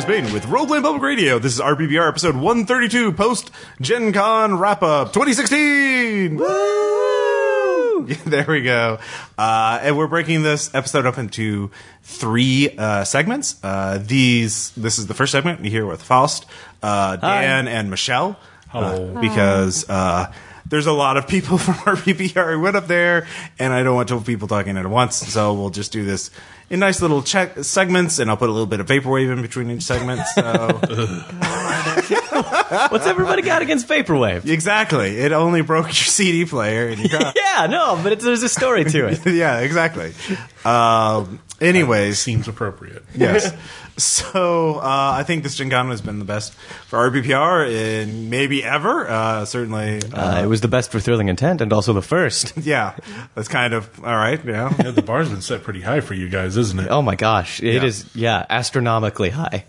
this is Bain with Roleplay Public Radio. This is RPPR episode 132, post Gen Con wrap up 2016. Woo! there we go. Uh, and we're breaking this episode up into three uh, segments. Uh, these, this is the first segment. You hear with Faust, uh, Dan, and Michelle. Uh, because uh, there's a lot of people from RPPR who went up there, and I don't want 12 people talking at once, so we'll just do this in nice little check segments, and I'll put a little bit of vaporwave in between each segment. So What's everybody got against vaporwave? exactly, it only broke your CD player, and you got Yeah, no, but it's, there's a story to it. yeah, exactly. Um, anyways, Seems appropriate. yes. So uh, I think this Gen Con has been the best for RPPR in maybe ever. Uh, certainly, uh, Uh, it was the best for Thrilling Intent and also the first. yeah. That's kind of all right. Yeah. Yeah, the bar's been set pretty high for you guys, isn't it? Oh my gosh, it Yeah. is yeah. astronomically high.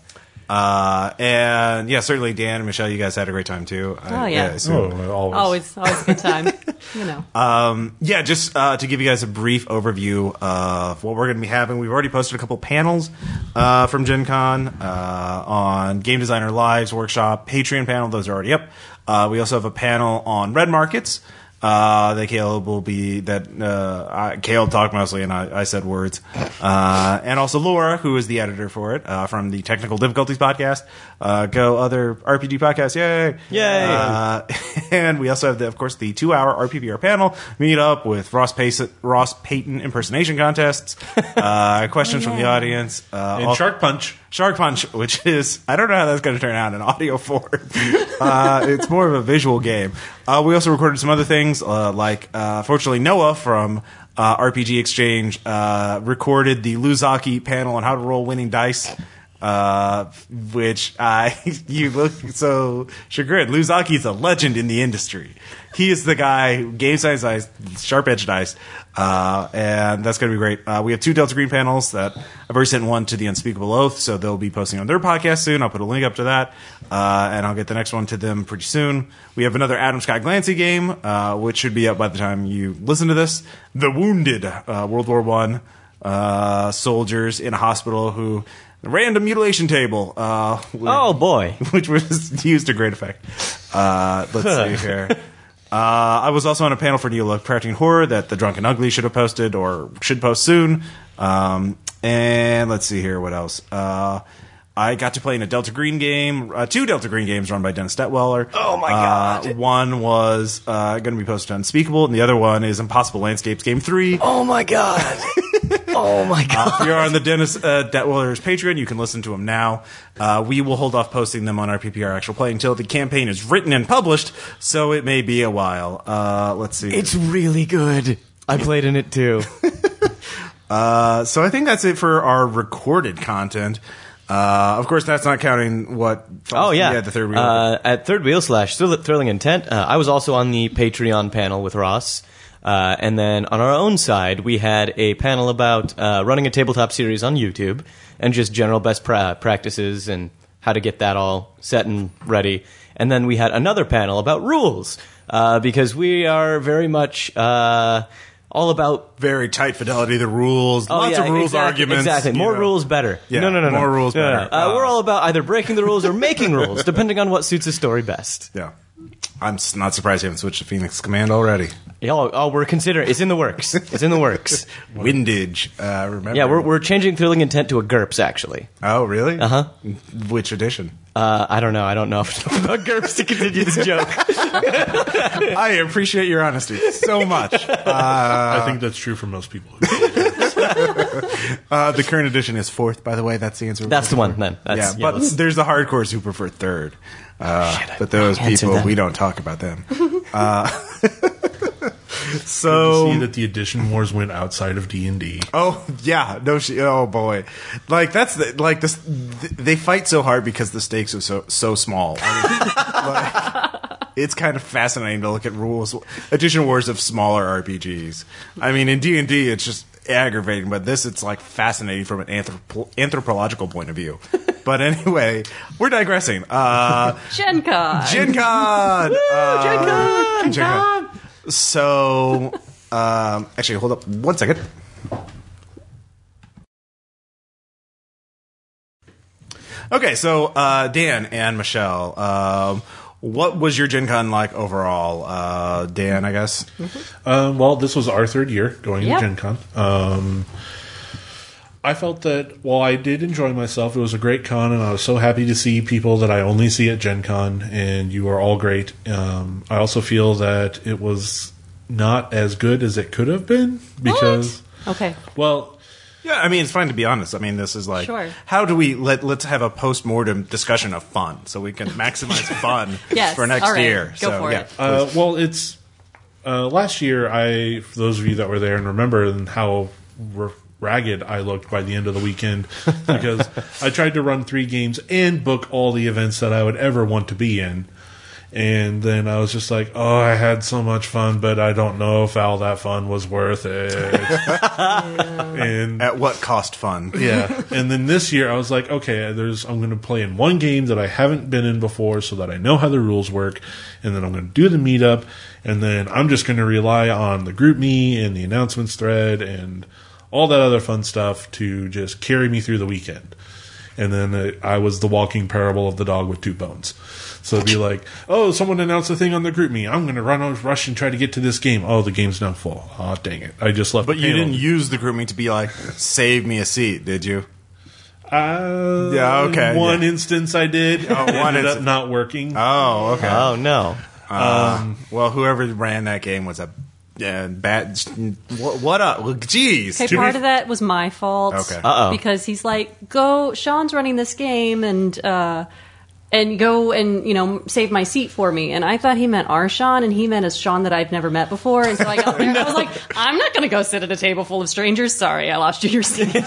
Uh, and yeah, certainly Dan and Michelle, you guys had a great time too. Oh, yeah. so- Oh, always. Always, always a good time. you know. Um, yeah, just uh, to give you guys a brief overview of what we're going to be having. We've already posted a couple panels uh, from Gen Con uh, on Game Designer Lives Workshop, Patreon panel. Those are already up. Uh, we also have a panel on red markets. Uh, that Caleb will be that uh, I, Caleb talked mostly, and I, I said words. Uh, and also Laura, who is the editor for it uh, from the Technical Difficulties podcast. Uh, go other RPG podcasts, yay! Yay. Uh, and we also have, the, of course, the two-hour RPPR panel meet up with Ross, Pace, Ross Payton impersonation contests, uh, questions from the audience, uh, and all- Shark Punch. Shark Punch, which is I don't know how that's going to turn out in audio form. uh, it's more of a visual game. Uh, we also recorded some other things, uh, like uh, fortunately Noah from uh, RPG Exchange uh, recorded the Lou Zocchi panel on how to roll winning dice. Uh, which I you look so chagrined. is a legend in the industry. He is the guy, Gamescience dice, sharp edge dice, uh, and that's going to be great. Uh, we have two Delta Green panels that I've already sent one to the Unspeakable Oath, so they'll be posting on their podcast soon. I'll put a link up to that, uh, and I'll get the next one to them pretty soon. We have another Adam Scott Glancy game, uh, which should be up by the time you listen to this. The Wounded, uh, World War One soldiers in a hospital who random mutilation table. Uh, which- Oh boy, which was used to great effect. Uh, let's see here. Uh, I was also on a panel for Neo Lovecraftian Horror that the Drunken Ugly should have posted or should post soon. Um, and let's see here, what else? Uh, I got to play in a Delta Green game, uh, two Delta Green games run by Dennis Detwiller. Oh my Uh, God. one was uh, going to be posted on Unspeakable, and the other one is Impossible Landscapes Game 3. oh my god, oh my god. If you're on the Dennis uh, Detwiller's Patreon, you can listen to them now. Uh, we will hold off posting them on RPPR actual play until the campaign is written and published, so it may be a while. Uh, let's see. It's really good. I played in it too. Uh, so I think that's it for our recorded content. Uh, of course, that's not counting what. Oh yeah, the third wheel. Uh, at Third Wheel slash Thrilling Intent, uh, I was also on the Patreon panel with Ross, uh, and then on our own side, we had a panel about uh, running a tabletop series on YouTube and just general best pra- practices and how to get that all set and ready. And then we had another panel about rules uh, because we are very much uh, all about Very tight fidelity, the rules, Oh, lots yeah, of rules exactly, arguments. Exactly. More know. rules, better. Yeah, no, no, no, no. more rules, No, no. better. Uh, Uh, we're all about either breaking the rules or making rules, depending on what suits the story best. Yeah. I'm not surprised you haven't switched to Phoenix Command already. Yeah, Oh, oh, we're considering. It's in the works. It's in the works. Windage, uh, remember? Yeah, we're we're changing thrilling intent to a GURPS actually. Oh, really? Uh huh. Which edition? Uh, I don't know. I don't know enough about GURPS to continue this joke. I appreciate your honesty so much. I think that's true for most people. Uh, the current edition is fourth, by the way. That's the answer. That's the one then. That's, yeah, yeah, but let's- there's the hardcores who prefer third. Uh, but those answered people, that. we don't talk about them. Uh, See so, that the edition wars went outside of D and D. oh yeah, no, she, oh boy, like that's the, like this. th- They fight so hard because the stakes are so so small. I mean, like, it's kind of fascinating to look at rules, edition wars of smaller RPGs. I mean, in D and D, it's just aggravating, but this it's like fascinating from an anthropo- anthropological point of view. But anyway, we're digressing. Uh, Gen Con. Gen Con! Uh, Gen Con. Gen Con. So, um, actually, hold up one second. Okay, so uh, Dan and Michelle, um, what was your Gen Con like overall? Uh, Dan, I guess. Um, well, this was our third year going Yep. to Gen Con. Um, I felt that while I did enjoy myself, it was a great con, and I was so happy to see people that I only see at Gen Con, and you are all great. Um, I also feel that it was not as good as it could have been because, Okay. well, Yeah, I mean it's fine to be honest. I mean this is like Sure. how do we let let's have a post mortem discussion of fun so we can maximize fun Yes, for next all right, year. go so for yeah, it. Uh, well, it's uh, last year. I, for those of you that were there and remember, and how r- ragged I looked by the end of the weekend because I tried to run three games and book all the events that I would ever want to be in. And then I was just like, oh, I had so much fun, but I don't know if all that fun was worth it. and At what cost fun? yeah. And then this year I was like, okay, there's I'm going to play in one game that I haven't been in before so that I know how the rules work and then I'm going to do the meetup and then I'm just going to rely on the group me and the announcements thread and all that other fun stuff to just carry me through the weekend. And then uh, I was the walking parable of the dog with two bones. So it'd be like, oh, someone announced a thing on the group me. I'm going to run out, rush and try to get to this game. Oh, the game's now full. Oh, dang it. I just left. But the you panel. didn't use the group me to be like save me a seat, did you? Uh, Yeah, okay, One yeah. instance I did. Oh, one ended up instance. not working. Oh, okay. Oh no. Um, well, whoever ran that game was a uh, bad. What, what up? Well, Jeez. Okay, part of that was my fault. Okay. Uh-oh. Because he's like, go, Sean's running this game and, uh, and go and, you know, save my seat for me. And I thought he meant our Sean and he meant a Sean that I've never met before. And so I got there and I was like, I'm not going to go sit at a table full of strangers. Sorry, I lost you your seat.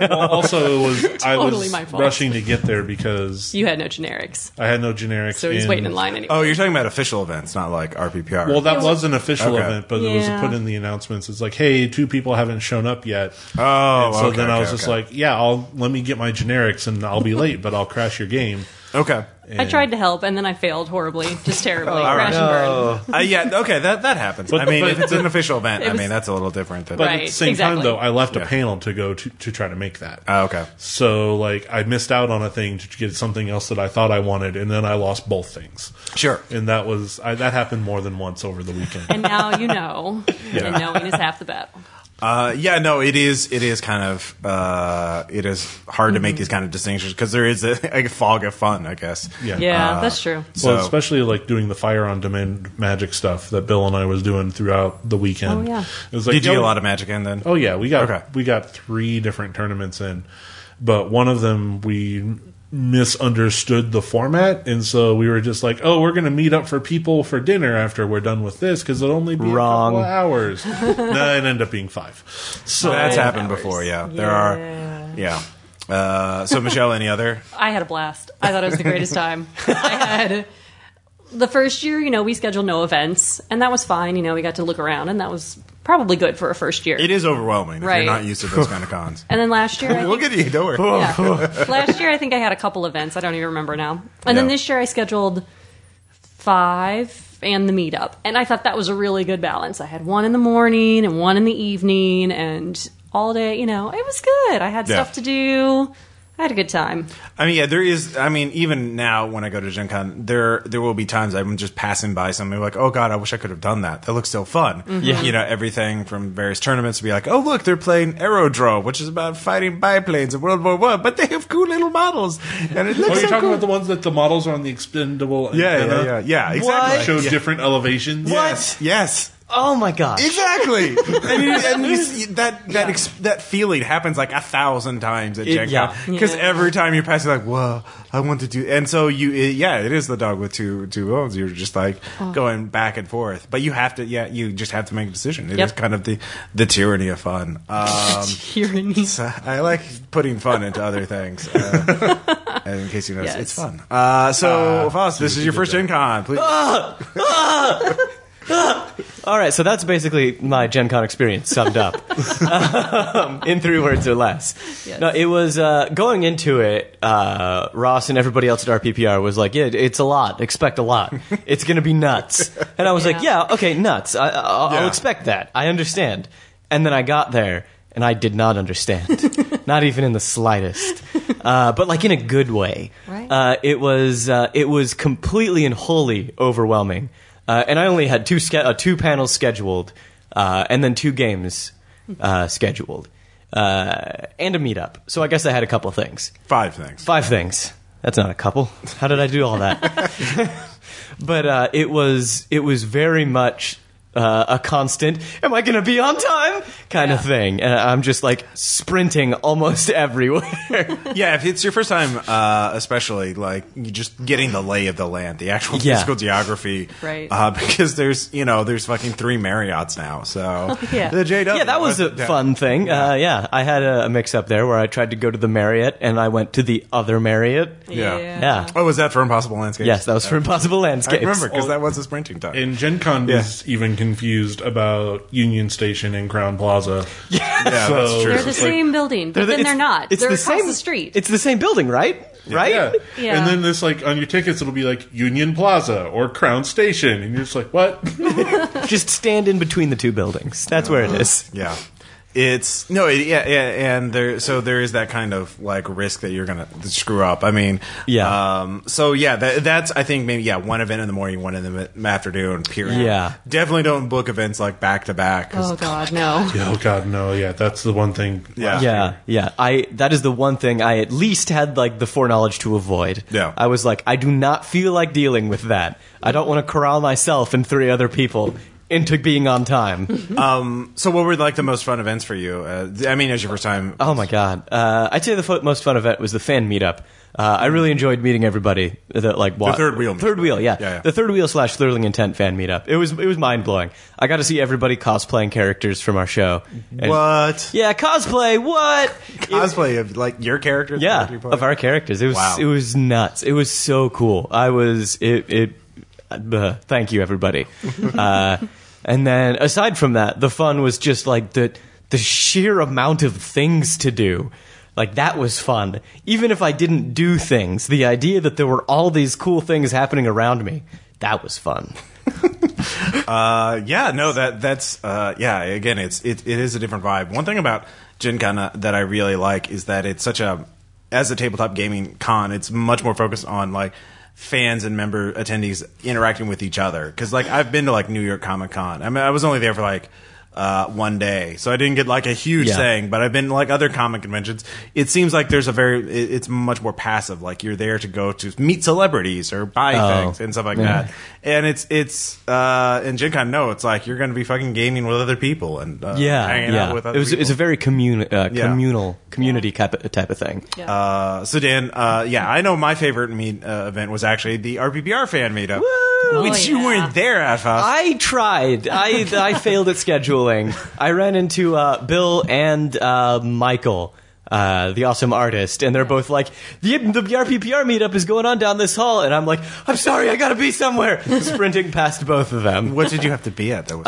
Well, also, it was I Totally was my fault. rushing to get there because you had no generics. I had no generics. So he's and- waiting in line anyway. Oh, you're talking about official events, not like RPPR. Well, that was an official Okay. event, but it was Yeah. put in the announcements. It's like, hey, two people haven't shown up yet. oh, And so okay, then I was okay, just okay. like, yeah, I'll let me get my generics and I'll be late, but I'll crash your game. Okay. I tried to help and then I failed horribly, just terribly. all right. Crash and burn. Uh, yeah, okay, that that happens. But- I mean, but if it's an official event, I was- mean, that's a little different. Than, But Right, at the same exactly. time, though, I left Yeah. a panel to go to to try to make that. Oh, okay. So like, I missed out on a thing to get something else that I thought I wanted, and then I lost both things. Sure. And that was I, that happened more than once over the weekend. And now you know. And knowing is half the battle. Uh, yeah, no, it is. It is kind of. Uh, it is hard to make these kind of distinctions because there is a, a fog of fun, I guess. Yeah. Yeah, Uh, that's true. So, well, especially like doing the fire on demand magic stuff that Bill and I was doing throughout the weekend. Oh, yeah. It was like, did you yo- get a lot of magic in then? Oh yeah, we got Okay. we got three different tournaments in, but one of them we misunderstood the format, and so we were just like, "Oh, we're going to meet up for people for dinner after we're done with this because it'll only be Wrong. a couple hours." no, it ended up being five. So That's Five happened hours. before. Yeah, there are. Yeah. Uh, so Michelle, any other? I had a blast. I thought it was the greatest time. I had the first year, you know, we scheduled no events, and that was fine. You know, we got to look around, and that was probably good for a first year. It is overwhelming if Right. you're not used to those kind of cons. And then last year, we'll think, get you. Don't worry. yeah. last year I think I had a couple events. I don't even remember now. And then this year I scheduled five and the meetup, and I thought that was a really good balance. I had one in the morning and one in the evening, and all day. You know, it was good. I had Yeah. stuff to do. I had a good time. I mean, yeah, there is. I mean, even now when I go to Gen Con, there there will be times I'm just passing by something like, oh god, I wish I could have done that. That looks so fun. Mm-hmm. Yeah. You know, everything from various tournaments to be like, oh look, they're playing Aerodrome, which is about fighting biplanes in World War One, but they have cool little models, and it looks Oh, looks you're so talking cool. about the ones that the models are on the expendable yeah, yeah, antenna? yeah, yeah, exactly. Show Yeah. different elevations. Yes, yes. Oh my god! Exactly, and, you, and you see that that ex- that feeling happens like a thousand times at It- Gen yeah. Con because Yeah. every time you're passing, like, whoa, I want to do, and so you, it, yeah, it is the dog with two two bones. You're just like Oh. going back and forth, but you have to, yeah, you just have to make a decision. It is Yep. kind of the the tyranny of fun. Um, Tyranny. so I like putting fun into other things. Uh, and in case you notice, Yes. it's fun. Uh, so, Uh, Foss, this is your first Gen Con. Please. All right, so that's basically my Gen Con experience summed up um, in three words or less. Yes. No, it was uh, going into it. Uh, Ross and everybody else at RPPR was like, "Yeah, it's a lot. Expect a lot. It's going to be nuts." And I was like, Yeah. "Yeah, okay, nuts. I, I'll, I'll Yeah. expect that. I understand." And then I got there, and I did not understand, not even in the slightest. uh, but like in a good way. Right. Uh, it was uh, it was completely and wholly overwhelming, uh, and I only had two ske- uh, two panels scheduled, uh, and then two games uh, scheduled, uh, and a meetup. So I guess I had a couple things. Five things. Five things. That's not a couple. How did I do all that? but uh, it was it was very much uh, a constant. Am I going to be on time? Kind of thing. And I'm just like sprinting almost everywhere. Yeah, if it's your first time, uh, especially like you just getting the lay of the land, the actual Yeah. physical geography, Right. Uh, because there's you know there's fucking three Marriotts now, so Yeah. the JW. yeah, that was a Yeah. fun thing. Uh, yeah, I had a, a mix up there where I tried to go to the Marriott and I went to the other Marriott. Yeah. Yeah. Oh, was that for Impossible Landscapes? Yes, that was for Impossible I Landscapes. remember because that was a sprinting time. And Gen Con Yeah. was even confused about Union Station and Crowne Plaza. yeah, that's So- true. They're the Like- same building, but then they're not. It's they're the across same the street. It's the same building, right? Right? Yeah. Yeah. And then this like on your tickets it'll be like Union Plaza or Crown Station and you're just like, What? Just stand in between the two buildings. That's where it is. Yeah. It's no, it, yeah, yeah, and there. So there is that kind of like risk that you're gonna screw up. I mean, Yeah. Um, so yeah, that, that's I think maybe yeah, one event in the morning, one in the ma- afternoon. Period. Yeah. Definitely don't book events like back to back oh God, no. oh god, no, yeah, that's the one thing. Yeah. Yeah, yeah. I that is the one thing I at least had like the foreknowledge to avoid. Yeah. I was like, I do not feel like dealing with that. I don't want to corral myself and three other people into being on time. So what were like the most fun events for you? Uh, I mean, as your first time. oh my god! Uh, I'd say the fo- most fun event was the fan meetup. Uh, I really enjoyed meeting everybody. That like wa- third wheel third meetup. wheel, yeah. Yeah, yeah. the third wheel slash Thrilling Intent fan meetup. It was it was mind blowing. I got to see everybody cosplaying characters from our show. And- What Yeah, cosplay. What? cosplay of like your characters? yeah What you play? of our characters it was Wow. it was nuts it was so cool i was it it uh, thank you everybody uh, and then aside from that the fun was just like the the sheer amount of things to do like that was fun even if i didn't do things the idea that there were all these cool things happening around me that was fun Uh, yeah, no, that that's uh, yeah. Again, it's it, it is a different vibe. One thing about Gen Con that I really like is that it's such a as a tabletop gaming con, it's much more focused on like fans and member attendees interacting with each other. Because like I've been to like New York Comic Con. I mean, I was only there for like. Uh, one day, so I didn't get like a huge Yeah. thing, but I've been like other comic conventions. It seems like there's a very, it, it's much more passive. Like you're there to go to meet celebrities or buy Oh. things and stuff like Yeah. that and it's it's uh in Gen Con, no, it's like you're going to be fucking gaming with other people and uh, yeah hanging yeah out with other it was people. it's a very commun- uh, Yeah. communal community type of, type of thing uh, so Dan, uh, yeah, I know my favorite meet uh, event was actually the RPPR fan meetup, Woo! which you yeah. weren't there at. I tried. I I failed at I ran into uh, Bill and uh, Michael, uh, the awesome artist, and they're both like, the, the RPPR meetup is going on down this hall, and I'm like, I'm sorry, I gotta be somewhere. Sprinting past both of them. what did you have to be at? That was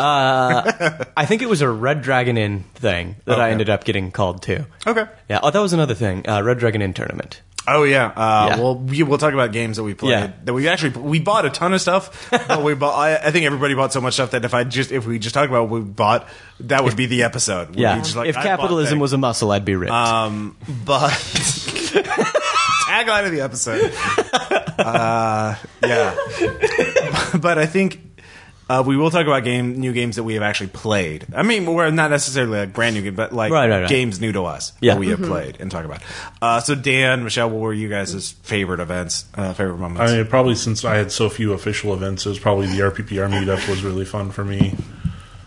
I think it was a Red Dragon Inn thing that I ended up getting called to. okay. Yeah. Oh, that was another thing. Uh, Red Dragon Inn tournament. Oh yeah. Uh, Yeah. Well, we, we'll talk about games that we played. Yeah. That we actually we bought a ton of stuff, but we bought. I, I think everybody bought so much stuff that if I just if we just talk about what we bought, that would be the episode. We'd Yeah. just like, if I capitalism was a muscle, I'd be ripped. Um, but tagline of the episode. Uh, yeah, but I think uh, we will talk about game new games that we have actually played. I mean, we're not necessarily like brand new game, but like Right, right, right. games new to us Yeah. that we have played and talk about. Uh, so Dan, Michelle, what were you guys' favorite events, uh, favorite moments? I mean, probably since I had so few official events, it was probably the RPPR meetup was really fun for me.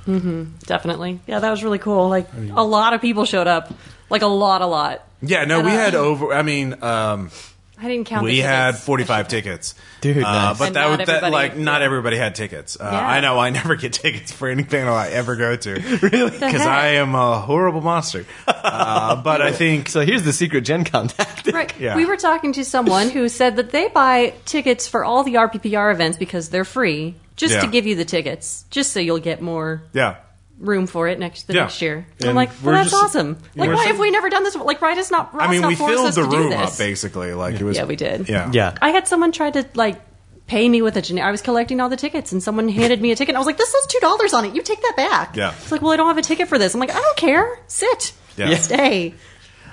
Definitely. Yeah, that was really cool. Like a lot of people showed up. Like a lot, a lot. yeah, no, we had over. I mean, um, I didn't count. we the had tickets. 45 tickets. Dude, uh, nice. but And that not would that everybody- like not everybody had tickets. Uh, Yeah. I know I never get tickets for any panel I ever go to. really? Because heck? I am a horrible monster. Uh, but I think So here's the secret Gen Con tactic. Right. Yeah. We were talking to someone who said that they buy tickets for all the RPPR events because they're free, just Yeah. to give you the tickets, just so you'll get more yeah. Room for it next the Yeah. next year. I'm like, well, that's just- awesome. Like, why so- have we never done this? Like, why does not? Ross I mean, not we filled us the to do room this? up basically. Like it was. Yeah, we did. Yeah. Yeah. I had someone try to like pay me with a generic. I was collecting all the tickets, and someone handed me a ticket. And I was like, "This says two dollars on it. You take that back." Yeah. It's like, well, I don't have a ticket for this. I'm like, I don't care. Sit. Yeah. Stay.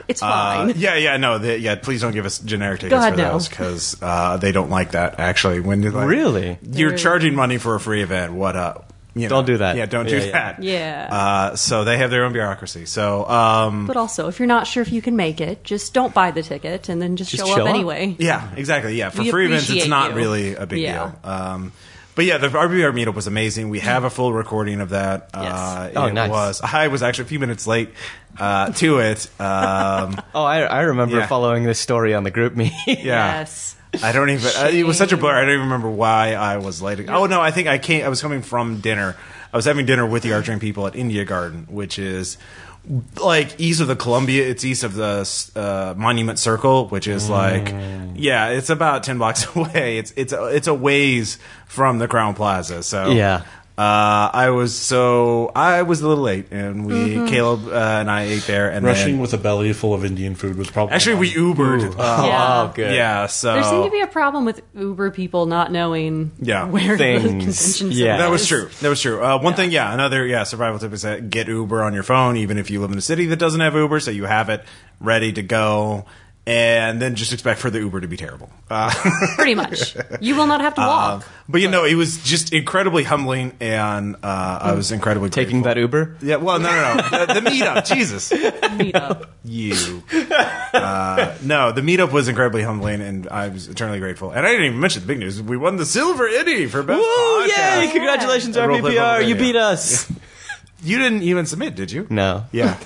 It's Uh, fine. yeah, yeah, no, the, yeah. Please don't give us generic tickets God, for no. those because uh, they don't like that. Actually, when you're like, Really? you're They're- charging money for a free event. What up? You Don't do that. Yeah, don't Yeah, do yeah. that. Yeah. Uh, so they have their own bureaucracy. So um, But also, if you're not sure if you can make it, just don't buy the ticket and then just, Just show, show up up. anyway. yeah, exactly. Yeah, for We free events, it's not you. really a big Yeah. deal. Um, but yeah, the RBR meetup was amazing. We have a full recording of that. Uh, Oh, it nice. was. I was actually a few minutes late uh, to it. Um, Oh, I, I remember Yeah. following this story on the group me. yeah. Yes. I don't even. Uh, it was such a blur. I don't even remember why I was late. Oh no, I think I came. I was coming from dinner. I was having dinner with the Arc Dream people at India Garden, which is like east of the Columbia. It's east of the uh, Monument Circle, which is like, yeah, it's about ten blocks away. It's it's a, it's a ways from the Crowne Plaza. So Yeah. Uh, I was so I was a little late, and we Caleb uh, and I ate there, and Rushing then with a belly full of Indian food was probably actually we Ubered. Uh, Yeah. Oh, good. yeah, so There seemed to be a problem with Uber people not knowing Yeah. where Things. the convention Yeah. center That was is. true. That was true. Uh, one thing, yeah, another yeah survival tip is that get Uber on your phone, even if you live in a city that doesn't have Uber, so you have it ready to go, and then just expect for the Uber to be terrible. Uh, Pretty much. You will not have to walk. but you know, it was just incredibly humbling, and uh, I was incredibly Taking grateful. that Uber? Yeah, well, no, no, no, the, the meetup, Jesus, Meet up. you. Uh, no, the meetup was incredibly humbling, and I was eternally grateful. And I didn't even mention the big news: we won the silver Ennie for best Woo! podcast. Yay! Congratulations, Yeah. RPPR. You beat us. You didn't even submit, did you? No. Yeah.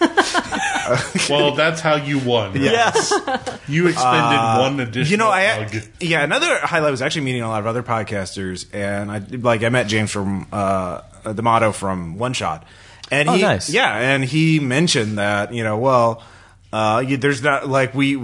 Well, that's how you won. Yes. You expended one additional Uh, You know, I hug. yeah. Another highlight was actually meeting a lot of other podcasters, and I like I met James from uh, D'Amato from One Shot, and Oh, he nice. yeah, and he mentioned that you know well. Uh, you, there's not like we.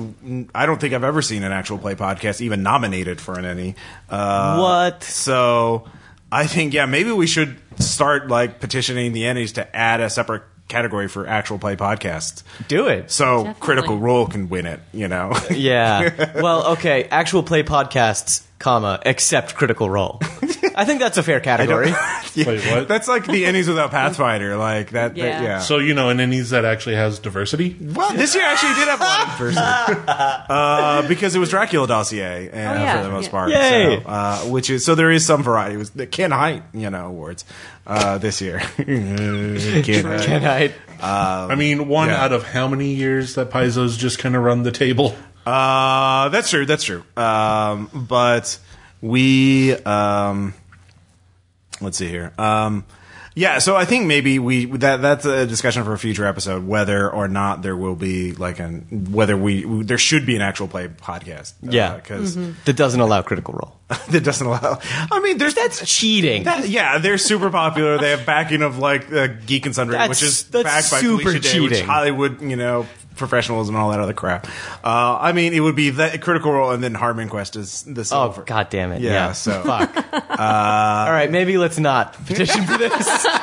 I don't think I've ever seen an actual play podcast even nominated for an Ennie. Uh, What? So I think yeah, maybe we should start like petitioning the Ennies to add a separate category for actual play podcasts. Do it. So Definitely. Critical Role can win it. You know. Yeah. Well, okay. Actual play podcasts, comma, except Critical Role. I think that's a fair category. Yeah. Wait, what? That's like the Ennies without Pathfinder. Like that. that- Yeah. yeah. So you know, an Ennies that actually has diversity. well, this year actually did have a lot of diversity uh, because it was Dracula dossier, and Oh, yeah. for the most Yeah. part. Yay. So, uh, which is so there is some variety. It was the Ken Hite, you know, awards uh, this year. Ken Hite. Can I? I mean, one yeah. out of how many years that Paizo's just kind of run the table? Uh, that's true. That's true. Um, but we, um, let's see here. Um, yeah, so I think maybe we that that's a discussion for a future episode whether or not there will be like an whether we there should be an actual play podcast. Yeah. because That doesn't allow Critical Role. that doesn't allow. I mean, there's That's cheating. that, yeah, they're super popular. They have backing of like uh, Geek and Sundry, That's- which is that's backed by super Felicia Day, which. Hollywood, you know, professionalism and all that other crap. Uh, I mean, it would be that Critical Role and then Harmon Quest is the Oh, silver. god damn it. Yeah, Yeah. so- Fuck. All right, maybe let's not petition for this.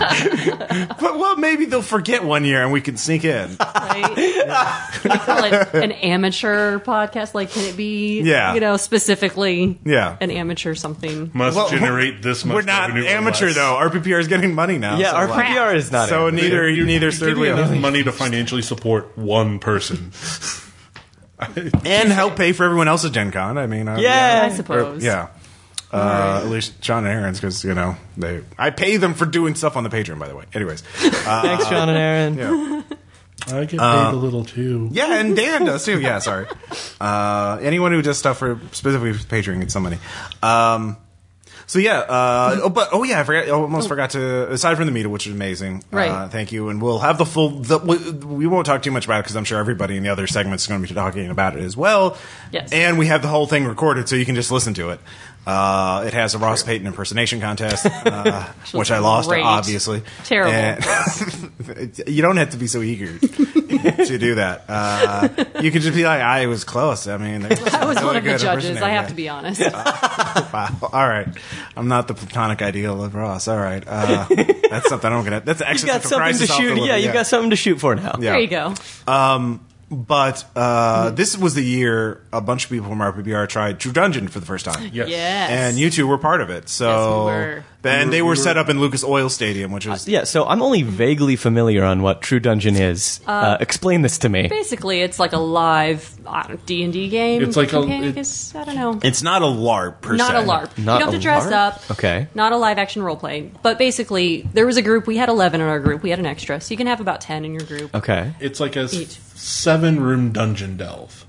But well, maybe they'll forget one year and we can sneak in. Right? Can you call it an amateur podcast? Like, can it be, Yeah. you know, specifically Yeah. an amateur something? Must Well, generate this much. We're not revenue amateur less. though. RPPR is getting money now. Yeah, so, our like- PPR is not So in. neither You- neither you third give enough money to financially support one person. and help pay for everyone else's Gen Con. I mean, uh, Yeah. I suppose. Yeah. Uh, At least John and Aaron's because you know they. I pay them for doing stuff on the Patreon. By the way, anyways, uh, Thanks, John and Aaron. yeah, I get paid Uh, a little too. yeah, and Dan does too. Yeah, sorry. Uh, anyone who does stuff for specifically for Patreon gets some money. Um, so yeah, uh, oh, but oh yeah, I forgot. I almost forgot to. Aside from the meetup, which is amazing, Right. Uh, thank you, and we'll have the full. The, we, we won't talk too much about it because I'm sure everybody in the other segments is going to be talking about it as well. Yes. and we have the whole thing recorded, so you can just listen to it. Uh, it has a Ross Payton impersonation contest, uh, which I lost, Great. obviously. Terrible. And- you don't have to be so eager to do that. Uh, you could just be like, I was close. I mean, I was one of the judges. I have to be honest. Wow. All right. I'm not the platonic ideal of Ross. All right. Uh, that's something I'm gonna. That's actually got something to shoot. Yeah, you got something to shoot for now. Yeah. There you go. But uh, this was the year a bunch of people from RPPR tried True Dungeon for the first time. Yes. Yes. And you two were part of it. So Yes. And they were were- set up in Lucas Oil Stadium, which uh, was Yeah, so I'm only vaguely familiar on what True Dungeon is. Uh, uh explain this to me. Basically, it's like a live uh, D and D game. It's like a- campaign, I it- guess. I don't know. it's not a LARP per not se. a LARP. Not you don't have a to dress LARP? up. Okay. Not a live action role play. But basically, there was a group. We had eleven in our group. We had an extra, so you can have about ten in your group. Okay. It's like a s- Each. seven room dungeon delve.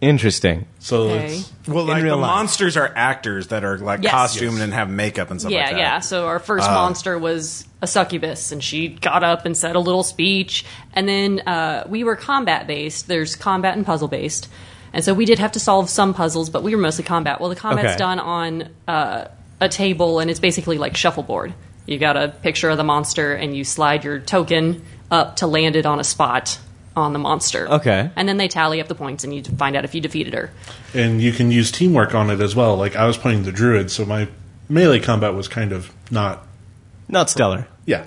Interesting. So Okay. it's Well, like real the life. monsters are actors that are like Yes. costumed Yes. and have makeup and stuff Yeah, like that. yeah. So our first monster was a succubus, and she got up and said a little speech. And then uh, we were combat based. There's combat and puzzle based, and so we did have to solve some puzzles, but we were mostly combat. Well, the combat's Okay. done on uh, a table, and it's basically like shuffleboard. You got a picture of the monster, and you slide your token up to land it on a spot on the monster. Okay. And then they tally up the points, and you find out if you defeated her. and you can use teamwork on it as well. Like I was playing the druid, so my melee combat was kind of not Not stellar. yeah.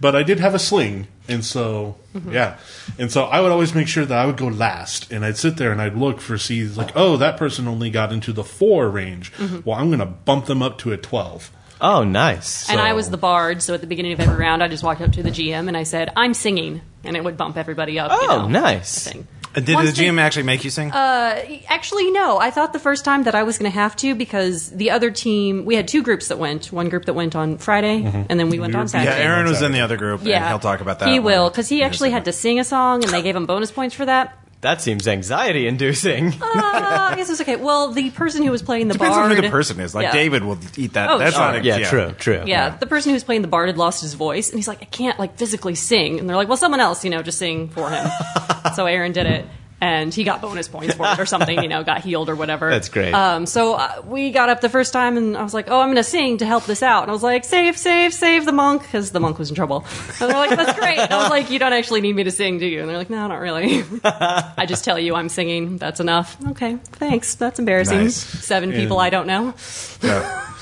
But I did have a sling, and so mm-hmm. yeah, and so I would always make sure that I would go last, and I'd sit there and I'd look for see like oh that person only got into the four range. Mm-hmm. Well, I'm going to bump them up to a twelve. Oh, nice. And I was the bard, so at the beginning of every round, I just walked up to the GM and I said, "I'm singing," and it would bump everybody up. you Oh, know, nice. thing. And did Once the GM they- actually make you sing? Uh, actually, no. I thought the first time that I was going to have to because the other team, we had two groups that went. One group that went on Friday, mm-hmm. and then we went on were- yeah, Saturday. Aaron was in the other group, and Yeah. he'll talk about that. He when- will because he actually had to sing a song, and they gave him bonus points for that. That seems anxiety inducing. Uh, I guess it's okay. Well, the person who was playing the Depends bard, on who the person is. Like Yeah. David will eat that. Oh, That's sure. not a, yeah, true, true. Yeah, the person who was playing the bard had lost his voice, and he's like, I can't like physically sing. And they're like, well, someone else, you know, just sing for him. so Aaron did it, and he got bonus points for it or something, you know, got healed or whatever. That's great. Um, so uh, we got up the first time, and I was like, oh, I'm going to sing to help this out. And I was like, save, save, save the monk, because the monk was in trouble. And they're like, that's great. And I was like, you don't actually need me to sing, do you? And they're like, no, not really. I just tell you I'm singing. That's enough. Okay, thanks. That's embarrassing. Nice. Seven And- people I don't know. Yeah.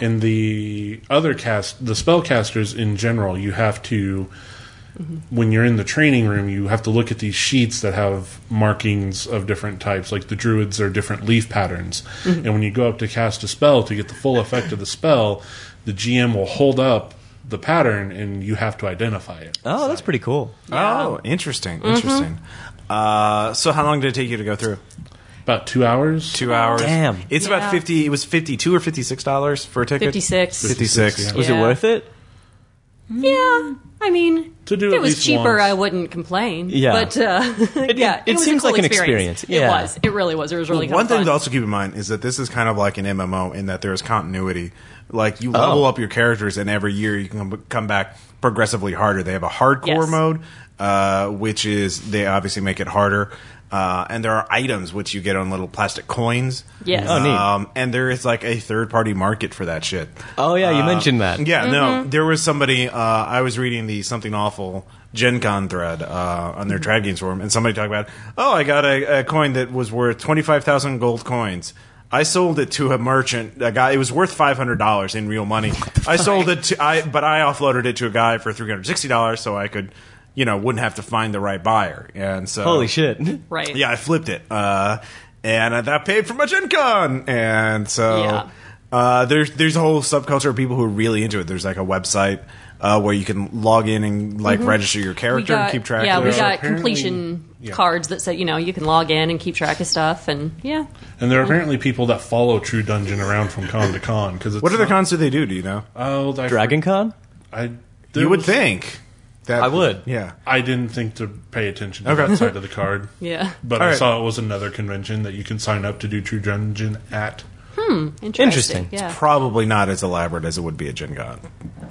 and the other cast, the spellcasters in general, you have to, when you're in the training room, you have to look at these sheets that have markings of different types. Like the druids are different leaf patterns. And when you go up to cast a spell to get the full effect of the spell, the GM will hold up the pattern and you have to identify it. oh, that's pretty cool. Oh, interesting, Mm-hmm. interesting. Uh, so how long did it take you to go through? About two hours. Two hours. Damn. It's Yeah. about fifty. It was fifty-two or fifty-six dollars for a ticket. 56. Fifty-six. Yeah. Was Yeah. it worth it? Yeah, I mean, To do if at it was least cheaper, once. I wouldn't complain. Yeah. but uh, yeah, it was a seems cool like an experience. Yeah. It was. It really was. It was really One thing of to also keep in mind is that this is kind of like an MMO in that there is continuity. Like you level Oh. up your characters, and every year you can come- come back progressively harder. They have a hardcore Yes. mode, uh, which is they obviously make it harder. Uh, and there are items which you get on little plastic coins. Yes. Oh, neat. Um, and there is like a third party market for that shit. Oh yeah, you mentioned that. Yeah, Mm-hmm. no, there was somebody. Uh, I was reading the something awful Gen Con thread uh, on their Trad Games forum, and somebody talked about, oh, I got a, a coin that was worth twenty five thousand gold coins. I sold it to a merchant. A guy. It was worth five hundred dollars in real money. I sold it to. I but I offloaded it to a guy for three hundred sixty dollars, so I could, you know, wouldn't have to find the right buyer. And so, Holy shit. right. yeah, I flipped it, uh, and uh, that paid for my Gen Con. And so Yeah. uh, there's there's a whole subculture of people who are really into it. There's like a website uh, where you can log in and like register your Mm-hmm. We character got, and keep track. yeah, of we it. got Apparently- completion yeah. cards that say you know you can log in and keep track of stuff, and yeah, And there are apparently people that follow True Dungeon around from con to con. Cause What other not- cons do they do? Do you know? Oh, I, Dragon Con? I, you would think. That, I would. Yeah. I didn't think to pay attention to Okay. that side of the card. yeah, But All I right. saw it was another convention that you can sign up to do True Dungeon at. Hmm. interesting. Interesting. Yeah, Probably not as elaborate as it would be at Gen Con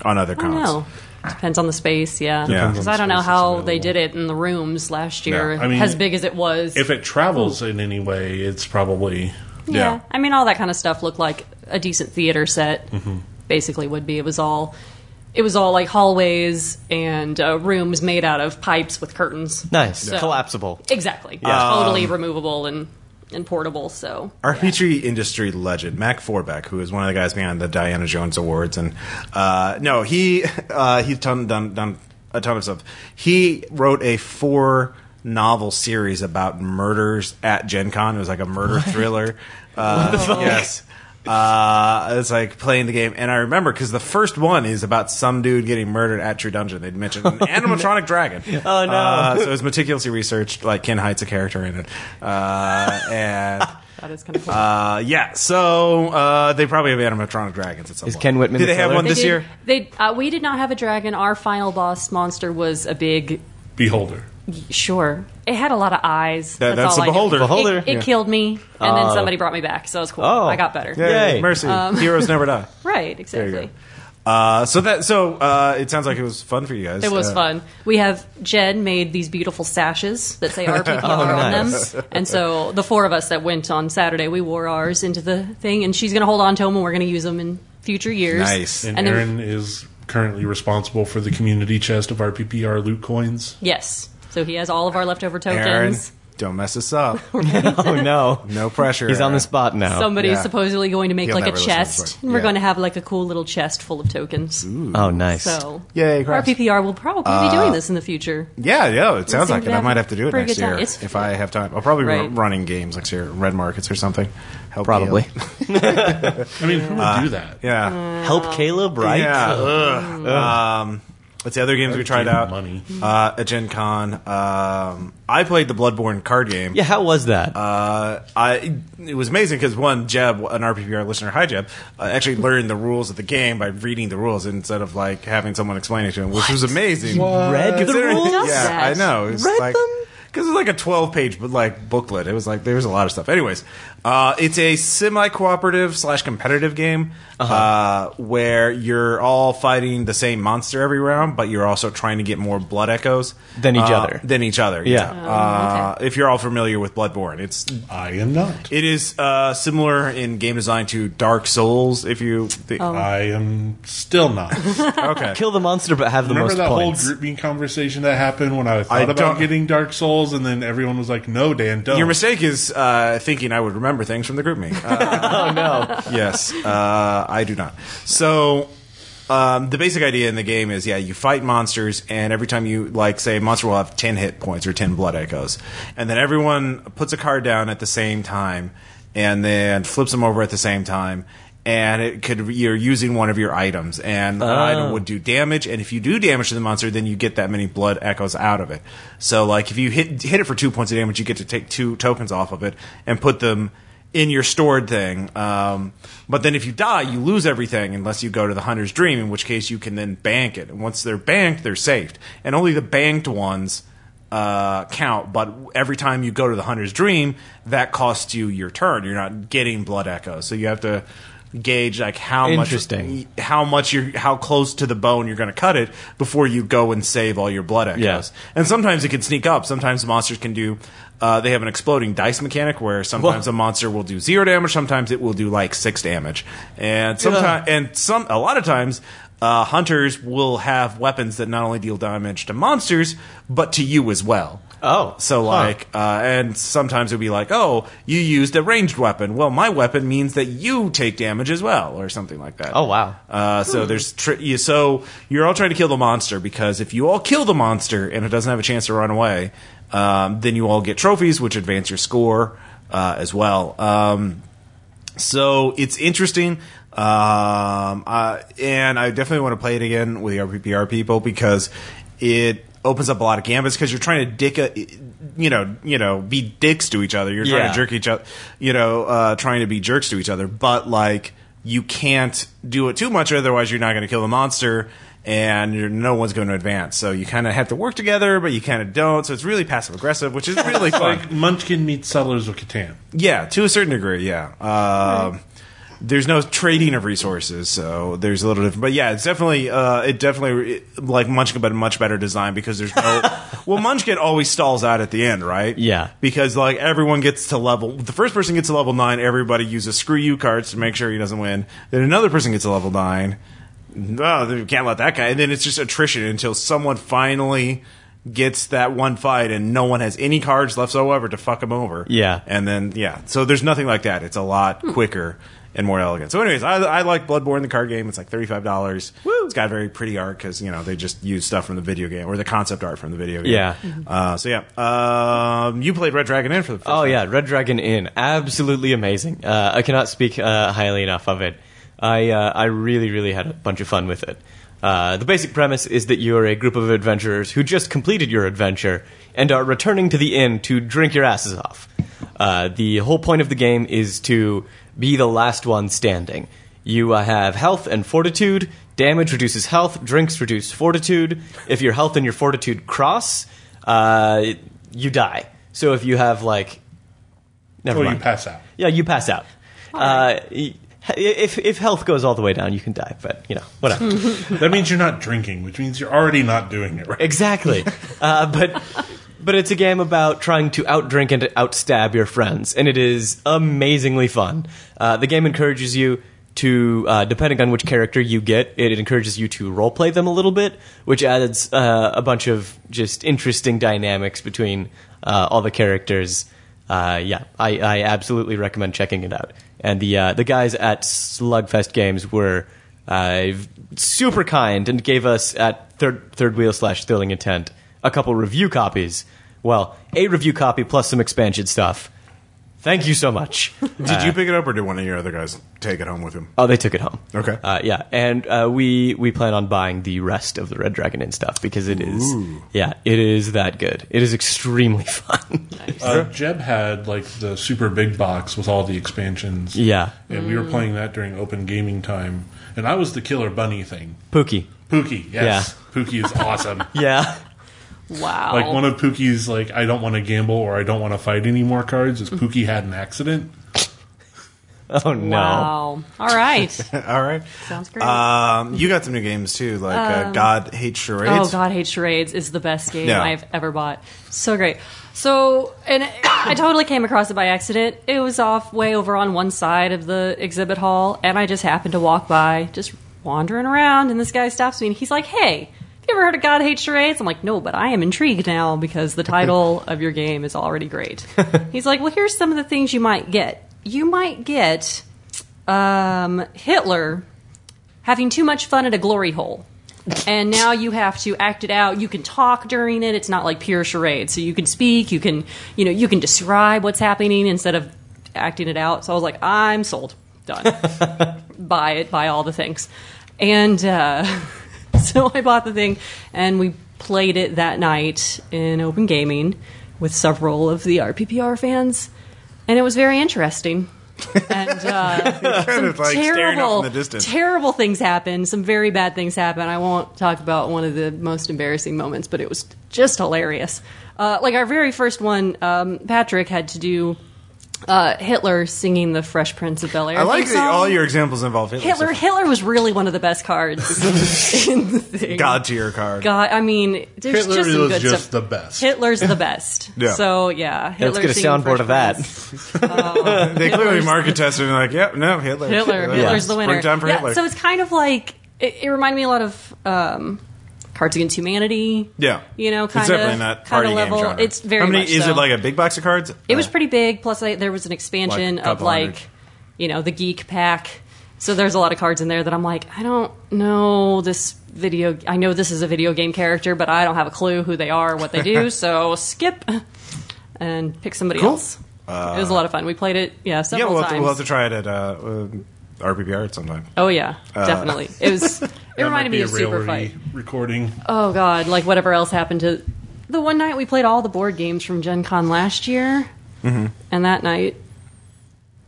on other I don't cons. know. Depends on the space, yeah. Yeah. Because I don't know how how is they did it in the rooms last year, I mean, as big as it was. If it travels in any way, it's probably yeah. Yeah. I mean, all that kind of stuff looked like a decent theater set. Mm-hmm. Basically, would be. It was all. It was all like hallways and uh, rooms made out of pipes with curtains. Nice. So- Collapsible. Exactly. Yeah. Totally removable and, and portable. So RPG industry legend Matt Forbeck, who is one of the guys behind the Diana Jones Awards, and uh, no, he uh, he's done, done done a ton of stuff. He wrote a four novel series about murders at Gen Con. It was like a murder thriller. Uh, yes. Uh, it's like playing the game, and I remember because the first one is about some dude getting murdered at True Dungeon. They'd mentioned an animatronic dragon. Oh, no. Uh, so it was meticulously researched. Like Ken Hite's a character in it, uh, and That is kind of cool. uh, yeah. So uh, they probably have animatronic dragons at some Is point. Ken Whitman Did the they have killer? one They this did- year? They uh, we did not have a dragon. Our final boss monster was a big. Beholder. Sure, it had a lot of eyes. That- that's all the I knew. beholder. Beholder, It, it yeah. killed me, and then Oh. somebody brought me back, so it was cool. Oh. I got better. Yay, Yay. mercy! Um, Heroes never die. Right, There exactly. you go. Uh, so that so uh, it sounds like it was fun for you guys. It was Uh, fun. We have Jed made these beautiful sashes that say RPPR Oh, on them, and so the four of us that went on Saturday, we wore ours into the thing, and she's going to hold on to them, and we're going to use them in future years. Nice. And, And then- Aaron is currently responsible for the community chest of RPPR loot coins. Yes, so he has all of our leftover tokens. Aaron, don't mess us up. oh no. No pressure. He's on the spot now. Somebody's Yeah. supposedly going to make He'll like a never listen to this chest, part. and we're Yeah. going to have like a cool little chest full of tokens. oh, nice. So, Yay, crafts. RPPR will probably be doing this in the future. Yeah, yeah, it sounds seem like to it. I have might have to do it pretty next good time. year It's- if I have time. I'll probably be Right. running games next year, red markets or something. Help Probably. Caleb. I mean, who would do that? Yeah. Help Caleb, right? Yeah. Ugh. Um, what's the other games we tried out? money. Uh, at Gen Con. Um, I played the Bloodborne card game. Yeah, how was that? Uh, I it was amazing because one Jeb, an RPPR listener, hi Jeb, uh, actually learned the rules of the game by reading the rules instead of like having someone explain it to him, which was amazing. Read the rules? Yeah, That. I know. It was Read like, them? Because it's like a twelve-page but like booklet. It was like there was a lot of stuff. Anyways, uh, it's a semi-cooperative slash competitive game Uh-huh. uh where you're all fighting the same monster every round, but you're also trying to get more blood echoes Than each uh, other. Than each other. Yeah. Uh, If you're all familiar with Bloodborne, it's I am not. it is uh, similar in game design to Dark Souls. If you thi- Oh. I am still not. okay, Kill the monster, but have the Remember most that points. whole group me conversation that happened when I thought I about don't- getting Dark Souls, and then everyone was like, "No, Dan, don't." your mistake is uh, thinking I would remember things from the group me. Uh, oh no. yes, uh, I do not. So. Um, the basic idea in the game is, yeah, you fight monsters, and every time you like, say, a monster will have ten hit points or ten blood echoes, and then everyone puts a card down at the same time, and then flips them over at the same time, and it could you're using one of your items, and the item would do damage, and if you do damage to the monster, then you get that many blood echoes out of it. So, like, if you hit hit it for two points of damage, you get to take two tokens off of it and put them in your stored thing. Um, but then if you die, you lose everything unless you go to the hunter's dream, in which case you can then bank it. And once they're banked, they're saved. And only the banked ones uh, count. But every time you go to the hunter's dream, that costs you your turn. You're not getting blood echoes, so you have to gauge like how Interesting. much how much you're how close to the bone you're going to cut it before you go and save all your blood echoes. Yeah. And sometimes it can sneak up. Sometimes monsters can do. Uh, they have an exploding dice mechanic where sometimes Whoa. a monster will do zero damage. Sometimes it will do like six damage, and sometimes and some a lot of times. Uh, hunters will have weapons that not only deal damage to monsters, but to you as well. Oh. So like, uh, and sometimes it'll be like, oh, you used a ranged weapon. Well, my weapon means that you take damage as well, or something like that. Oh, wow. Uh, so there's tri- you, so you're all trying to kill the monster because if you all kill the monster and it doesn't have a chance to run away, um, then you all get trophies which advance your score uh, as well. Um, so it's interesting. Um, uh, and I definitely want to play it again with the RPPR people because it opens up a lot of gambits because you're trying to dick a, you know, you know, be dicks to each other. You're trying Yeah. to jerk each other, you know, uh, trying to be jerks to each other. But like, you can't do it too much, otherwise you're not going to kill the monster. And you're, no one's going to advance, so you kind of have to work together, but you kind of don't. So it's really passive aggressive, which is really fun. like Munchkin meets Settlers of Catan. Yeah, to a certain degree, yeah. Um, There's no trading of resources, so there's a little different. But yeah, it's definitely, uh, it definitely it- like Munchkin, but a much better design because there's no. well, Munchkin always stalls out at the end, right? Yeah. Because like everyone gets to level, the first person gets to level nine, everybody uses screw you cards to make sure he doesn't win. Then another person gets to level nine. No, you can't let that guy. And then it's just attrition until someone finally gets that one fight and no one has any cards left whatsoever to fuck him over. Yeah. And then, yeah. So there's nothing like that. It's a lot quicker and more elegant. So, anyways, I, I like Bloodborne, the card game. It's like $35. It's got very pretty art because, you know, they just use stuff from the video game or the concept art from the video game. Yeah. Uh, so, yeah. Um, you played Red Dragon Inn for the first Oh time. yeah, Red Dragon Inn, absolutely amazing. Uh, I cannot speak uh, highly enough of it. I uh, I really really had a bunch of fun with it. Uh, the basic premise is that you're a group of adventurers who just completed your adventure and are returning to the inn to drink your asses off. Uh, the whole point of the game is to be the last one standing. You uh, have health and fortitude. Damage reduces health. Drinks reduce fortitude. If your health and your fortitude cross, uh, you die. So if you have like, never Or you mind. pass out. Yeah, you pass out. Uh, y- if if health goes all the way down, you can die. But you know, whatever. That means you're not drinking, which means you're already not doing it right. exactly. Uh, but but it's a game about trying to outdrink and outstab your friends, and it is amazingly fun. Uh, the game encourages you to, uh, depending on which character you get, it encourages you to roleplay them a little bit, which adds uh, a bunch of just interesting dynamics between uh, all the characters. Uh, yeah, I, I absolutely recommend checking it out. And the uh, the guys at Slugfest Games were uh, super kind and gave us at third third wheel slash thrilling intent a couple review copies. Well, a review copy plus some expansion stuff. Thank you so much. Did you pick it up or did one of your other guys take it home with him? Oh, they took it home. Okay. Uh, yeah, and uh, we we plan on buying the rest of the Red Dragon Inn stuff because it is yeah, it is that good. It is extremely fun. Uh, Jeb had like the super big box with all the expansions. yeah, And we were playing that during open gaming time. And I was the killer bunny thing. Pookie. Pookie, yes. Pookie is awesome. Yeah, Wow. Like one of Pookie's like I don't want to gamble or I don't want to fight anymore cards is Pookie had an accident. oh no. Wow. All right. All right. Sounds great. Um, you got some new games too, like uh, God Hates Charades. Oh God, Hates Charades is the best game Yeah. I've ever bought. So great. So, and I totally came across it by accident. It was off way over on one side of the exhibit hall, and I just happened to walk by, just wandering around, and this guy stops me and he's like, "Hey, have you ever heard of God Hates Charades?" I'm like, "No, but I am intrigued now because the title of your game is already great." he's like, "Well, here's some of the things you might get. You might get um, Hitler." having too much fun at a glory hole. And now you have to act it out. You can talk during it. It's not like pure charade. So you can speak, you can, you know, you can describe what's happening instead of acting it out. So I was like, I'm sold. Done. buy it, buy all the things. And uh, so I bought the thing and we played it that night in open gaming with several of the RPPR fans. And it was very interesting. And uh, of like terrible, in the distance. terrible things happened. Some very bad things happened. I won't talk about one of the most embarrassing moments, but it was just hilarious. Uh, like our very first one, um, Patrick had to do uh, Hitler singing the Fresh Prince of Bel Air. I like that all your examples involve Hitler. Hitler. so- Hitler was really one of the best cards in the thing. God tier card. God, I mean, there's Hitler just some was good just stuff. the best. Hitler's the best. Yeah. So yeah, Hitler Let's get a singing soundboard Fresh of that. Prince. They clearly market tested and like, yep, no, Hitler. Hitler. Uh, Hitler's the winner. Springtime for yeah, Hitler. So it's kind of like it, it reminded me a lot of um, Cards Against Humanity. yeah. You know, It's kind definitely of not kind party of game level. genre. It's very How many, Is so. it like a big box of cards? It was Uh, pretty big. Plus, I, there was an expansion Like of like, hundred. you know, the geek pack. So there's a lot of cards in there that I'm like, I don't know this video. I know this is a video game character, but I don't have a clue who they are, what they do. so skip and pick somebody Cool. else. it was a lot of fun. We played it, yeah, Yeah, we'll have, to, we'll have to try it at uh, uh, RPPR at some time. oh yeah, definitely. It was. It reminded me of Super rarity Fight. recording. Oh god, like whatever else happened to the one night we played all the board games from Gen Con last year, Mm-hmm. and that night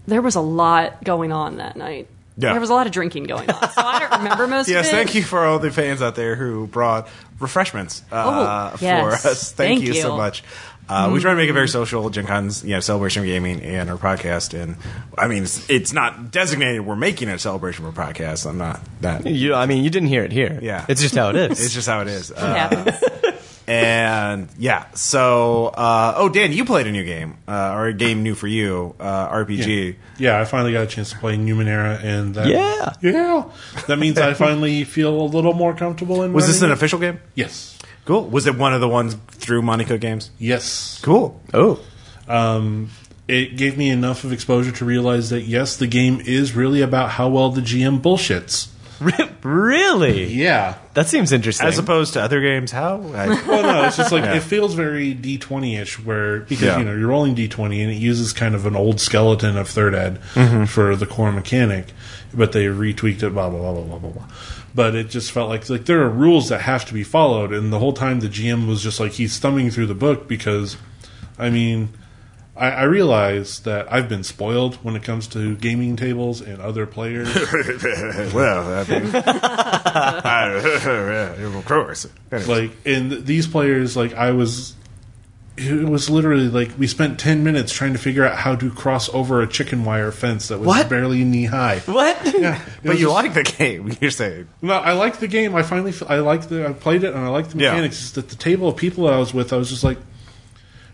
there was a lot going on that night. Yeah. There was a lot of drinking going on, so I don't remember most Yes, of it. thank you for all the fans out there who brought refreshments uh, Oh, for us. Thank, Thank you, so much. Uh, We try to make it very social. Gen Con's, you know, celebration of gaming and our podcast. And I mean, it's, it's not designated. We're making it a celebration of our podcast. I'm not that. You, I mean, you didn't hear it here. Yeah. it's just how it is. It's just how it is. It Uh, happens. and yeah, so uh, oh, Dan, you played a new game uh, or a game new for you, uh, RPG. Yeah, I finally got a chance to play Numenera, and that, Yeah. yeah, that means I finally feel a little more comfortable in. Was this an running it. official game? Yes. Cool. Was it one of the ones through Monte Cook Games? Yes. Cool. Oh, Um, it gave me enough of exposure to realize that yes, the game is really about how well the GM bullshits. really? Yeah. That seems interesting. As opposed to other games, how? I, Well, no, it's just like Yeah. it feels very D twenty ish, where because Yeah. you know you're rolling D twenty and it uses kind of an old skeleton of third ed Mm-hmm. for the core mechanic, but they retweaked it, blah blah blah blah blah blah blah. But it just felt like like there are rules that have to be followed, and the whole time the GM was just like he's thumbing through the book because, I mean. I, I realize that I've been spoiled when it comes to gaming tables and other players. well, I mean, I, of course. like and these players like i was it was literally like we spent 10 minutes trying to figure out how to cross over a chicken wire fence that was What? barely knee high what? yeah but you like the game, you're saying. no i like the game i finally I like the i played it and i like the Yeah. mechanics It's that the table of people that i was with i was just like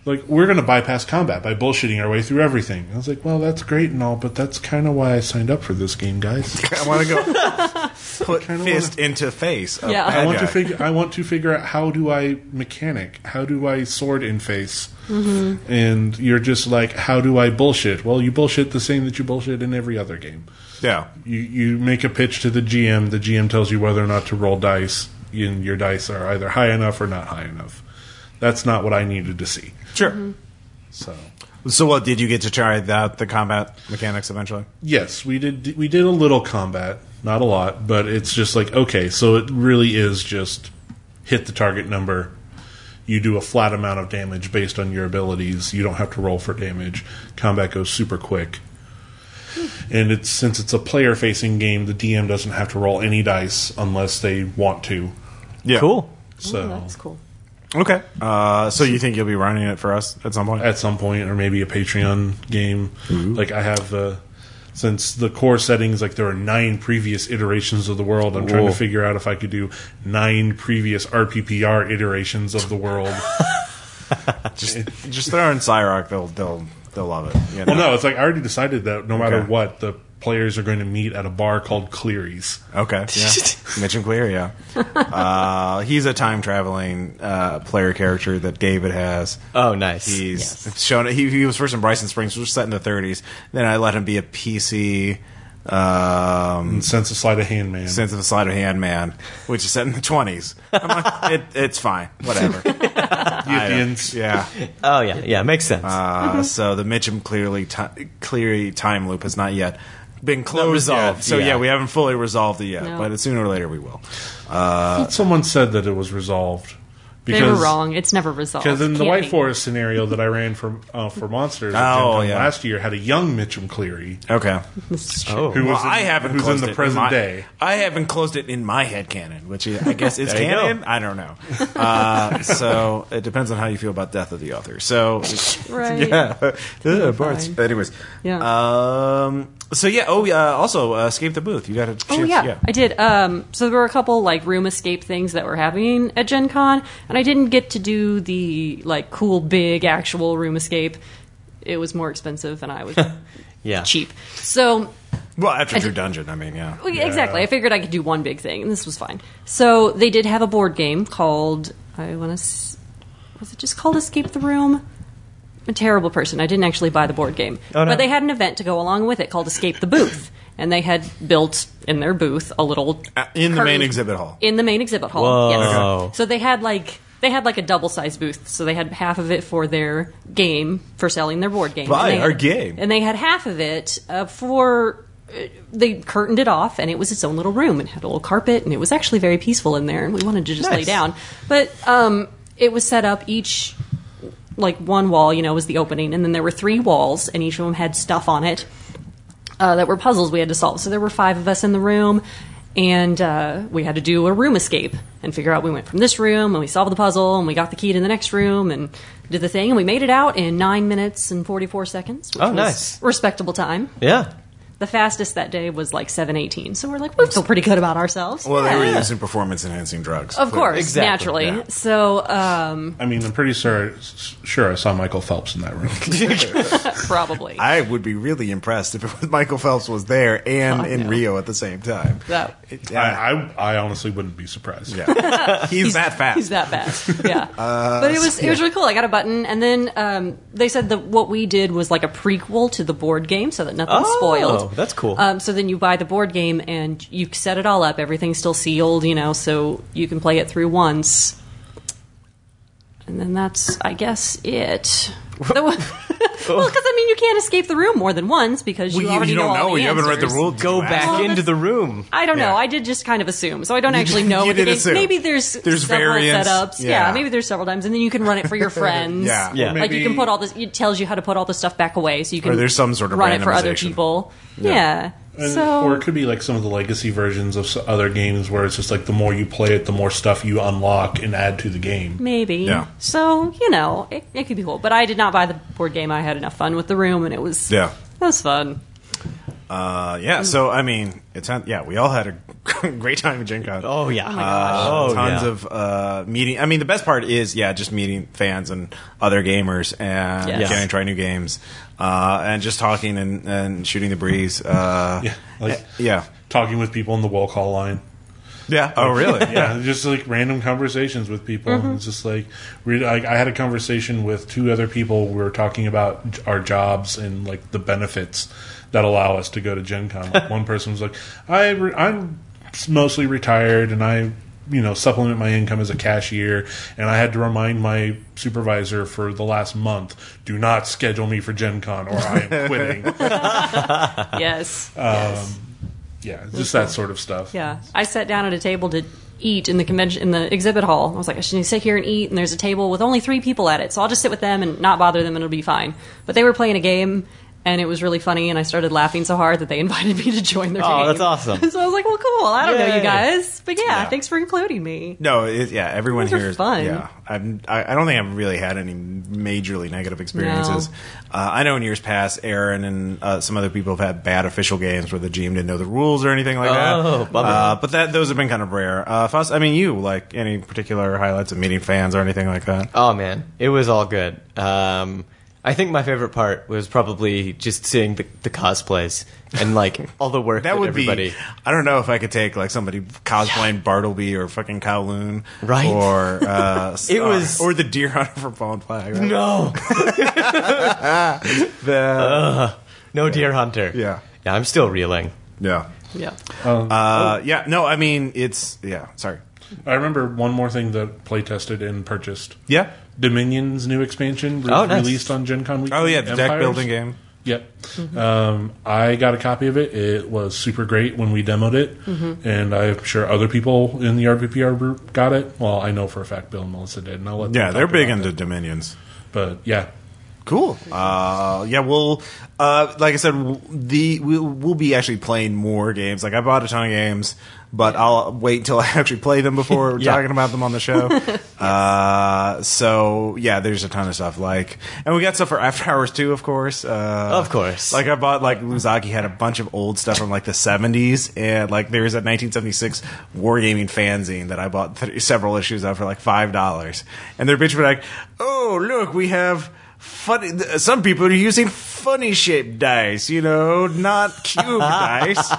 like we're going to bypass combat by bullshitting our way through everything i was like well that's great and all but that's kind of why i signed up for this game guys I want to go put kinda fist into face. of Yeah. I want to figure. I want to figure out how do I mechanic? How do I sword in face? Mm-hmm. And you're just like, how do I bullshit? Well, you bullshit the same that you bullshit in every other game. Yeah. You you make a pitch to the GM. The GM tells you whether or not to roll dice, and your dice are either high enough or not high enough. That's not what I needed to see. Sure. Mm-hmm. So So, what did you get to try that the combat mechanics eventually? yes, we did. We did a little combat, not a lot, but it's just like okay. So it really is just hit the target number. You do a flat amount of damage based on your abilities. You don't have to roll for damage. Combat goes super quick. Hmm. And it's since it's a player facing game, the DM doesn't have to roll any dice unless they want to. Yeah. Cool. So Oh, that's cool. Okay. Uh, so you think you'll be running it for us at some point? at some point, or maybe a Patreon game. Like I have, uh, since the core settings, like there are nine previous iterations of the world. I'm trying Whoa. to figure out if I could do nine previous RPPR iterations of the world. just, just throw in Cyrock. They'll they'll they'll love it. you know? well, no, it's like I already decided that no matter Okay. what, the players are going to meet at a bar called Cleary's. Okay. Yeah. Mitchum Cleary. Yeah. Uh, he's a time traveling uh, player character that David has. Oh, nice. He's Yes. shown. He, he was first in Bryson Springs, which was set in the 30s. Then I let him be a PC. Um, Sense of sleight of hand, man. Sense of a Sleight of Hand Man, which is set in the 20s. I'm like, it, it's fine, whatever. I yeah. oh yeah, yeah, makes sense. Uh, so the Mitchum Cleary ti clearly time loop has not yet been closed resolved, yet. So yeah. yeah. we haven't fully resolved it yet, No. but sooner or later we will. Someone said that it was resolved. They were wrong. It's never resolved. Because in the Can't White be. Forest scenario that I ran for uh, for monsters Oh, yeah. last year had a young Mitchum Cleary Okay. This is oh, who Well, was in, I haven't who's closed in the it present my, day. I haven't closed it in my head canon, which is, I guess is There you go. canon. I don't know. Uh, so it depends on how you feel about death of the author. So Right. yeah, Ugh, Anyways, Yeah. Um. So yeah. Oh yeah. Also, uh, escape the booth. You got a chance. Oh yeah, yeah, I did. Um, so there were a couple like room escape things that were happening at Gen Con, and I didn't get to do the like cool big actual room escape. It was more expensive, and I was yeah. cheap. So Well, after True Dungeon, I mean, yeah. well, exactly, I figured I could do one big thing, and this was fine. So they did have a board game called I want to was it just called Escape the Room? I'm a terrible person. I didn't actually buy the board game, Oh, no. but they had an event to go along with it called Escape the Booth, and they had built in their booth a little Uh, in the main exhibit hall. in the main exhibit hall. Whoa. Yes. So they had like they had like a double sized booth. So they had half of it for their game for selling their board game. Buy And they our had- game. And they had half of it uh, for. uh, They curtained it off, and it was its own little room, and had a little carpet, and it was actually very peaceful in there. And we wanted to just lay down, but um, it was set up each like one wall, you know, was the opening, and then there were three walls, and each of them had stuff on it uh, that were puzzles we had to solve. So there were five of us in the room, and uh, we had to do a room escape and figure out we went from this room and we solved the puzzle and we got the key to the next room and did the thing and we made it out in nine minutes and forty four seconds. Which Oh, was nice. respectable time. Yeah. The fastest that day was like 718. So we're like, we feel pretty good about ourselves. Well, they were using performance enhancing drugs. Of course, Exactly, naturally. yeah. So, um, I mean, I'm pretty sure sure I saw Michael Phelps in that room. probably. I would be really impressed if Michael Phelps was there and I in know. Rio at the same time. that, It- I, yeah, I I honestly wouldn't be surprised. yeah. he's, that fast. He's that fast. Yeah. Uh, but it was it was really cool. I got a button, and then um, they said that what we did was like a prequel to the board game, so that nothing's Oh, spoiled. That's cool. Um, so then you buy the board game and you set it all up. Everything's still sealed, you know, so you can play it through once. And then that's, I guess, it. Well, because oh. I mean, you can't escape the room more than once because you Well, you, already you don't all know. the You haven't read the answers. rules. Go back ask? into the room. I don't know. Yeah. I did just kind of assume, so I don't actually know. you what the game- assume. Maybe there's There's several variants. setups. Yeah. Yeah. maybe there's several times, and then you can run it for your friends. Yeah. Yeah. like you can put all this. It tells you how to put all the stuff back away, so you can. Or there's some sort of run it for other randomization. people. Yeah. And- So or it could be like some of the legacy versions of other games where it's just like the more you play it, the more stuff you unlock and add to the game. maybe. Yeah. So you know, it, it could be cool. But I did not buy the board game. I had enough fun with the room, and it was. Yeah. It was fun. Uh, yeah. So I mean, it's not- yeah. We all had a great time at Gen Con. Oh yeah. Uh, oh tons yeah. of uh, meeting. I mean, the best part is yeah, just meeting fans and other gamers and Yes. getting to try new games uh, and just talking and, and shooting the breeze. Uh, Yeah, like- yeah, Talking with people in the wall call line. yeah. Oh, really? yeah, just like random conversations with people. Mm-hmm. It's just like, we, like I had a conversation with two other people. We were talking about our jobs and like the benefits that allow us to go to Gen Con. Like, one person was like, I re- I'm mostly retired and I you know supplement my income as a cashier and i had to remind my supervisor for the last month do not schedule me for gen con or i am quitting Yes. Um, yes. yeah just that sort of stuff Yeah, I sat down at a table to eat in the convention in the exhibit hall. I was like, I should sit here and eat, and there's a table with only three people at it, so I'll just sit with them and not bother them, and it'll be fine. But they were playing a game, and it was really funny, and I started laughing so hard that they invited me to join their Oh, game. that's awesome. so I was like, well, cool. I don't know you guys, but yeah, Yeah. thanks for including me. No, it, yeah. Everyone Those are here is fun. Yeah, I'm, I, I don't think I've really had any majorly negative experiences. No. Uh, I know in years past, Aaron and uh, some other people have had bad official games where the GM didn't know the rules or anything like Oh, that. bummer. Uh, but that those have been kind of rare. Uh, Faust, I mean, you like any particular highlights of meeting fans or anything like that? Oh man, it was all good. Um, I think my favorite part was probably just seeing the, the cosplays and like all the work that, That would everybody. be. I don't know if I could take like somebody cosplaying Bartleby or fucking Kowloon, Right. Or uh, It uh, was- or the Deer Hunter from Fallen Flag. right? No, The- no deer hunter. Yeah. yeah, I'm still reeling. yeah. Yeah, Uh, yeah, no, I mean it's yeah. Sorry. i remember one more thing that play tested and purchased Yeah. Dominion's new expansion re- Oh, nice. released on gen con week Oh yeah, the deck Empires. building game. Yep. Um, I got a copy of it. It was super great when we demoed it, and I'm sure other people in the RPPR group got it. Well, I know for a fact Bill and Melissa did, and I'll let them Yeah, they're big about into that. Dominions. But yeah, Cool. Uh, yeah, we'll uh, like I said, w- the we'll, we'll be actually playing more games. Like I bought a ton of games, but I'll wait until I actually play them before Yeah. talking about them on the show. uh, so yeah, there's a ton of stuff. Like, and we got stuff for After Hours too, of course. Uh, Of course. Like I bought like Lou Zocchi had a bunch of old stuff from like the 70s, and like there's a 1976 wargaming fanzine that I bought th- several issues of for like five dollars, and they're bitching like, oh look, we have. Funny. Some people are using funny shaped dice, you know, not cube dice.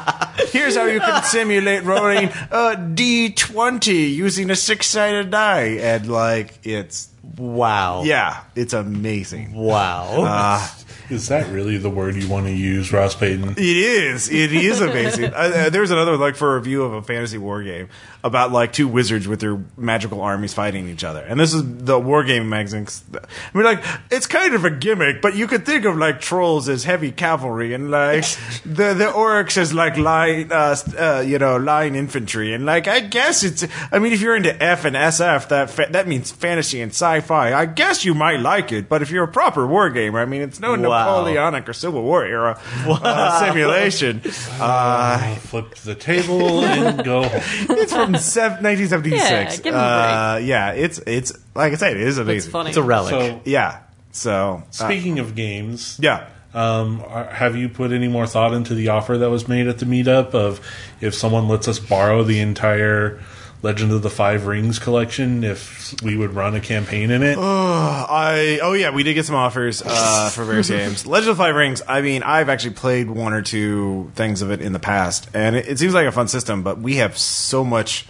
Here's how you can simulate rolling a d20 using a six sided die, and like it's Wow. yeah, it's amazing. Wow. is that really the word you want to use, Ross Payton? It is. It is amazing. uh, uh, there's another like for a review of a fantasy war game about like two wizards with their magical armies fighting each other, and this is the wargaming magazine. I mean, like it's kind of a gimmick, but you could think of like trolls as heavy cavalry, and like the the orcs as like line, uh, uh, you know, line infantry, and like I guess it's. I mean, if you're into F and SF, that fa- that means fantasy and sci-fi. I guess you might like it, but if you're a proper war gamer, I mean, it's no Wow. Napoleonic or Civil War era uh, simulation. Uh, Flip the table and go it's from sev- 1976. Yeah, give 'em a uh, yeah, it's it's like I said, it is it's amazing. funny. it's a relic. So, Yeah. So uh, speaking of games, yeah. Um, are- have you put any more thought into the offer that was made at the meetup of if someone lets us borrow the entire Legend of the Five Rings collection, if we would run a campaign in it? I oh yeah, we did get some offers uh, for various games. Legend of the Five Rings. I mean, I've actually played one or two things of it in the past, and it, it seems like a fun system. But we have so much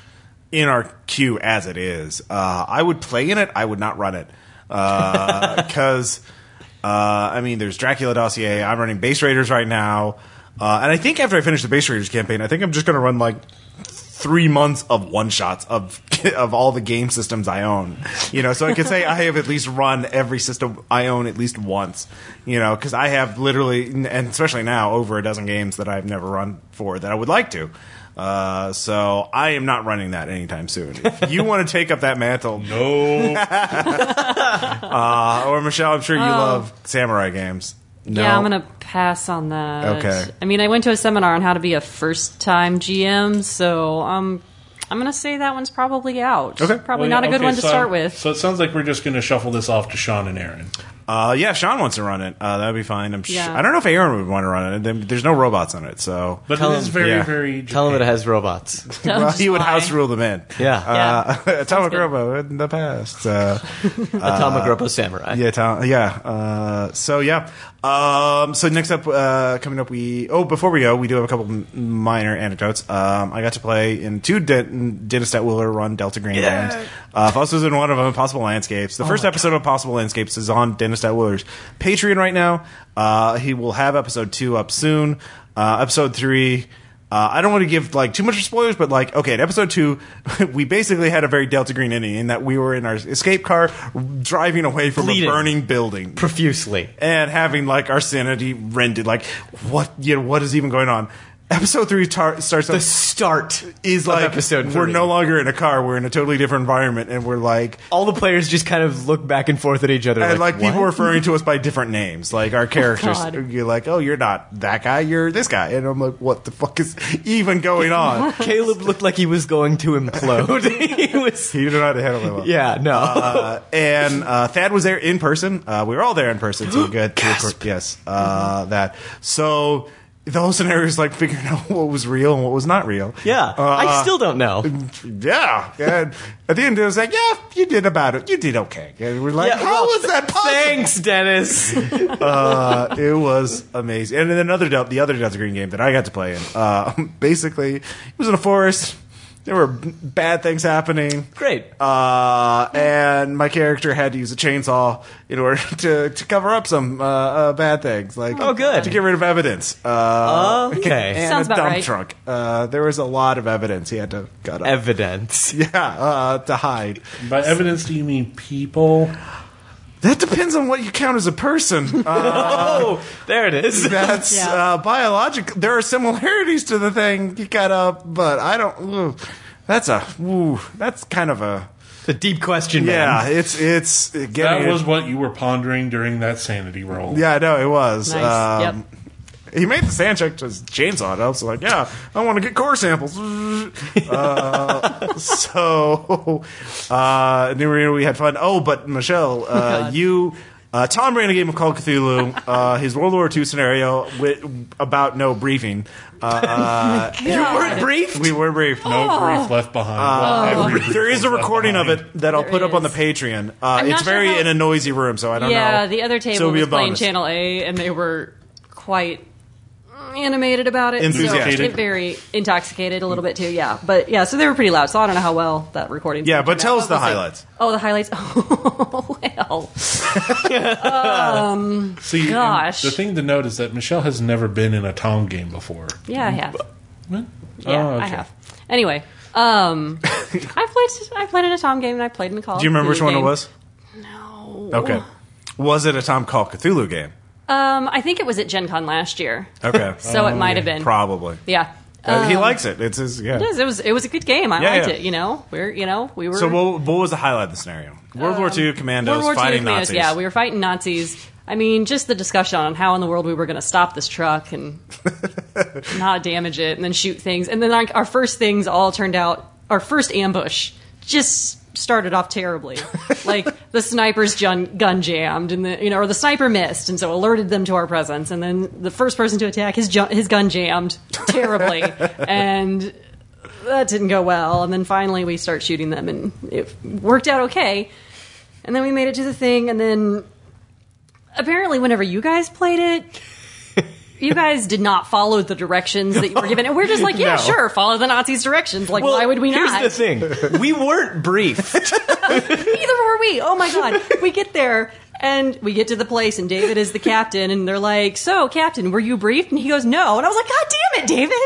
in our queue as it is. Uh, I would play in it. I would not run it because uh, I mean, there's Dracula Dossier. I'm running Base Raiders right now, uh, and I think after I finish the Base Raiders campaign, I think I'm just going to run like three months of one shots of of all the game systems I own. You know, so I could say I have at least run every system I own at least once. You know, because I have literally, and especially now, over a dozen games that I've never run for that I would like to. Uh, so I am not running that anytime soon. If you want to take up that mantle, No. uh, or Michelle, I'm sure you love samurai games. No? Yeah, I'm gonna pass on that. Okay. I mean, I went to a seminar on how to be a first-time GM, so um, I'm gonna say that one's probably out. Okay. Probably Well, not a good okay, one to so- start with. So it sounds like we're just going to shuffle this off to Sean and Aaron. Uh, yeah, Sean wants to run it. Uh, that'd be fine. I'm sh- Yeah. I don't know if Aaron would want to run it. There- There's no robots on it, so But Tell it is him- very, yeah. very. Tell him it Japan. has robots. well, he would house rule them in. Yeah. Uh, Atomic good. Robo in the past. Uh, Atomic Robo Samurai. yeah, Tom, yeah. Uh, so yeah. Um, so next up, uh, coming up, we oh before we go, we do have a couple m- minor anecdotes. Um, I got to play in two De- Dennis Detwiller run Delta Green games. Uh, Foss was in one of them, Impossible Landscapes. The first episode of Impossible Landscapes is on Dennis Detwiller's Patreon right now. Uh, he will have episode two up soon. Uh, episode three. Uh, I don't want to give like too much of spoilers, but like, okay, in episode two, we basically had a very Delta Green ending in that we were in our escape car driving away from Bleeding. a burning building Profusely. and having like our sanity rendered. Like, what? You know, what is even going on? Episode three tar- starts. The start is like episode we're no longer in a car. We're in a totally different environment, and we're like. All the players just kind of look back and forth at each other. And like, people referring to us by different names, like our characters. God. you're like, oh, you're not that guy. You're this guy, and I'm like, what the fuck is even going on? Caleb looked like he was going to implode. he was. he didn't know how to handle it well. Yeah, no. uh, and uh, Thad was there in person. Uh, we were all there in person, so we good. to record- Yes, uh, that. So the whole scenario is like figuring out what was real and what was not real. yeah, Uh, I still don't know. yeah. And at the end, it was like, yeah, you did about it. You did okay. And we're like, Yeah, how well, was that possible? Thanks, Dennis. Uh, it was amazing. And then another Del- the other Delta Green game that I got to play in. Uh, basically, it was in a forest. There were b- bad things happening. Great. Uh, and my character had to use a chainsaw in order to, to cover up some uh, uh, bad things, like Oh, good. to get rid of evidence. Uh, Okay. and Sounds a about dump right. truck. Uh, there was a lot of evidence he had to cut up. Evidence. yeah, uh, to hide. By evidence, do you mean people? That depends on what you count as a person. Uh, Oh, there it is. that's Yeah. uh, biological. There are similarities to the thing you got up, but I don't. Ooh, that's a. Ooh, that's kind of a. It's a deep question, man. Yeah, it's it's getting. That it- was what you were pondering during that sanity roll. Yeah, I know it was. Nice. Um, He made the sand check to his chainsaw. I was like, yeah, I want to get core samples. uh, so, uh, and then we, we had fun. Oh, but Michelle, uh, God. you, uh, Tom ran a game of Call of Cthulhu, uh, his World War II scenario with, about no briefing. Uh, You weren't briefed? we were briefed. No brief left behind. Well, every grief there is a recording of it that I'll There put up on the. Patreon. Uh, it's not sure very how- in a noisy room, so I don't know. yeah, the other table it'll was playing bonus. Channel A, and they were quite animated about it. Enthusiastic. So it very intoxicated a little bit too. Yeah, but yeah, so they were pretty loud. So I don't know how well that recording. Yeah, but tell out, us the we'll highlights. Oh, the highlights. Oh well. See, and Gosh. the thing to note is that Michelle has never been in a Tom game before. Yeah, I have. What? Yeah, Oh, I have. Anyway, um, I played. I played in a Tom game, and I played in the Call. Do you remember of which Cthulhu one it was? No. Okay. Was it a Tom Call Cthulhu game? Um, I think it was at Gen Con last year, Okay. so it might have been. Probably. Yeah. Uh, he Um, likes it. It's his, yeah. It was, it was it was a good game. I Yeah, liked yeah. it. You know, we're you know we were So what, what was the highlight of the scenario? World War II commandos World War II fighting commandos, Nazis. Yeah, we were fighting Nazis. I mean, just the discussion on how in the world we were going to stop this truck and not damage it, and then shoot things, and then like our first things all turned out. Our first ambush just started off terribly. like the sniper's gun, gun jammed, and the you know, or the sniper missed, and so alerted them to our presence. And then the first person to attack, his ju- his gun jammed terribly, and that didn't go well. And then finally, we start shooting them, and it worked out okay. And then we made it to the thing, and then apparently, whenever you guys played it. You guys did not follow the directions that you were given, and we're just like, yeah, No. sure, follow the Nazis' directions. Like, Well, why would we not? here's not? the thing: we weren't briefed. Neither were we. Oh my god. We get there and we get to the place and David is the captain and they're like, "So, captain, were you briefed?" And he goes, "No." And I was like, "God damn it, David.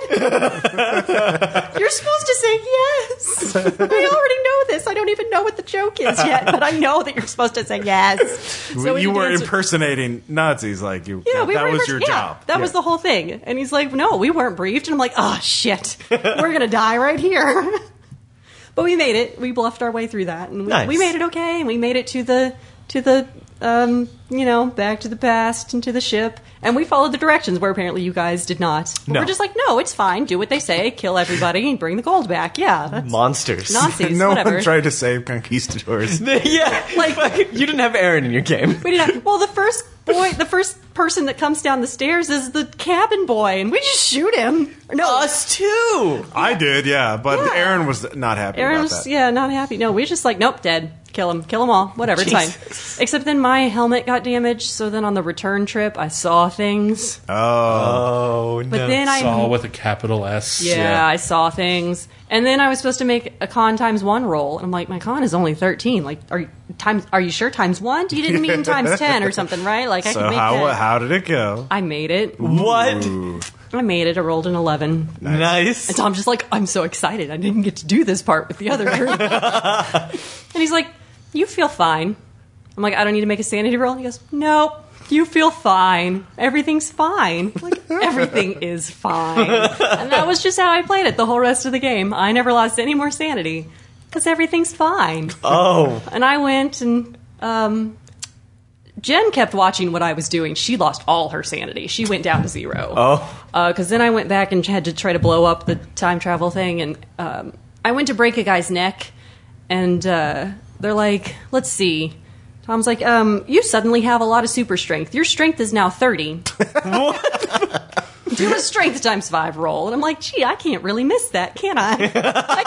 You're supposed to say yes. I already know this. I don't even know what the joke is yet, but I know that you're supposed to say yes." So we you were impersonating Nazis, like you. yeah, that, we that was your yeah, job. That Yeah. was the whole thing. And he's like, "No, we weren't briefed." And I'm like, "Oh shit, we're gonna die right here." but we made it. We bluffed our way through that, and we, Nice. we made it okay. And we made it to the to the um, you know back to the past and to the ship. And we followed the directions where apparently you guys did not. But No. We're just like, no, it's fine. Do what they say. Kill everybody and bring the gold back. Yeah, that's Monsters. Nazis. no whatever. one tried to save conquistadors. yeah, like you didn't have Aaron in your game. We didn't have, well, the first boy, the first person that comes down the stairs is the cabin boy, and we just shoot him. No, Us too. I did, yeah, but Yeah. Aaron was not happy Aaron about was, that. yeah, not happy. No, we just like, nope, dead. Kill him. Kill them all. Whatever, it's fine. Except then my helmet got damaged, so then on the return trip, I saw things. Oh, Oh no. But then I. Saw with a capital S. yeah, I saw things. And then I was supposed to make a con times one roll. And I'm like, my con is only 13. Like, are you, times, are you sure times one? You didn't mean times 10 or something, right? Like, I so could make how that. how did it go? I made it. what? I made it. I rolled an 11. Nice. And Tom's just like, I'm so excited. I didn't get to do this part with the other group. and he's like, You feel fine. I'm like, I don't need to make a sanity roll. And he goes, Nope. You feel fine. Everything's fine. I'm like, everything is fine. And that was just how I played it the whole rest of the game. I never lost any more sanity because everything's fine. Oh, And I went and um, Jen kept watching what I was doing. She lost all her sanity. She went down to zero oh. because then I went back and had to try to blow up the time travel thing, and um, I went to break a guy's neck, and uh, they're like, "Let's see." Tom's like, um, "You suddenly have a lot of super strength. Your strength is now 30. Do a strength times five roll." And I'm like, "Gee, I can't really miss that, can I? I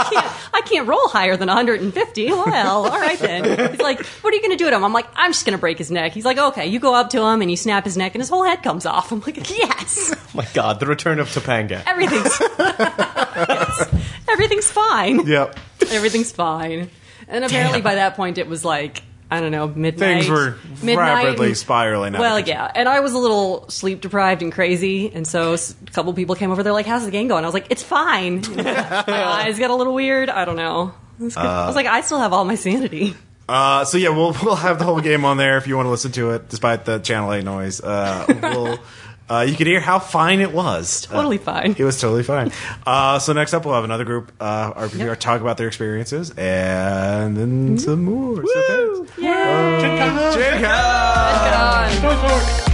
can't. I can't roll higher than 150. Well, all right then." He's like, "What are you going to do to him?" I'm like, "I'm just going to break his neck." He's like, "Okay." You go up to him and you snap his neck, and his whole head comes off. I'm like, "Yes." My God, the return of Topanga. Everything's Yes. everything's fine. Yep. Everything's fine. And apparently by that point it was like I don't know midnight. Things were midnight rapidly spiraling out. Well, yeah, and I was a little sleep deprived and crazy, and so a couple people came over. They're like, "How's the game going?" I was like, "It's fine." my eyes got a little weird. I don't know. Good. I was like, "I still have all my sanity." Uh, so yeah, we'll we'll have the whole game on there if you want to listen to it, despite the Channel Eight noise. Uh, we'll, uh, you can hear how fine it was. Totally Uh, fine. It was totally fine. Uh, so next up, we'll have another group uh, RPG Yep. talk about their experiences, and then some more. So thanks. Yay! Gen Con! Uh, hey,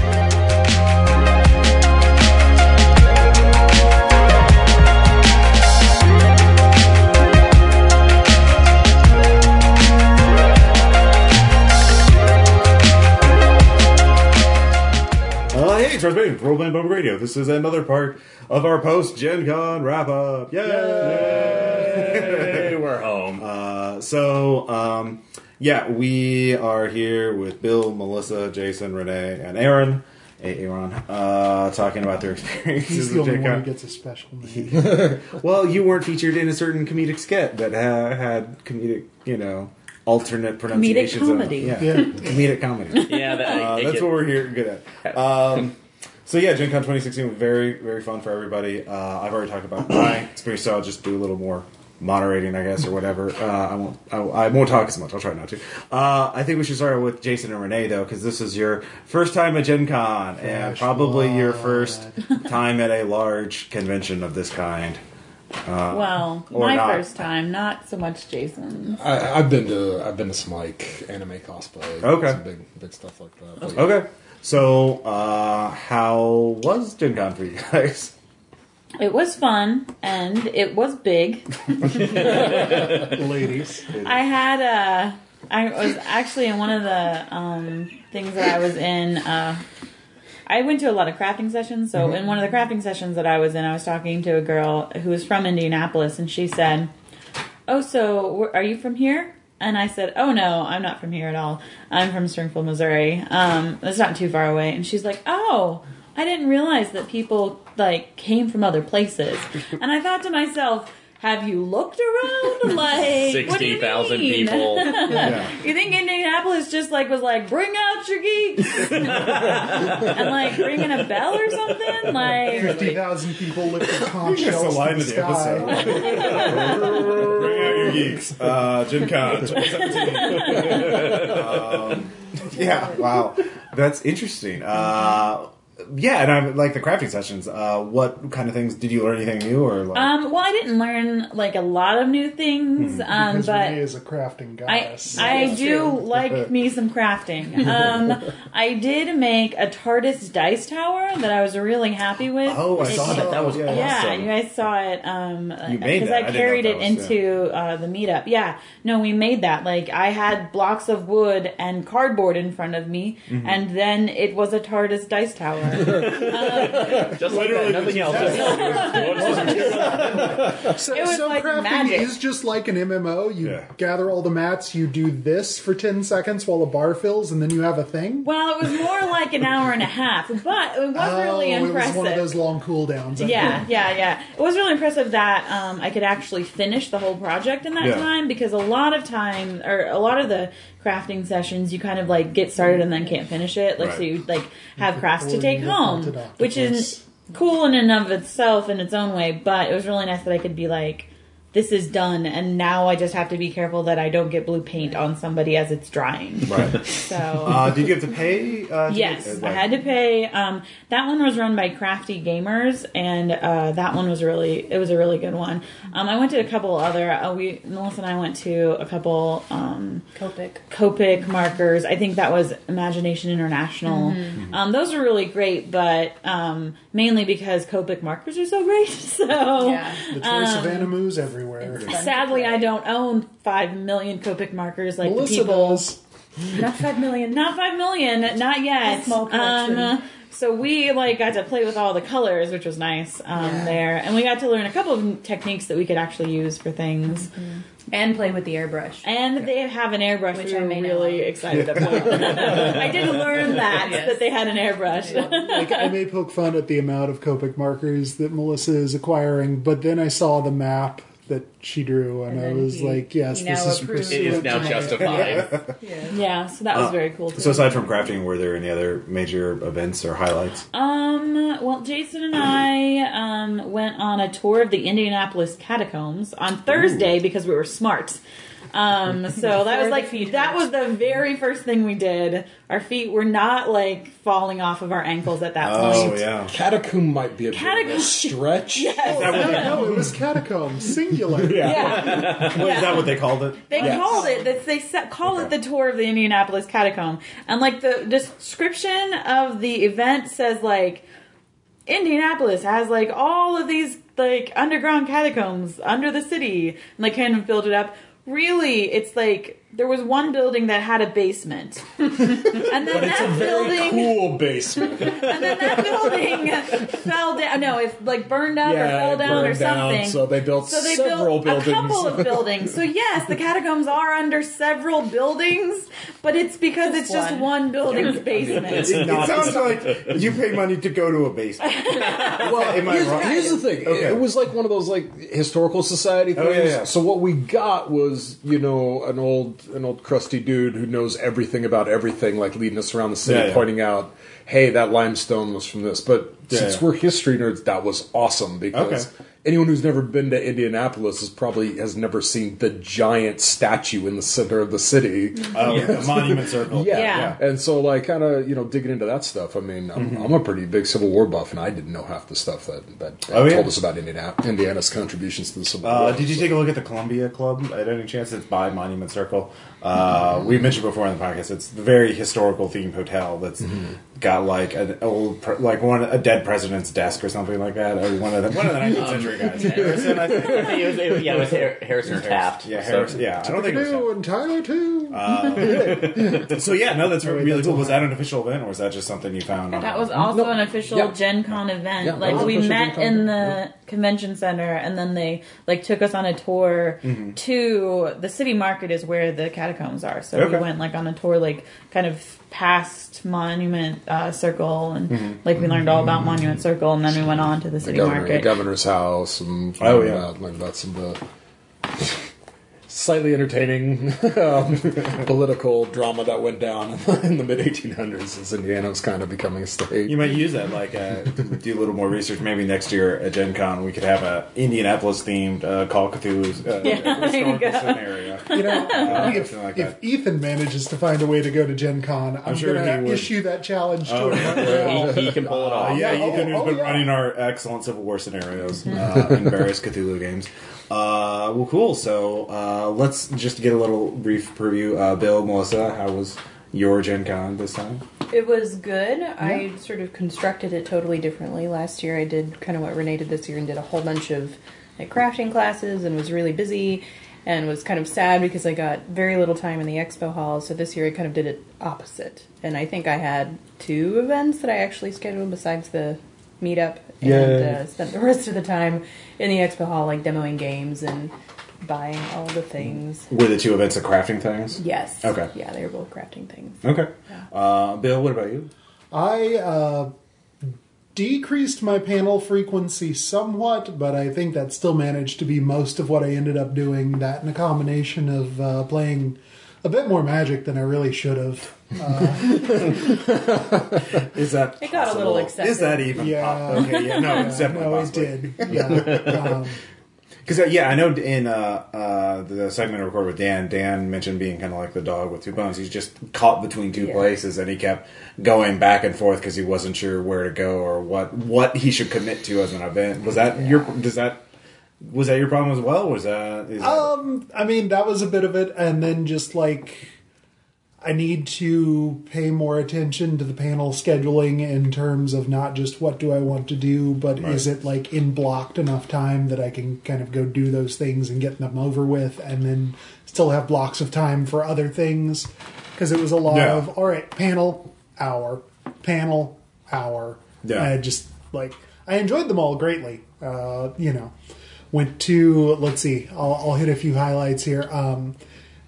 Charles Bain, Roll Band Bubble Radio. This is another part of our post Gen Con wrap up. Yay! Hey, we're home. Uh, so, um, yeah, we are here with Bill, Melissa, Jason, Renee, and Aaron. Hey, Aaron, uh, talking about their experiences He's the only one who gets a special name. Well, you weren't featured in a certain comedic skit that ha- had comedic, you know, alternate pronunciations. of- comedy. yeah, Yeah. comedic comedy. yeah, that, Uh, that's get- what we're here good at. Um, so yeah, Gen Con 2016 was very, very fun for everybody. Uh, I've already talked about my experience, so I'll just do a little more moderating, I guess, or whatever. Uh, I won't, I, I won't talk as much. I'll try not to. Uh, I think we should start with Jason and Renee though, because this is your first time at Gen Con and Fresh probably your first time at a large convention of this kind. well, my not. first time, not so much Jason's. I, I've been to I've been to some like anime cosplay. Okay. Some big big stuff like that. But, Okay, so uh, how was Gen Con for you guys? It was fun and it was big. Ladies. I had a. I was actually in one of the um, things that I was in. Uh, I went to a lot of crafting sessions. So in one of the crafting sessions that I was in, I was talking to a girl who was from Indianapolis, and she said, "Oh, so are you from here?" And I said, "Oh no, I'm not from here at all. I'm from Springfield, Missouri. Um, it's not too far away." And she's like, "Oh." I didn't realize that people like came from other places, and I thought to myself, "Have you looked around? Like what do you 60,000 mean? people. You think Indianapolis just like was like, bring out your geeks and like ringing a bell or something? Like, 50,000 people lifted conch Just shells the line to of the the sky. episode. Bring out your geeks. Uh, Gen Con, 2017. um, yeah, wow. That's interesting. Uh, yeah, and I'm like the crafting sessions. Uh, what kind of things did you learn anything new or like? um, well, I didn't learn like a lot of new things, um, Because but Renee is a crafting I, goddess. I do like me some crafting. Um, I did make a TARDIS dice tower that I was really happy with. oh, I It- saw that. That was Yeah. Yeah, you guys saw it. Um, You made because that. I I carried it was- into uh, the meetup. Yeah, no, we made that. Like I had blocks of wood and cardboard in front of me, Mm-hmm. and then it was a TARDIS dice tower. Just like that, nothing else. So, It was so like crafting magic. is just like an MMO. You Yeah. gather all the mats, you do this for 10 seconds while the bar fills, and then you have a thing? well, it was more like an hour and a half, but it was really oh, impressive. it was one of those long cooldowns. I Yeah, think. yeah, yeah. It was really impressive that um, I could actually finish the whole project in that Yeah. time because a lot of time, or a lot of the crafting sessions, you kind of like get started and then can't finish it. Like, so Right. you like have crafts to take home, which is cool in and of itself in its own way. But it was really nice that I could be like, this is done, and now I just have to be careful that I don't get blue paint on somebody as it's drying. Right. So. Uh, did you have to pay? Uh, to Yes, get- I had to pay. Um, that one was run by Crafty Gamers, and uh, that one was really it was a really good one. Um, I went to a couple other. Uh, we Melissa and I went to a couple um, Copic. Copic markers. I think that was Imagination International. Mm-hmm. Um, those were really great, but um, mainly because Copic markers are so great. So Yeah. The choice Um, of animus everywhere. sadly, I don't own five million Copic markers like Melissa the people. does. Not five million. Not five million, not yet. A small collection. Um, so we like got to play with all the colors, which was nice um, there, and we got to learn a couple of techniques that we could actually use for things. And play with the airbrush. And they have an airbrush, Which which I I'm really own. excited about. I did learn that Yes. that they had an airbrush. like I may poke fun at the amount of Copic markers that Melissa is acquiring, but then I saw the map that she drew, and, And I was he- like, "Yes, this is approves. It is now to my- justified. yeah, so that was very cool too. So aside from crafting, were there any other major events or highlights? Um, well, Jason and I um, went on a tour of the Indianapolis catacombs on Thursday because we were smart. Um, so that was like feet that was the very first thing we did. Our feet were not like falling off of our ankles at that Oh point. yeah. Catacomb might be a bit of a Catacomb. stretch. Yes. No, no, it was catacomb, singular. Yeah. What, Is that what they called it? They called it that they set, call it the tour of the Indianapolis catacomb, and like the description of the event says like Indianapolis has like all of these like underground catacombs under the city, and like kind of build it up. Really, it's like there was one building that had a basement, and then It's a that very building, cool basement. and then that building fell down. No, it like burned up or Yeah, fell it down or burned down, something. so they built So they several built buildings. a couple of buildings. So yes, the catacombs are under several buildings, but it's because it's just one. one building's basement. It's It sounds like you pay money to go to a basement. well, Am I here's, wrong? here's the thing. Okay. It was like one of those like historical society things. Oh, yeah, yeah. So what we got was you know an old an old crusty dude who knows everything about everything, like leading us around the city, Yeah, yeah. pointing out, "Hey, that limestone was from this." But Yeah, since yeah. we're history nerds, that was awesome because. Okay. Anyone who's never been to Indianapolis is probably has never seen the giant statue in the center of the city. Oh, the monument circle. Yeah. Yeah. And so, like, kind of, you know, digging into that stuff. I mean, I'm, Mm-hmm. I'm a pretty big Civil War buff, and I didn't know half the stuff that, that, that Oh, yeah? told us about Indiana, Indiana's contributions to the Civil Uh, War. did you take a look at the Columbia Club at any chance? It's by Monument Circle. Uh, we mentioned before in the podcast. It's a very historical themed hotel. That's got like an old, pre- like one a dead president's desk or something like that, or one of the one of the 19th century guys. Harrison, I think. I think it was, it yeah, it was Har- Harrison Taft. Yeah, Harrison. Yeah, I don't think it was. New and Tyler too. So yeah, no, that's really cool. Was that an official event, or was that just something you found? On That was also No. an official Yeah. Gen Con event. Yeah, that like was we official met Con in event, the convention center and then they like took us on a tour Mm-hmm. to the city market is where the catacombs are. So Okay. we went like on a tour like kind of past Monument uh, Circle and Mm-hmm. like we learned all about Monument Circle and then we went on to the the city governor, the market. governor's house, and Oh, learned yeah. about, learned about some of the slightly entertaining um, political drama that went down in the mid 1800s as Indiana was kind of becoming a state. You might use that, like, uh, do a little more research. Maybe next year at Gen Con we could have a Indianapolis themed uh, Call of Cthulhu's uh, Yeah, there you historical go. scenario. You know, Uh, if, like if. Ethan manages to find a way to go to Gen Con, I'm, sure going he to issue that challenge to Oh, him. right now. He, he can pull it Uh, off. yeah, Oh, Ethan, who's oh, been yeah. running our excellent Civil War scenarios uh, in various Cthulhu games. Uh, well, cool. So uh, let's just get a little brief preview. Uh, Bill, Melissa, how was your Gen Con this time? It was good. I sort of constructed it totally differently. Last year, I did kind of what Renee did this year and did a whole bunch of like crafting classes and was really busy and was kind of sad because I got very little time in the expo hall. So this year, I kind of did it opposite. And I think I had two events that I actually scheduled besides the meetup and Yay. uh, spent the rest of the time in the expo hall, like demoing games and buying all the things. Were the two events the crafting things? Yes. Okay. Yeah, they were both crafting things. Okay. Uh, Bill, what about you? I uh, decreased my panel frequency somewhat, but I think that still managed to be most of what I ended up doing. That and a combination of uh, playing a bit more magic than I really should have. Is that It got a little possible? excessive. Is that even? Yeah. pop- okay. Yeah. No, it's definitely no, it possible. did. Yeah. Um, Because uh, yeah, I know in uh, uh, the segment I recorded with Dan, Dan mentioned being kind of like the dog with two bones. He's just caught between two Yeah. places, and he kept going back and forth because he wasn't sure where to go or what what he should commit to as an event. Was that your? Does that was that your problem as well? Was that? Is that Um, I mean, that was a bit of it, and then just like I need to pay more attention to the panel scheduling in terms of not just what do I want to do, but is it like in blocked enough time that I can kind of go do those things and get them over with, and then still have blocks of time for other things? Because it was a lot Yeah. of all right, panel hour, panel hour. Yeah. I just like I enjoyed them all greatly. Uh, you know, went to let's see, I'll, I'll hit a few highlights here. Um,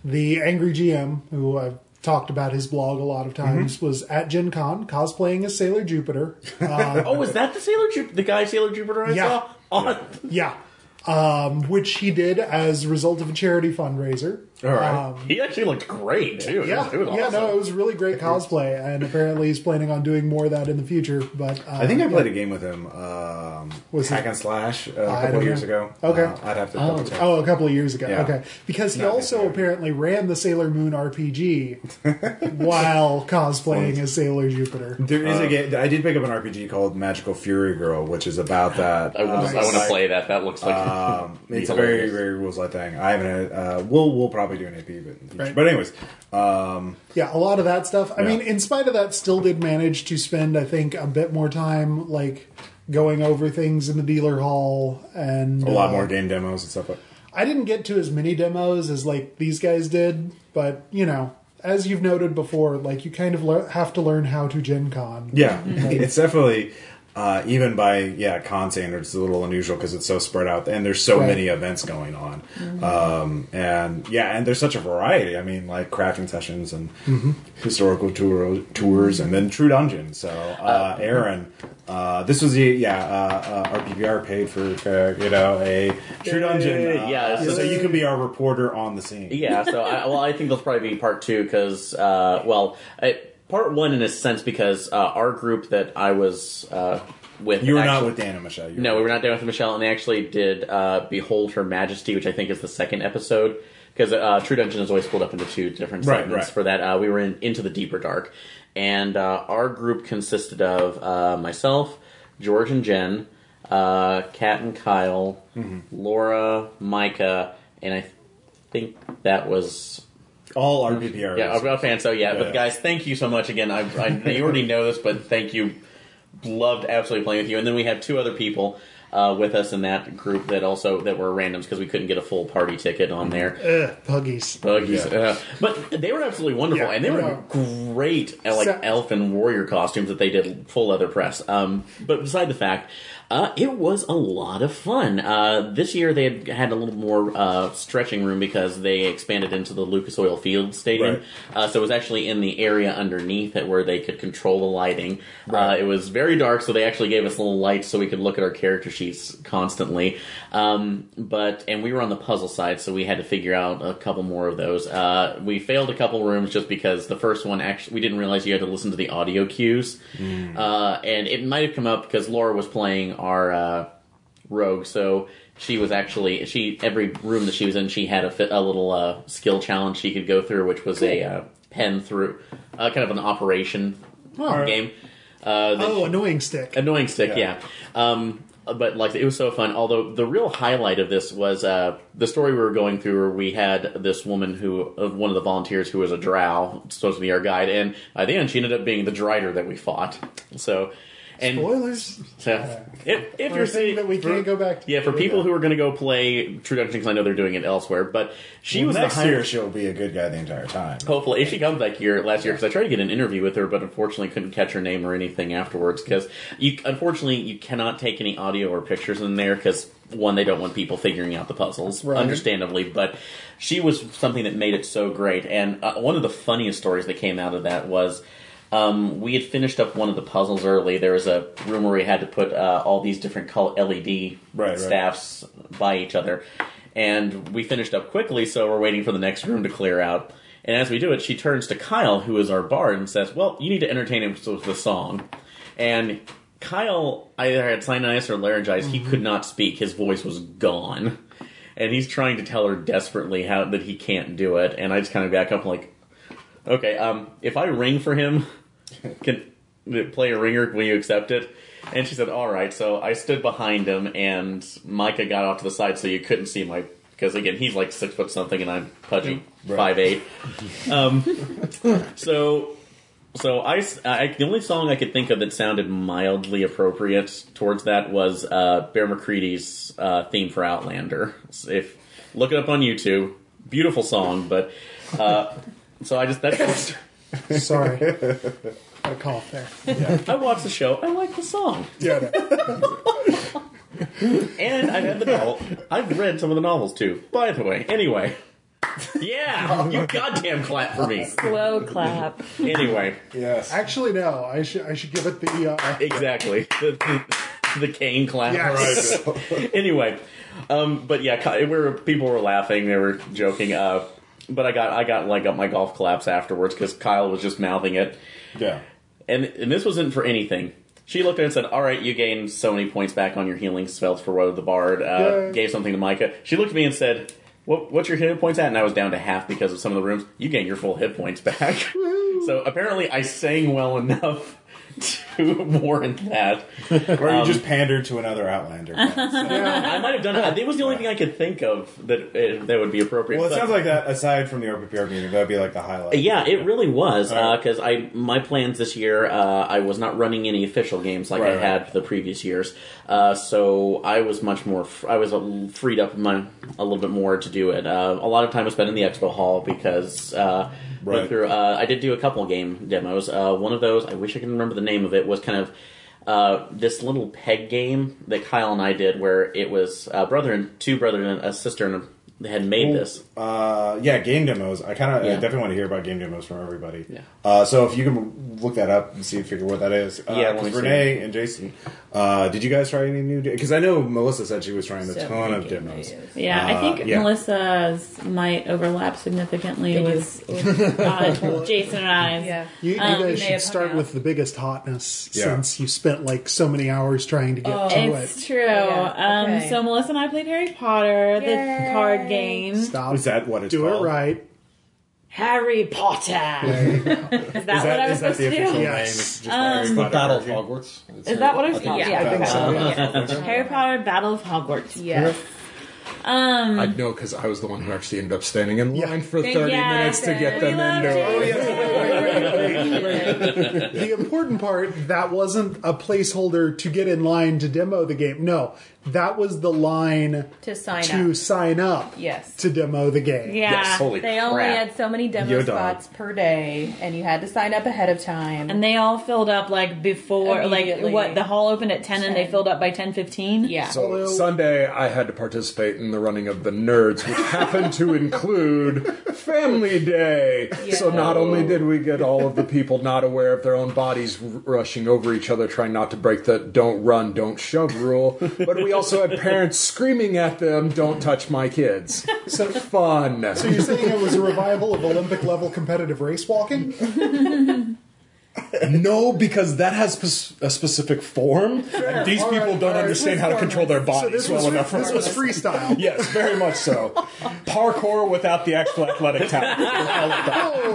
the Angry GM, who I've talked about his blog a lot of times, was at Gen Con cosplaying as Sailor Jupiter. Uh, Oh, was that the Sailor Ju- the guy Sailor Jupiter I Yeah. saw? On, yeah. Um, which he did as a result of a charity fundraiser. All right? Um, He actually looked great too. It yeah, was, it was yeah, awesome. no, it was really great cosplay, and apparently he's planning on doing more of that in the future. But uh, I think I played a game with him, um, Was Hack it- and Slash, uh, a I couple of years know. ago. Okay. Uh, I'd have to double check. Oh, a couple of years ago. Yeah. Okay, because he Not also necessarily. apparently ran the Sailor Moon RPG while cosplaying as Sailor Jupiter. There is Uh, a game. I did pick up an RPG called Magical Fury Girl, which is about that. I want uh, to I want to play that. That looks like Um, it's a very very rules light thing. I haven't. Uh, we'll we'll probably do an AP, but in the future. Right. but anyways, um, Yeah, a lot of that stuff. I Yeah. mean, in spite of that, still did manage to spend, I think, a bit more time like going over things in the dealer hall and a lot uh, more game demos and stuff. like I didn't get to as many demos as like these guys did, but you know, as you've noted before, like you kind of lear- have to learn how to Gen Con. Yeah, it's definitely uh, even by yeah con standards, it's a little unusual because it's so spread out and there's so Right. many events going on. Um, and yeah, and there's such a variety. I mean, like crafting sessions and historical tour, tours, and then True Dungeon. So, uh, Aaron, uh, this was the yeah uh, uh, RPPR paid for uh, you know a True Dungeon. Uh, Yeah, so, so- you can be our reporter on the scene. Yeah, so I, well, I think there'll probably be part two because, uh, well, I, part one in a sense because uh, our group that I was uh, with. You were not with Dan and Michelle. No, we were not there with Michelle, and they actually did uh, Behold Her Majesty, which I think is the second episode. Because uh, True Dungeon is always split up into two different segments. right. For that, uh, we were in Into the Deeper Dark, and uh, our group consisted of uh, myself, George and Jen, uh, Kat and Kyle, Mm-hmm. Laura, Micah, and I think that was All RPPR. Yeah, I'm a fan. So yeah, Yeah, but yeah. guys, thank you so much again. I, I you already know this, but thank you. Loved absolutely playing with you. And then we have two other people uh, with us in that group that also that were randoms because we couldn't get a full party ticket on there. Ugh, puggies. Buggies, uh, but they were absolutely wonderful, Yeah, and they were yeah. great uh, like So- elf and warrior costumes that they did full leather press. Um, but beside the fact, uh, it was a lot of fun. Uh, this year they had had a little more uh, stretching room because they expanded into the Lucas Oil Field Stadium, Right. uh, so it was actually in the area underneath it where they could control the lighting. Uh, it was very dark, so they actually gave us little lights so we could look at our character sheets constantly. Um, but and we were on the puzzle side, so we had to figure out a couple more of those. Uh, we failed a couple rooms just because the first one actually we didn't realize you had to listen to the audio cues, uh, and it might have come up because Laura was playing our. Uh, rogue so she was actually she every room that she was in she had a, fit, a little uh, skill challenge she could go through which was a uh, pen through uh, kind of an operation game uh, that Oh, annoying stick. annoying stick Yeah. yeah, Um, but like it was so fun. Although the real highlight of this was uh, the story we were going through where we had this woman who of one of the volunteers who was a drow supposed to be our guide and by the end she ended up being the drider that we fought. So and Spoilers. so if, if you're a thing seeing that we can't go back to. yeah, for people who are going to go play True Dungeons, I know they're doing it elsewhere, but she Well, was next the high- year she'll be a good guy the entire time. Hopefully, if she comes back here last year, because I tried to get an interview with her, but unfortunately couldn't catch her name or anything afterwards. Because you, unfortunately, you cannot take any audio or pictures in there because one, they don't want people figuring out the puzzles, Right. understandably. But she was something that made it so great, and uh, one of the funniest stories that came out of that was. Um, we had finished up one of the puzzles early. There was a room where we had to put uh, all these different color LED Right, right. staffs by each other, and we finished up quickly. So we're waiting for the next room to clear out. And as we do it, she turns to Kyle, who is our bard, and says, "Well, you need to entertain him with the song." And Kyle either had sinusitis or laryngitis. He could not speak. His voice was gone, and he's trying to tell her desperately how that he can't do it. And I just kind of back up, like, "Okay, um, if I ring for him, can play a ringer? Will you accept it?" And she said, "All right." So I stood behind him, and Micah got off to the side so you couldn't see my because again he's like six foot something, and I'm pudgy five eight. Um, so. So I, I- the only song I could think of that sounded mildly appropriate towards that was uh, Bear McCreary's uh, theme for Outlander. If look it up on YouTube, beautiful song. But uh, so I just that's Sorry. Got a cough there. I watched the show. I like the song. Yeah. no. And I've had the novel. I've read some of the novels too. By the way, anyway. Yeah, you goddamn clap for me. Slow clap. Anyway, Yes. Actually, no. I should I should give it the. Uh, exactly. The, the, the cane clap. yes. anyway, um, but yeah, Ki- we were people were laughing, they were joking. Uh, but I got I got like up my golf collapse afterwards because Kyle was just mouthing it, Yeah. and and this wasn't for anything. She looked at it and said, "All right, you gained so many points back on your healing spells for Woe the Bard." Uh, gave something to Micah. She looked at me and said, what, "What's your hit points at?" And I was down to half because of some of the rooms. You gain your full hit points back. so apparently, I sang well enough to warrant that. Or Um, you just pandered to another Outlander. fan. I might have done it. It was the only thing I could think of that uh, that would be appropriate. well, it But- sounds like that. Aside from the RPPR meeting, that'd be like the highlight. Yeah, it really was Alright. because I my plans this year. Uh, I was not running any official games like I Right, had the previous years, uh, so I was much more. F- I was uh, freed up my, a little bit more to do it. Uh, a lot of time was spent in the expo hall because uh, went Right. through. Uh, I did do a couple game demos. Uh, one of those, I wish I could remember the name of it, was kind of. Uh, this little peg game that Kyle and I did, where it was a brother and two brothers and a sister, and they had made this. Uh, yeah, game demos. I kind of Yeah. Definitely want to hear about game demos from everybody. Yeah. Uh, so if you can look that up and see figure what that is. Uh, Yeah, me see. Renee and Jason, uh, did you guys try any new? Because I know Melissa said she was trying a So ton of many demos. videos. Yeah, I Uh, think yeah. Melissa's might overlap significantly They with, with uh, Jason and I. Yeah. You, you Um, guys should start with the biggest hotness Yeah. since you spent like so many hours trying to get Oh. to It's it. true. Yeah, Um, okay. so Melissa and I played Harry Potter, the card game. Stop. Is that what it's Do called? it right. Harry Potter. There you go. Is that, Is what that, I was is that supposed the to do? name? Yes. It's just Um, Harry The Battle of? Hogwarts. It's Is that what it's I think called? it's Yeah, I think so. Yeah. Harry Potter Battle of Hogwarts. Yes. Um, I know because I was the one who actually ended up standing in line for 30 yeah, minutes to get we them love into James. the important part that wasn't a placeholder to get in line to demo the game. No, that was the line To sign to up. sign up Yes. to demo the game. yeah. Yes, holy They crap. only had so many demo Yo, dog. spots per day, and you had to sign up ahead of time. And they all filled up like before, like what the hall opened at ten, and they filled up by ten fifteen. yeah. So Although- Sunday, I had to participate in the running of the nerds, which happened to include Family Day. So not only did we get all of the people not aware of their own bodies r- rushing over each other, trying not to break the "don't run, don't shove" rule, but we also had parents screaming at them, "Don't touch my kids." So fun. So you're saying it was a revival of Olympic level competitive race walking? No, because that has spe- a specific form, and these All people right, don't all right. understand how to control their bodies this well was, enough. for this was freestyle. Yes, very much so. Parkour without the actual athletic talent.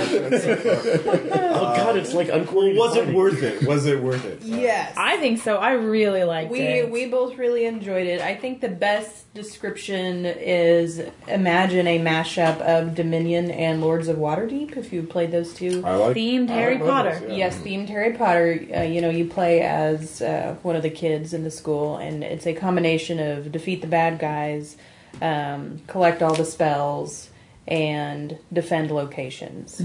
Oh god, it's like uncoordinated. Was it worth it? Was it worth it? yes. I think so. I really liked we it. we both really enjoyed it. I think the best description is imagine a mashup of Dominion and Lords of Waterdeep. If you played those two, I like Themed I Harry like Potter. those, yeah. Yes, themed Harry Potter. Uh, you know, you play as uh, one of the kids in the school, and it's a combination of defeat the bad guys, um, collect all the spells, and defend locations.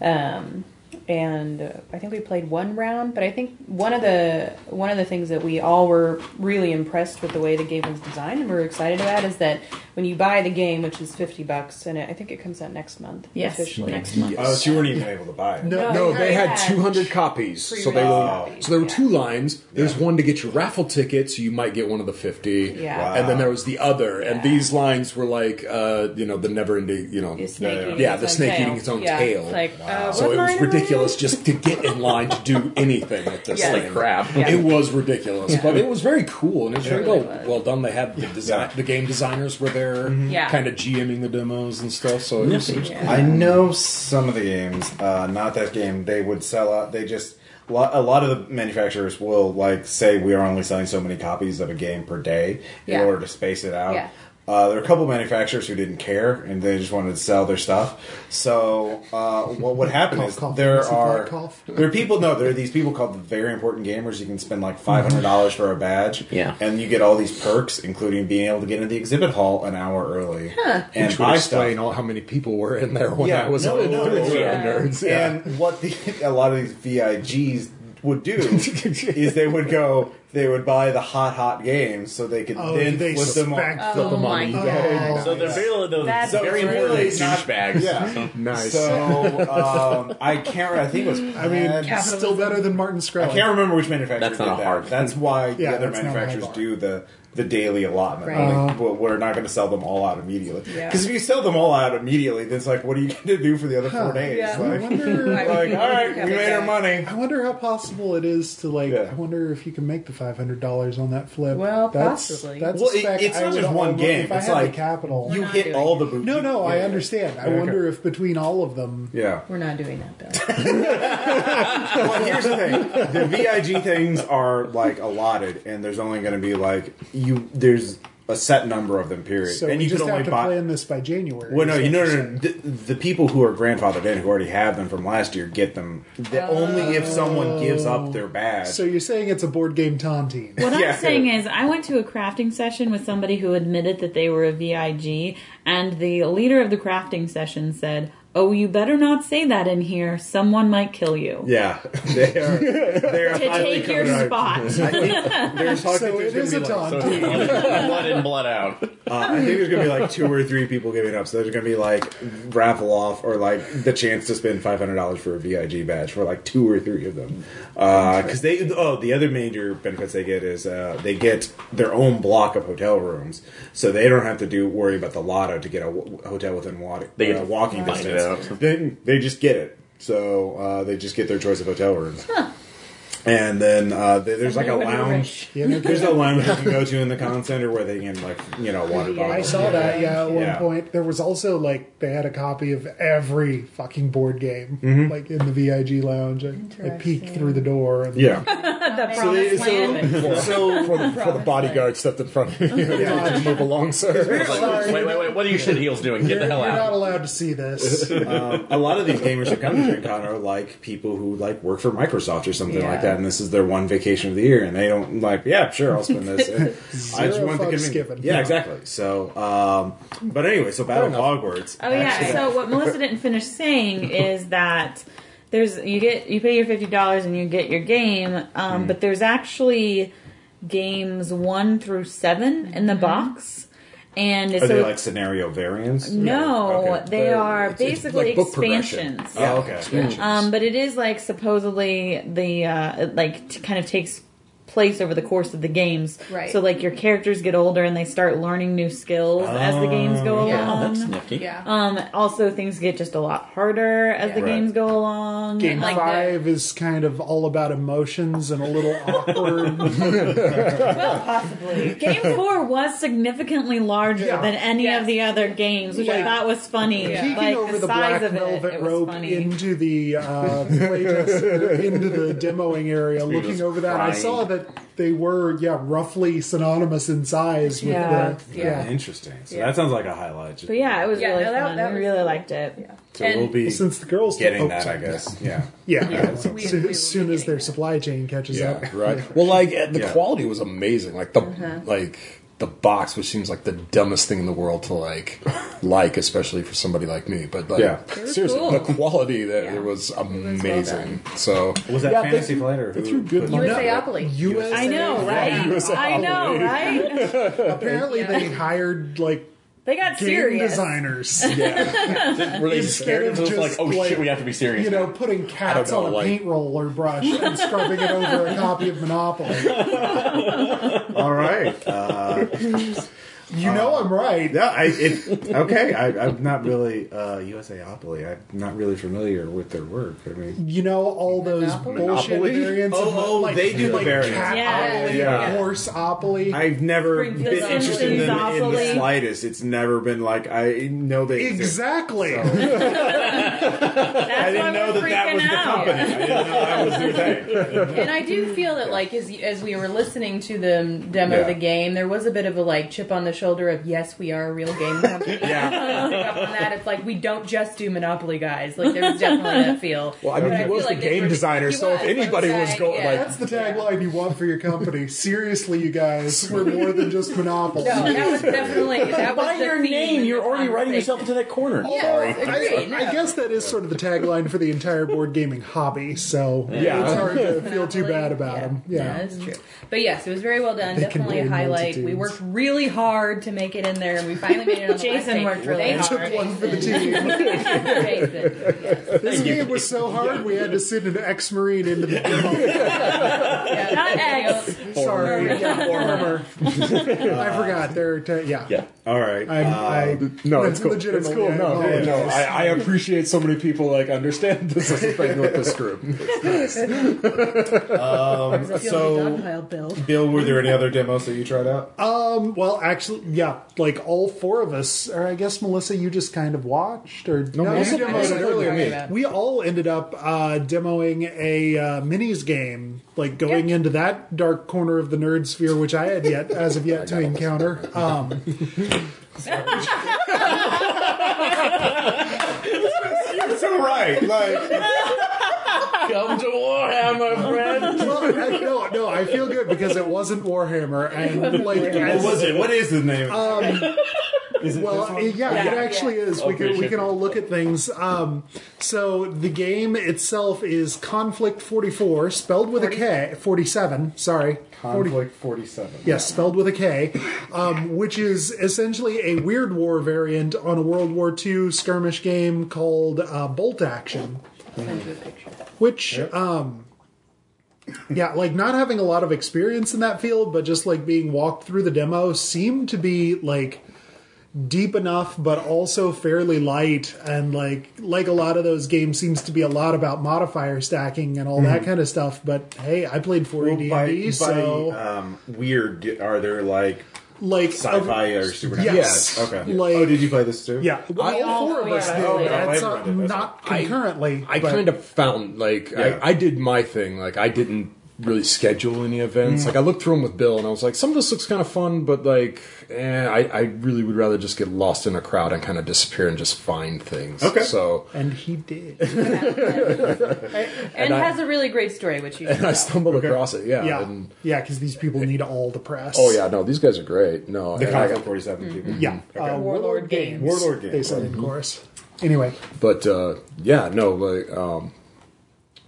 Um, and uh, I think we played one round, but I think one of the one of the things that we all were really impressed with the way the game was designed and we're excited about is that when you buy the game, which is fifty bucks, and I think it comes out next month. yes, officially. next month. Oh, so you weren't even able to buy it. No, No, you they had had 200 copies. So they were copies, so there were yeah. two lines. There's one to get your raffle ticket, so you might get one of the 50. Yeah. Wow. And then there was the other, and these lines were like, uh, you know, the never-ending, you know, snake Yeah, eating yeah, the snake tail. eating its own yeah. tail. It's like, uh, so it was line am I ridiculous just to get in line to do anything with this Yeah. thing. Like crap. Yeah. It was ridiculous, but it was very cool and it was very really well, was. well done. They had the design, Yeah. the game designers were there, Yeah. kind of GMing the demos and stuff. So it was, it was I know some of the games, uh, not that game, they would sell out. They just a lot of the manufacturers will like say we are only selling so many copies of a game per day in Yeah. order to space it out. Yeah. Uh, there are a couple manufacturers who didn't care and they just wanted to sell their stuff. So uh, what would happen Cough, is cough, there are cough. there are people no there are these people called the very important gamers. You can spend like five hundred dollars for a badge, Yeah. and you get all these perks, including being able to get into the exhibit hall an hour early and which would buy stuff. explain all how many people were in there when Yeah, I was no, on no, through the yeah. nerds. Yeah. And what the a lot of these VIGs would do is they would go, they would buy the hot hot games so they could Oh, then they flip them spec on. flip Oh them my on God. eBay. So they're very, those That's very really important not- douchebags. Yeah. nice. So um, I can't. remember. I think it was. I mean, Plaid. still better than Martin I can't remember which manufacturer That's not did a that. hard- That's why Yeah, the other that's not a manufacturers do the the daily allotment. Right. Like, uh-huh. well, we're not going to sell them all out immediately. Yeah. Because if you sell them all out immediately, then it's like, what are you going to do for the other four days? Yeah. I Like, wonder. Like, all right, we made our money. I wonder how possible it is to like. Yeah. I wonder if you can make the five hundred dollars on that flip. Well, that's, possibly. That's Well, it- it's I not just one game. If I It's had like the capital, You hit all the boutique. no, no, I understand. I Okay. wonder if between all of them, Yeah. We're not doing that, Bill. Well, here's the thing: the VIG things are like allotted, and there's only going to be like you. There's a set number of them. Period. so and we you just can only have to buy. plan this by January. Well, no, you know, no, no, the, the people who are grandfathered in, who already have them from last year, get them. The, only if someone gives up their badge. So you're saying it's a board game taunting? What Yeah. I'm saying is, I went to a crafting session with somebody who admitted that they were a VIG, and the leader of the crafting session said, "Oh, you better not say that in here. Someone might kill you." yeah, they are. They are To highly take your covered. spot. I think there's talking So there's it is a be like, So taunt. blood, blood in, blood out. Uh, I think there's gonna be like two or three people giving up. So there's gonna be like raffle off or like the chance to spend five hundred dollars for a VIG badge for like two or three of them. Because they oh the other major benefits they get is uh, they get their own block of hotel rooms, so they don't have to do worry about the lotto to get a w- hotel within wa- They get uh, walking distance. Out. They they just get it. So uh, they just get their choice of hotel rooms. And then uh, there's like a lounge. Yeah, There's a lounge you can go to in the con center where they can like you know water bottles. I saw that. Yeah, at one Yeah. point there was also like they had a copy of every fucking board game Mm-hmm. like in the VIG lounge. I, I peeked through the door and Yeah. not the So, they- so, so for, the, for the bodyguard stepped in front of you. to move along, sir. Wait, wait, wait. What are you shit heels doing? Get You're, the hell you're not allowed to see this. um, a lot of these gamers that come to DreamCon are like people who like work for Microsoft or something Yeah. like that, and this is their one vacation of the year, and they don't like, yeah, sure, I'll spend this. I just want the fucks conven- given. Yeah, exactly. So, um, but anyway, so Battle of Hogwarts. Oh yeah. So what Melissa didn't finish saying is that there's you get you pay your fifty dollars and you get your game, um, but there's actually games one through seven in the box, and Are so they like scenario variants? no, Okay. they They're- are it's- it's basically like expansions. Oh, okay. Um, but it is like supposedly the uh, like t- kind of takes place over the course of the games. Right. So like your characters get older and they start learning new skills as the games go Yeah. Oh, along. that's nifty. Yeah. Um, also, things get just a lot harder as the Yeah. games go along. Game Like five is kind of all about emotions and a little awkward. well, possibly. Game four was significantly larger Yeah. than any Yes. of the other games, which I thought was funny. Peeking Like over the the, size black of it, velvet it was rope funny. into the uh, playtest, into the demoing area, you're looking over that, I saw that they were yeah roughly synonymous in size with Yeah. the Yeah. Interesting. So Yeah. that sounds like a highlight. Just- But yeah, it was Yeah, really no, that- fun. that we was really cool. liked it. Yeah. So And- we'll be Since the girls getting that, I guess. Yeah. Yeah, Yeah, So- we- soon, we will soon as their getting supply chain catches Yeah, up. right. Well, like the Yeah. quality was amazing. Like the uh-huh. like the box, which seems like the dumbest thing in the world to like like, especially for somebody like me. But like, Yeah. seriously, cool. the quality that Yeah. it was well amazing. so Was that yeah, Fantasy they- Flight or they who threw good put- money. USAopoly. US I know, right? USA I know, right? Apparently, they hired like They got game serious. designers. Yeah. Were they scared? of It was like, just, oh like, shit, we have to be serious. You know, putting cats know, on a like- paint roller brush and scrubbing it over a copy of Monopoly. All right. Uh, You know I'm right. yeah, I, it, okay. I, I'm not really uh, USAopoly. I'm not really familiar with their work. I mean, You know all those Monopoly? bullshit Monopoly? variants. Oh, of, oh, like, they do the like variants. Cat Yeah, Opoly, yeah. Horse-opoly. I've never Springfield been interested in them in the slightest. It's never been like I know they exist. Exactly. That's I didn't know that that was freaking the company. I didn't know that was their thing. and I do feel that, like, as as we were listening to them demo Yeah. the game, there was a bit of a like chip on the shoulder of yes, we are a real game company. Yeah. Pick up on that, it's like we don't just do Monopoly, guys. Like, there's definitely that feel. Well, I mean, But he feel was the like game were- designer, he so if was, anybody like, was go- yeah. like- That's the tagline you want for your company. Seriously, you guys, we're more than just Monopoly. No, that was definitely that was By the your theme name, of you're the already writing conversation. yourself into that corner. Yeah, I, agreed. I guess that is sort of the tagline for the entire board gaming hobby, so Yeah. it's hard to feel too bad about yeah. them. Yeah, Yeah. that's true. But yes, it was very well done. They can Definitely a blame highlight. We multitudes. worked really hard to make it in there, and we finally made it on the Jason last day. worked really Thanks, hard. Took one for the team. Jason, yes. This game was so hard we had to send an ex-marine into the demo. Yeah. Not X. Sorry, yeah, former. I forgot. They're te- yeah. Yeah. All right. I'm, I No, it's cool. It's cool. I No, no, no. I, I appreciate so many people like understand this is a thing with this group. Um, so, Bill. Bill, were there any other demos that you tried out? Um, well, actually, yeah, like all four of us, or I guess Melissa, you just kind of watched, or no, Melissa you demoed it earlier. We all ended up uh, demoing a uh, minis game, like going Yeah. into that dark corner of the nerd sphere, which I had yet, as of yet, to encounter. Um, You're so right. Like, Come to Warhammer, friend. well, I, no, no, I feel good because it wasn't Warhammer, and like, what as, was it? What is the name? is it Well, this one? yeah, it actually is. We can we great. can all look at things. Um, so the game itself is Konflikt Forty Four, spelled with a K. Forty seven. Sorry, 40 Konflikt 47. Yes, spelled with a K, um, which is essentially a Weird War variant on a World War II skirmish game called uh, Bolt Action. Which, um, yeah, like not having a lot of experience in that field, but just like being walked through the demo seemed to be like deep enough, but also fairly light. And like like a lot of those games, seems to be a lot about modifier stacking and all that kind of stuff. But hey, I played 4 Well, d by, D, so by um, weird, are there like like sci-fi or supernatural? Yes. Okay. Like- oh, did you play this too? Yeah, well, I- all four of us did. played Oh, I uh, read it, that's not concurrently. I but- kind of found like Yeah. I, I did my thing. Like I didn't really schedule any events. Like I looked through them with Bill, and I was like, some of this looks kind of fun, but like, eh, I, I really would rather just get lost in a crowd and kind of disappear and just find things. Okay. So And he did. and I- has a really great story, which you and I know. stumbled across it. Yeah. Yeah, And, yeah, because these people need all the press. oh yeah, no, these guys are great. No, The and I Konflikt got- 47 people. yeah. Uh, Warlord Games. Warlord Games. They said in chorus. Anyway, But uh, yeah, no, like, um,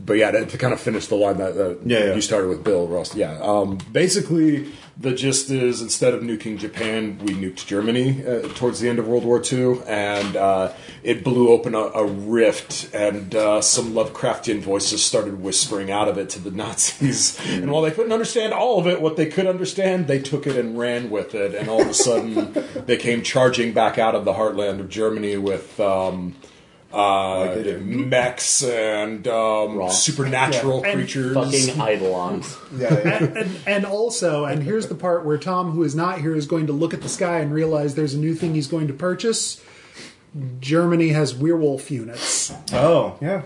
but yeah, to, to kind of finish the line that, that Yeah, yeah. you started with, Bill Ross. Yeah, um, basically the gist is instead of nuking Japan, we nuked Germany uh, towards the end of World War II, and uh, it blew open a, a rift, and uh, some Lovecraftian voices started whispering out of it to the Nazis. and while they couldn't understand all of it, what they could understand, they took it and ran with it, and all of a sudden they came charging back out of the heartland of Germany with. Um, uh, they mechs and um, supernatural Yeah. And creatures. Fucking eidolons. Yeah, yeah. and, and, and also, and here's the part where Tom, who is not here, is going to look at the sky and realize there's a new thing he's going to purchase. Germany has werewolf units. oh, yeah.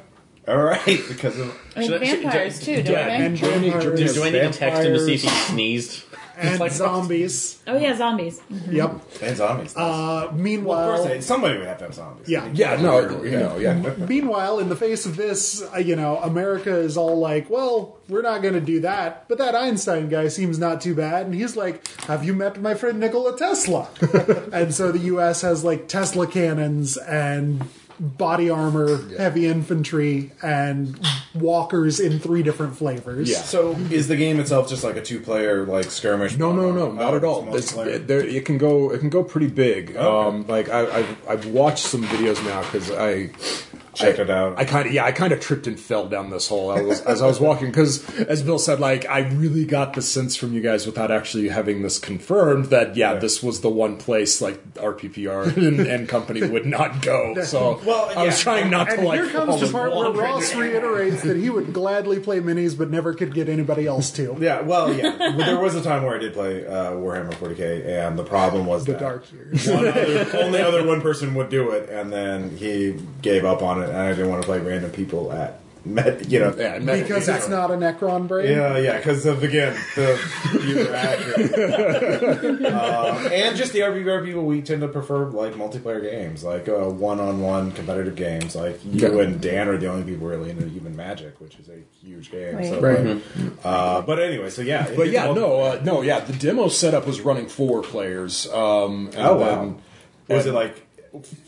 All right. Because of. I mean, Should I- should- vampires too, don't Yeah, they? And Germany- vampires Germany- Do I need to text him to see if he sneezed? And zombies. Oh yeah, zombies. Yep. And zombies. Uh, well, of meanwhile, course, they, somebody would have to have zombies. Yeah. Yeah, no, you know, yeah. Meanwhile, in the face of this, uh, you know, America is all like, well, we're not going to do that. But that Einstein guy seems not too bad. And he's like, have you met my friend Nikola Tesla? and so the U.S. has like Tesla cannons and body armor, heavy infantry, and walkers in three different flavors. Yeah. So is the game itself just like a two-player like skirmish? No, no, no, not Oh, at all. it's It's, it, there, it can go. It can go pretty big. Okay. Um, like I, I've, I've watched some videos now because I Checked I- it out. I kind of yeah, I kind of tripped and fell down this hole I was, as I was walking because, as Bill said, like I really got the sense from you guys without actually having this confirmed that yeah, Yeah. this was the one place like RPPR and, and company would not go. So Well, I was trying not And to like here comes the fall part where. Ross reiterates that he would gladly play minis, but never could get anybody else to. Yeah, well, yeah. Well, there was a time where I did play uh, Warhammer 40k, and the problem was The that Dark Years. one other, only other one person would do it, and then he gave up on it, and I didn't want to play random people at met, you know, Yeah, met- Because it's not a Necron brain. Yeah, yeah, because of again the user accurate, uh, and just the RPPR people. We tend to prefer like multiplayer games, like uh, one-on-one competitive games. Like you Yeah. and Dan are the only people really into even Magic, which is a huge game. So, Right. but, uh, but anyway, so yeah, But yeah, no, uh, no, yeah. The demo setup was running four players. Um, and Oh wow, was and- it like?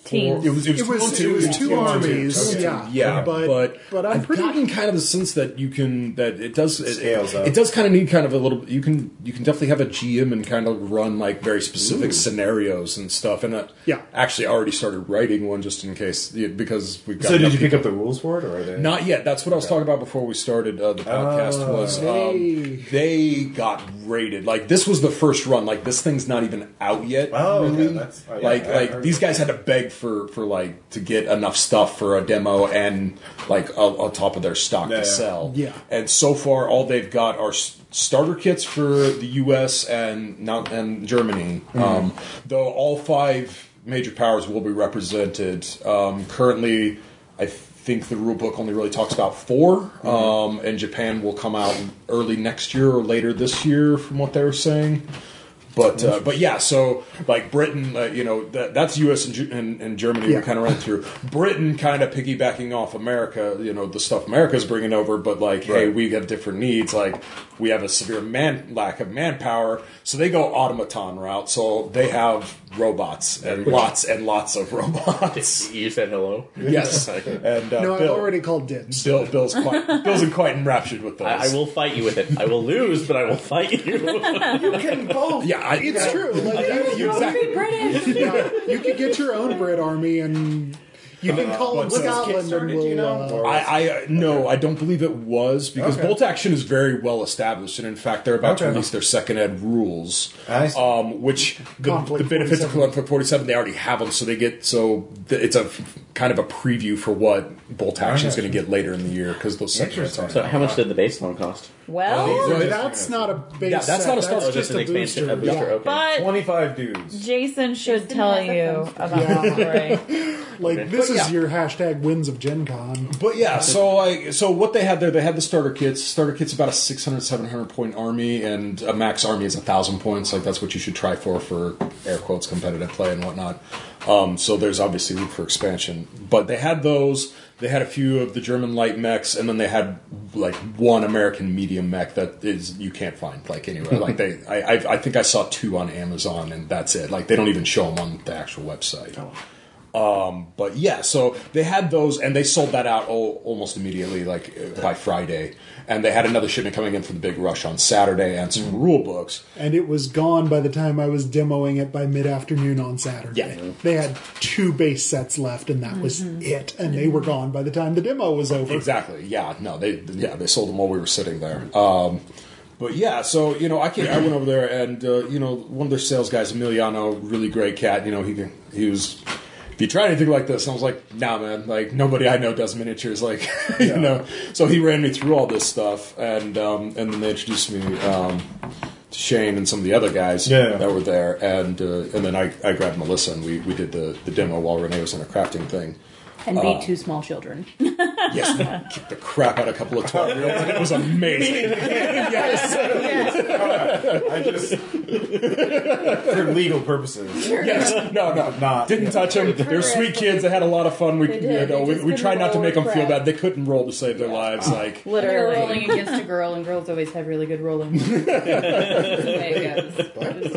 Teams. It was it was, It was, two, it was two two, armies, two, two. yeah, Yeah, but but but I'm I've pretty gotten kind of the sense that you can that it does it, Scales up. it does kind of need kind of a little. You can you can definitely have a GM and kind of run like very specific scenarios and stuff. And uh, Yeah. actually, I already started writing one just in case because we've got. So did enough you pick up the rules for it, or are they? Not yet. That's what I was talking about before we started uh, the podcast. Oh. was Hey. um, they got rated like this was the first run. Like this thing's not even out yet. Oh, okay, that's- oh, yeah, like I like heard these that. guys had to beg for for like to get enough stuff for a demo and like on, on top of their stock Yeah, to sell. Yeah. And so far, all they've got are s- starter kits for the U.S. and not and Germany. Mm-hmm. Um, though all five major powers will be represented. Um, currently, I think the rule book only really talks about 4 Mm-hmm. um, and Japan will come out early next year or later this year, from what they were saying. But uh, but yeah, so like Britain, uh, you know, that, that's U.S. and, and, and Germany Yeah. we kind of ran through. Britain kind of piggybacking off America, you know, the stuff America's bringing over, but like, hey, we have different needs. Like we have a severe man lack of manpower, so they go automaton route. So they have robots and lots and lots of robots. You said hello. yes, and uh, no, I Bill, already called dibs. Bill, Bill's quite Bill's quite enraptured with those. I, I will fight you with it. I will lose, but I will fight you. You can both. Yeah, I, It's true. Like, you, you, exactly. British. yeah, you could get your own Brit army, and you can call it what's this Scotland, and we'll. uh, Or- I, I uh, no, I don't believe it was because Okay. Bolt Action is very well established, and in fact, they're about to Okay. release their second ed rules, I see. um, which the, Konflikt the benefits of 47. Konflikt Forty Seven they already have them, so they get so th- it's a f- kind of a preview for what Bolt Action is going to get later in the year because those second eds are. so, how much did the base loan cost? Well, These are just- that's not a base. Yeah, that's set, not a start. That's Oh, just an a expansion, booster. a booster. Yeah. Okay. But Twenty-five dudes. Jason should Jason tell has a you phone. about the story. Like Okay. this But is yeah. your hashtag wins of Gen Con. But yeah, so like so what they had there, they had the starter kits. Starter kit's about a 600, 700 point army, and a max army is a thousand points. Like that's what you should try for for air quotes competitive play and whatnot. Um, so there's obviously room for expansion. But they had those. They had a few of the German light mechs, and then they had like one American medium mech that is you can't find like anywhere. like they, I, I, I think I saw two on Amazon, and that's it. Like they don't even show them on the actual website. Um, but yeah, so they had those, and they sold that out al- almost immediately, like uh, by Friday. And they had another shipment coming in for the big rush on Saturday, and some rule books. And it was gone by the time I was demoing it by mid afternoon on Saturday. Yeah. They had two base sets left, and that was it. And they were gone by the time the demo was over. Exactly. Yeah. No. They. Yeah. They sold them while we were sitting there. Um, but yeah. So you know, I came, I went over there, and uh, you know, one of their sales guys, Emiliano, really great cat. You know, he he was. If you try anything like this, and I was like, nah, man. Like nobody I know does miniatures. Like you know. So he ran me through all this stuff, and um, and then they introduced me. Um, to Shane and some of the other guys Yeah. that were there, and uh, and then I, I grabbed Melissa and we, we did the, the demo while Renee was in a crafting thing. And beat two small children. Yes, we kicked the crap out of a couple of 12 year olds, and it was amazing. I just for legal purposes. Yes, no, no, Not- Didn't yeah. touch them. They're sweet kids. They had a lot of fun. We, They you did. know, They we, just we couldn't tried not to roll make them or feel crap. bad. They couldn't roll to save their lives. Like, They're Literally. rolling against a girl, and girls always have really good rolling. That's the way it goes. It's,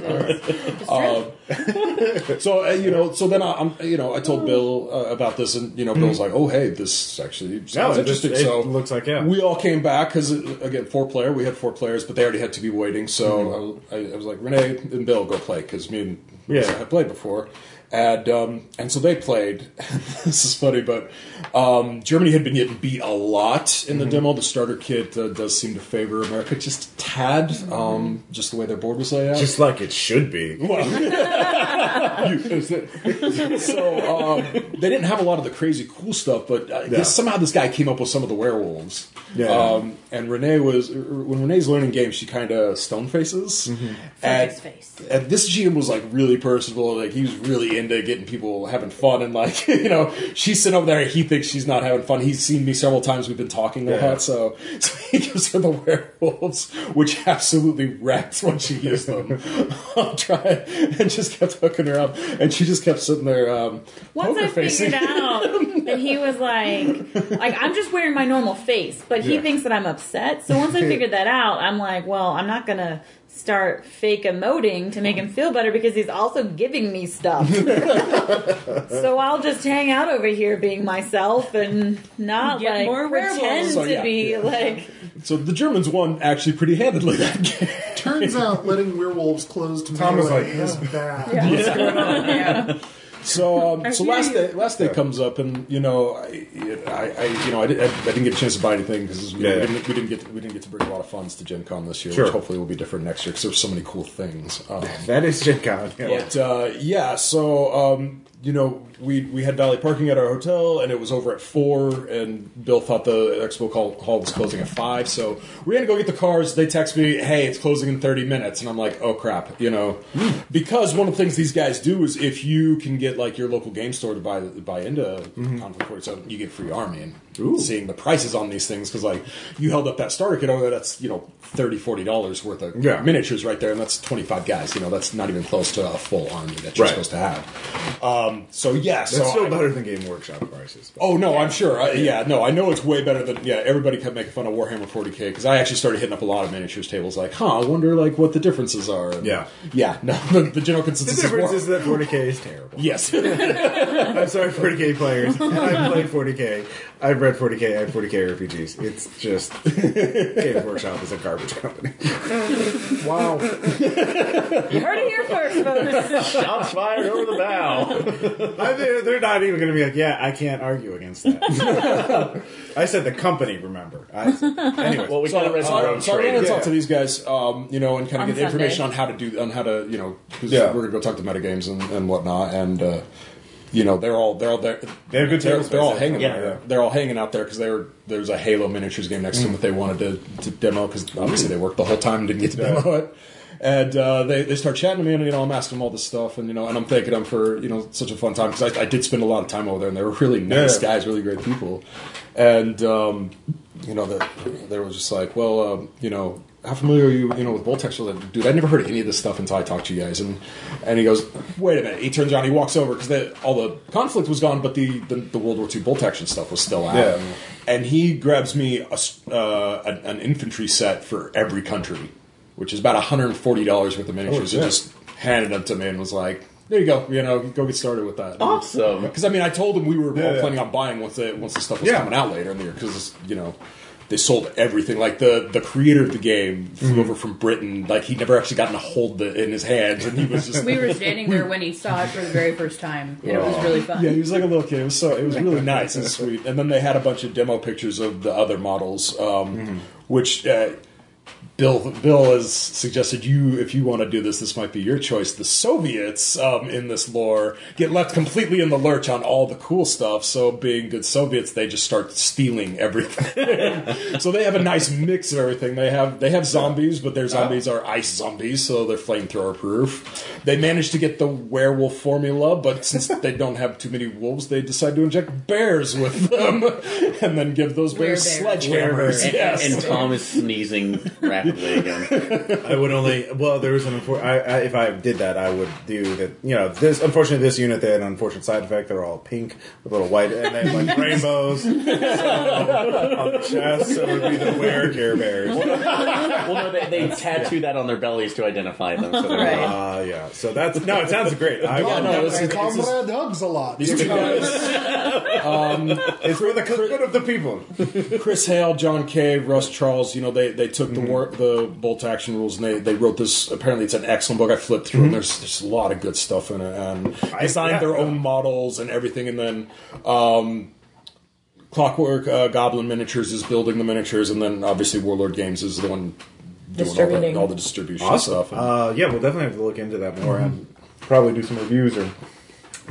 it's, it's true. so uh, you know, so then I, I'm, you know, I told Bill uh, about this, and you know, Bill's mm-hmm. like, "Oh, hey, this actually sounds it, just, interesting." it so looks like yeah. we all came back because again, four player. We had four players, but they already had to be waiting. So mm-hmm. I, I was like, Renee and Bill go play because me and Yeah. I had played before, and um, and so they played. this is funny, but um, Germany had been getting beat a lot in the demo. The starter kit uh, does seem to favor America just a tad, um, just the way their board was laid out. just like it should be. You- so um, they didn't have a lot of the crazy cool stuff, but I guess somehow this guy came up with some of the werewolves. Yeah. Um, and Renee was when Renee's learning games, she kind of stone faces. And, face. and this GM was like really personable. Like he was really into getting people having fun, and like you know, she's sitting over there. and He thinks she's not having fun. He's seen me several times. We've been talking a Yeah. lot, so, so he gives her the werewolves, which absolutely wrecked when she used them. I'll try and just kept hooking her up, and she just kept sitting there. Um, Once poker I facing. figured out that he was like, like I'm just wearing my normal face, but he Yeah. thinks that I'm upset. So once I figured that out, I'm like, well, I'm not gonna start fake emoting to make him feel better because he's also giving me stuff. so I'll just hang out over here being myself and not Get like more pretend. So, to yeah, be yeah. like. So the Germans won actually pretty handedly that game. Turns out letting werewolves close to Tom was like, is bad. So, um, so last day, last day comes up, and you know, I, I, I you know, I, did, I, I didn't get a chance to buy anything because we, Yeah. didn't, we didn't get to, we didn't get to bring a lot of funds to Gen Con this year, Sure. which hopefully will be different next year because there's so many cool things. Um, That is Gen Con. Yeah. But uh, yeah, so um, you know, we we had valet parking at our hotel, and it was over at four. And Bill thought the expo call, hall was closing at five, so we had to go get the cars. They text me, "Hey, it's closing in thirty minutes," and I'm like, "Oh crap!" You know, because one of the things these guys do is if you can get like your local game store to buy buy into Konflikt Forty Seven, you get free army and. Seeing the prices on these things because, like, you held up that starter kit over there, that's you know 30 dollars worth of Yeah. miniatures right there, and that's twenty five guys. You know, that's not even close to a full army that you're Right. supposed to have. Um, so yeah, That's so still I- better than Game Workshop prices. Oh no, I'm sure. I, yeah, no, I know it's way better than yeah. Everybody kept making fun of Warhammer 40k because I actually started hitting up a lot of miniatures tables. Like, huh, I wonder like what the differences are. And, Yeah. yeah. No, the, the general The consensus difference is is that 40k is terrible. yes. I'm sorry, 40k players. I've played 40k. I've read 40k. I have 40k RPGs. It's just Games Workshop is a garbage company. Wow. You heard it here first, folks. Shots fired over the bow. I, they're, they're not even going to be like, yeah, I can't argue against that. I said the company. Remember? I, anyway, Well, we So, kind of read so, our own so I'm going to talk to these guys, um, you know, and kind of On get information on how to do, on how to, you know, because Yeah. we're going to go talk to metagames and, and whatnot, and uh, you know, they're all they're all there. They have good They're, they're all space, hanging. yeah. there. They're all hanging out there because they were there's a Halo miniatures game next to them that they wanted to, to demo because obviously they worked the whole time and didn't get to demo it. And uh, they they start chatting to me, and you know I'm asking them all this stuff, and you know, and I'm thanking them for you know such a fun time because I, I did spend a lot of time over there, and they were really nice Yeah. guys, really great people, and um, you know that they were just like, well, um, you know. How familiar are you, you know, with? I was like, dude, I never heard of any of this stuff until I talked to you guys. And and he goes, wait a minute. He turns around, he walks over because all the conflict was gone, but the, the, the World War II bolt action stuff was still out. Yeah. And he grabs me a uh, an, an infantry set for every country, which is about $140 worth of miniatures. Oh, and just handed them to me and was like, there you go. You know, go get started with that. Awesome. Because I mean, I told him we were all Yeah. planning on buying once the once the stuff was Yeah. coming out later in the year because you know they sold everything. Like the the creator of the game flew Mm-hmm. over from Britain. Like he'd never actually gotten a hold it in his hands, and he was just We were standing there when he saw it for the very first time, and it was really fun. yeah, he was like a little kid. It was so it was really nice and sweet. And then they had a bunch of demo pictures of the other models, um, which. Uh, Bill Bill has suggested you if you want to do this, this might be your choice. The Soviets um, in this lore get left completely in the lurch on all the cool stuff. So, being good Soviets, they just start stealing everything. so they have a nice mix of everything. They have they have zombies, but their zombies are ice zombies, so they're flamethrower proof. They managed to get the werewolf formula, but since they don't have too many wolves, they decide to inject bears with them, and then give those bears Werebears. sledgehammers. And, Yes. and Tom is sneezing rapidly again. I would only. Well, there was an. Unfor- I, I, if I did that, I would do that. You know, this. Unfortunately, this unit they had an unfortunate side effect. They're all pink with little white and they have like rainbows so, on the chest. So it would be the Were Care Bears. Well, no, they, they tattoo that on their bellies to identify them. So they're Right. Uh, yeah. So that's no. It sounds great. I, Yeah, no, this is- Comrade hugs a lot. These two guys, it's for the good of the people. Chris Hale, John Cave, Russ Charles, you know, they, they took the war, the bolt action rules and they, they wrote this. Apparently, it's an excellent book. I flipped through and there's there's a lot of good stuff in it. And designed yeah. their own models and everything. And then um, Clockwork uh, Goblin Miniatures is building the miniatures, and then obviously Warlord Games is the one doing all the, Distributing. all the distribution Awesome. stuff. And- Uh, yeah, we'll definitely have to look into that more and probably do some reviews or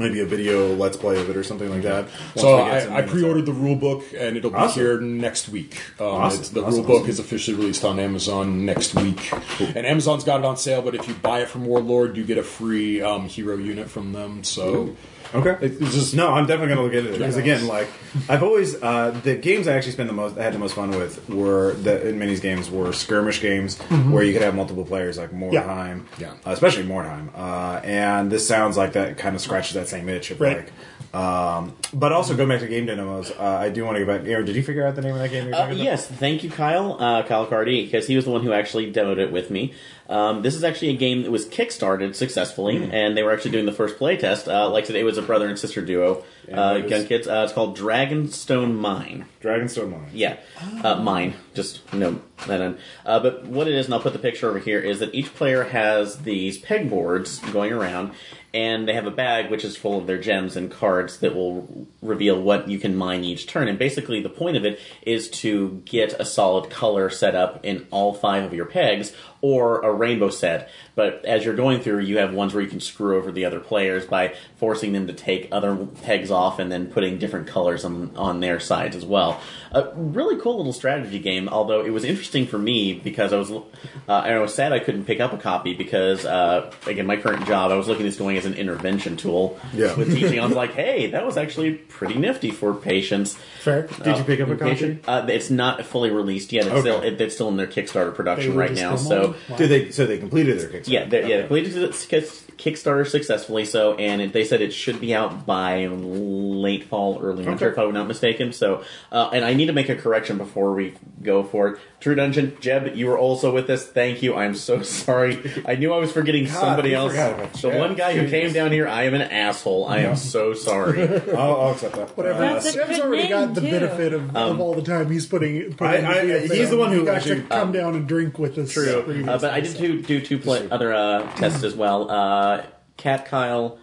maybe a video let's play of it or something like that. So Once we get some I, I pre-ordered the rule book, and it'll be Awesome. here next week. Um, Awesome. The Awesome, rule book awesome. is officially released on Amazon next week, and Amazon's got it on sale. But if you buy it from Warlord, you get a free um, hero unit from them. So Okay. it's just No, I'm definitely gonna look into it because again, like I've always uh, the games I actually spent the most, I had the most fun with were the in minis games were skirmish games where you could have multiple players, like Mordheim, Yeah. uh, especially Mordheim. Uh, and this sounds like that kind of scratches that same itch of Right. like. Um, but also going back to game demos, uh, I do want to go back. Aaron, did you figure out the name of that game? You're Uh, talking about? yes, thank you, Kyle, uh, Kyle Cardi, because he was the one who actually demoed it with me. Um, this is actually a game that was kickstarted successfully, Hmm. and they were actually doing the first playtest. Uh, like today, it was a brother and sister duo, uh, what is- Gun Kids. Uh, it's called Dragonstone Mine. Dragonstone Mine. Yeah, uh, mine. Just no that. Uh, but what it is, and I'll put the picture over here, is that each player has these pegboards going around, and they have a bag which is full of their gems and cards that will reveal what you can mine each turn. And basically, the point of it is to get a solid color set up in all five of your pegs, or a rainbow set. But as you're going through, you have ones where you can screw over the other players by forcing them to take other pegs off and then putting different colors on, on their sides as well. A really cool little strategy game, although it was interesting for me because I was uh, I was sad I couldn't pick up a copy because uh, again my current job I was looking at this going as an intervention tool Yeah. with teaching. I was like, hey, that was actually pretty nifty for patients. Fair. Did you pick up a Patient- copy? Uh, it's not fully released yet. It's Okay. still it, it's still in their Kickstarter production right now. So Wow. Did they? So they completed their Kickstarter. Yeah, yeah, Okay. they completed its Kick- Kickstarter successfully. So, and it, they said it should be out by late fall, early winter, Okay. if I'm not mistaken. So, uh, and I need to make a correction before we go for it. True Dungeon, Jeb, you were also with us. Thank you. I'm so sorry. I knew I was forgetting somebody else. The Jeb. one guy who came down here, I am an asshole. I am so sorry. I'll, I'll accept that. Whatever. Uh, That's a Jeb's already got the too. benefit of, of all the time he's putting. putting I- I- the he's the one who He got actually- to come down and drink with us. True. Uh, but I did do, do two play, other uh, tests as well. Uh, Cat Kyle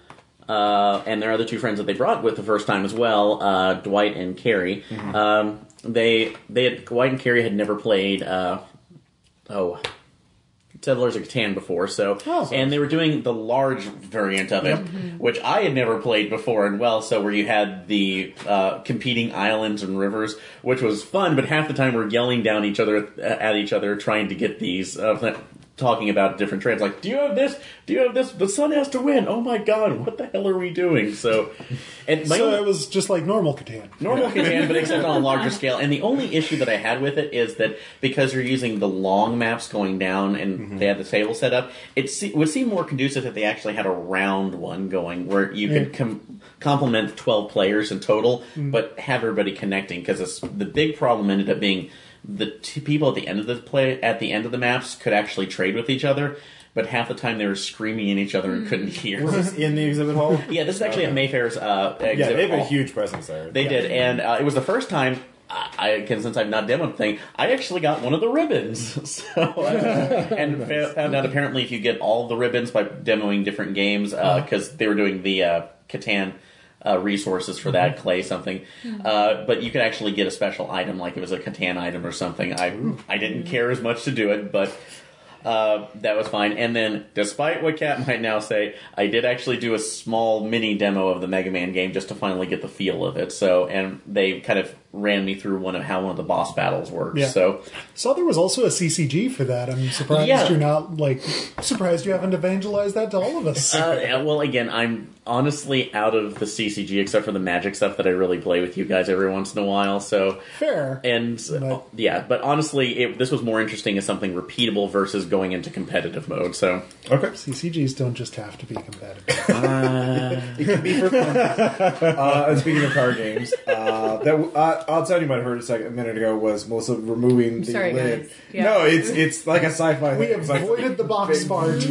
uh, and their other two friends that they brought with the first time as well, uh, Dwight and Carrie. Um, they they had, Dwight and Carrie had never played. Uh, oh. Settlers of Catan before, so Oh. and they were doing the large variant of it, which I had never played before, and well, so where you had the uh, competing islands and rivers, which was fun, but half the time we're yelling down each other at each other, trying to get these uh, talking about different trades. Like, do you have this? Do you have this? The sun has to win. Oh my god, what the hell are we doing? So, and my So only- it was just like normal Catan. normal Catan, but except on a larger scale. And the only issue that I had with it is that because you're using the long maps going down and mm-hmm. they had the table set up, it se- would seem more conducive if they actually had a round one going where you could com- complement 12 players in total, mm-hmm. but have everybody connecting. Because the big problem ended up being the two people at the end of the play at the end of the maps could actually trade with each other. But half the time they were screaming at each other and couldn't hear. Was this in the exhibit hall? Yeah, this is actually at Mayfair's uh, exhibit Yeah, they have a huge presence there. They did, and uh, it was the first time. I, I again, since I've not demoed the thing, I actually got one of the ribbons. So, uh, and fa- found out apparently if you get all the ribbons by demoing different games, because they were doing the uh, Catan uh, resources for that clay something, uh, but you could actually get a special item, like it was a Catan item or something. I I didn't care as much to do it, but. Uh, that was fine. And then, despite what Cat might now say, I did actually do a small mini demo of the Mega Man game just to finally get the feel of it. So, and they kind of ran me through one of how one of the boss battles works. Yeah. So, Saw there was also a CCG for that. I'm surprised Yeah. you're not like surprised you haven't evangelized that to all of us. uh, yeah, well, again, I'm honestly out of the CCG except for the magic stuff that I really play with you guys every once in a while. So, Fair. and uh, But- yeah, but honestly, it, this was more interesting as something repeatable versus going into competitive mode. So, Okay. CCGs don't just have to be competitive. It can be for fun. uh, and speaking of card games, uh, that uh, outside you might have heard a second a minute ago was Melissa removing the Sorry, lid. guys. Yeah. No, it's it's like a sci-fi. we thing. It's like- avoided the box part.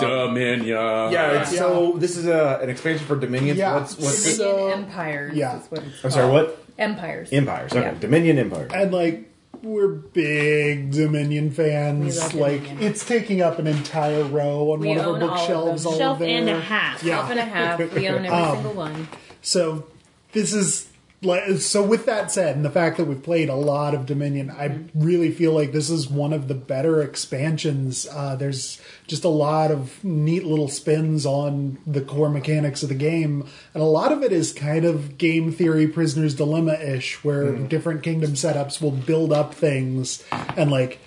Dominion. Yeah, it's, so this is a, an expansion for Dominion. Yeah. What's what's So- Dominion Empires. yeah. is what it's I'm sorry, called. what? Empires. Empires. Okay, Yeah. Dominion Empire. and like we're big Dominion fans. We love like Dominion. it's taking up an entire row on We one of our own all of bookshelves. them. All Shelf there. and a half. Yeah. Half and a half. We own every Um, single one. So this is like so. With that said, and the fact that we've played a lot of Dominion, I mm-hmm. really feel like this is one of the better expansions. Uh, there's just a lot of neat little spins on the core mechanics of the game, and a lot of it is kind of game theory, Prisoner's Dilemma ish, where mm-hmm. different kingdom setups will build up things and like.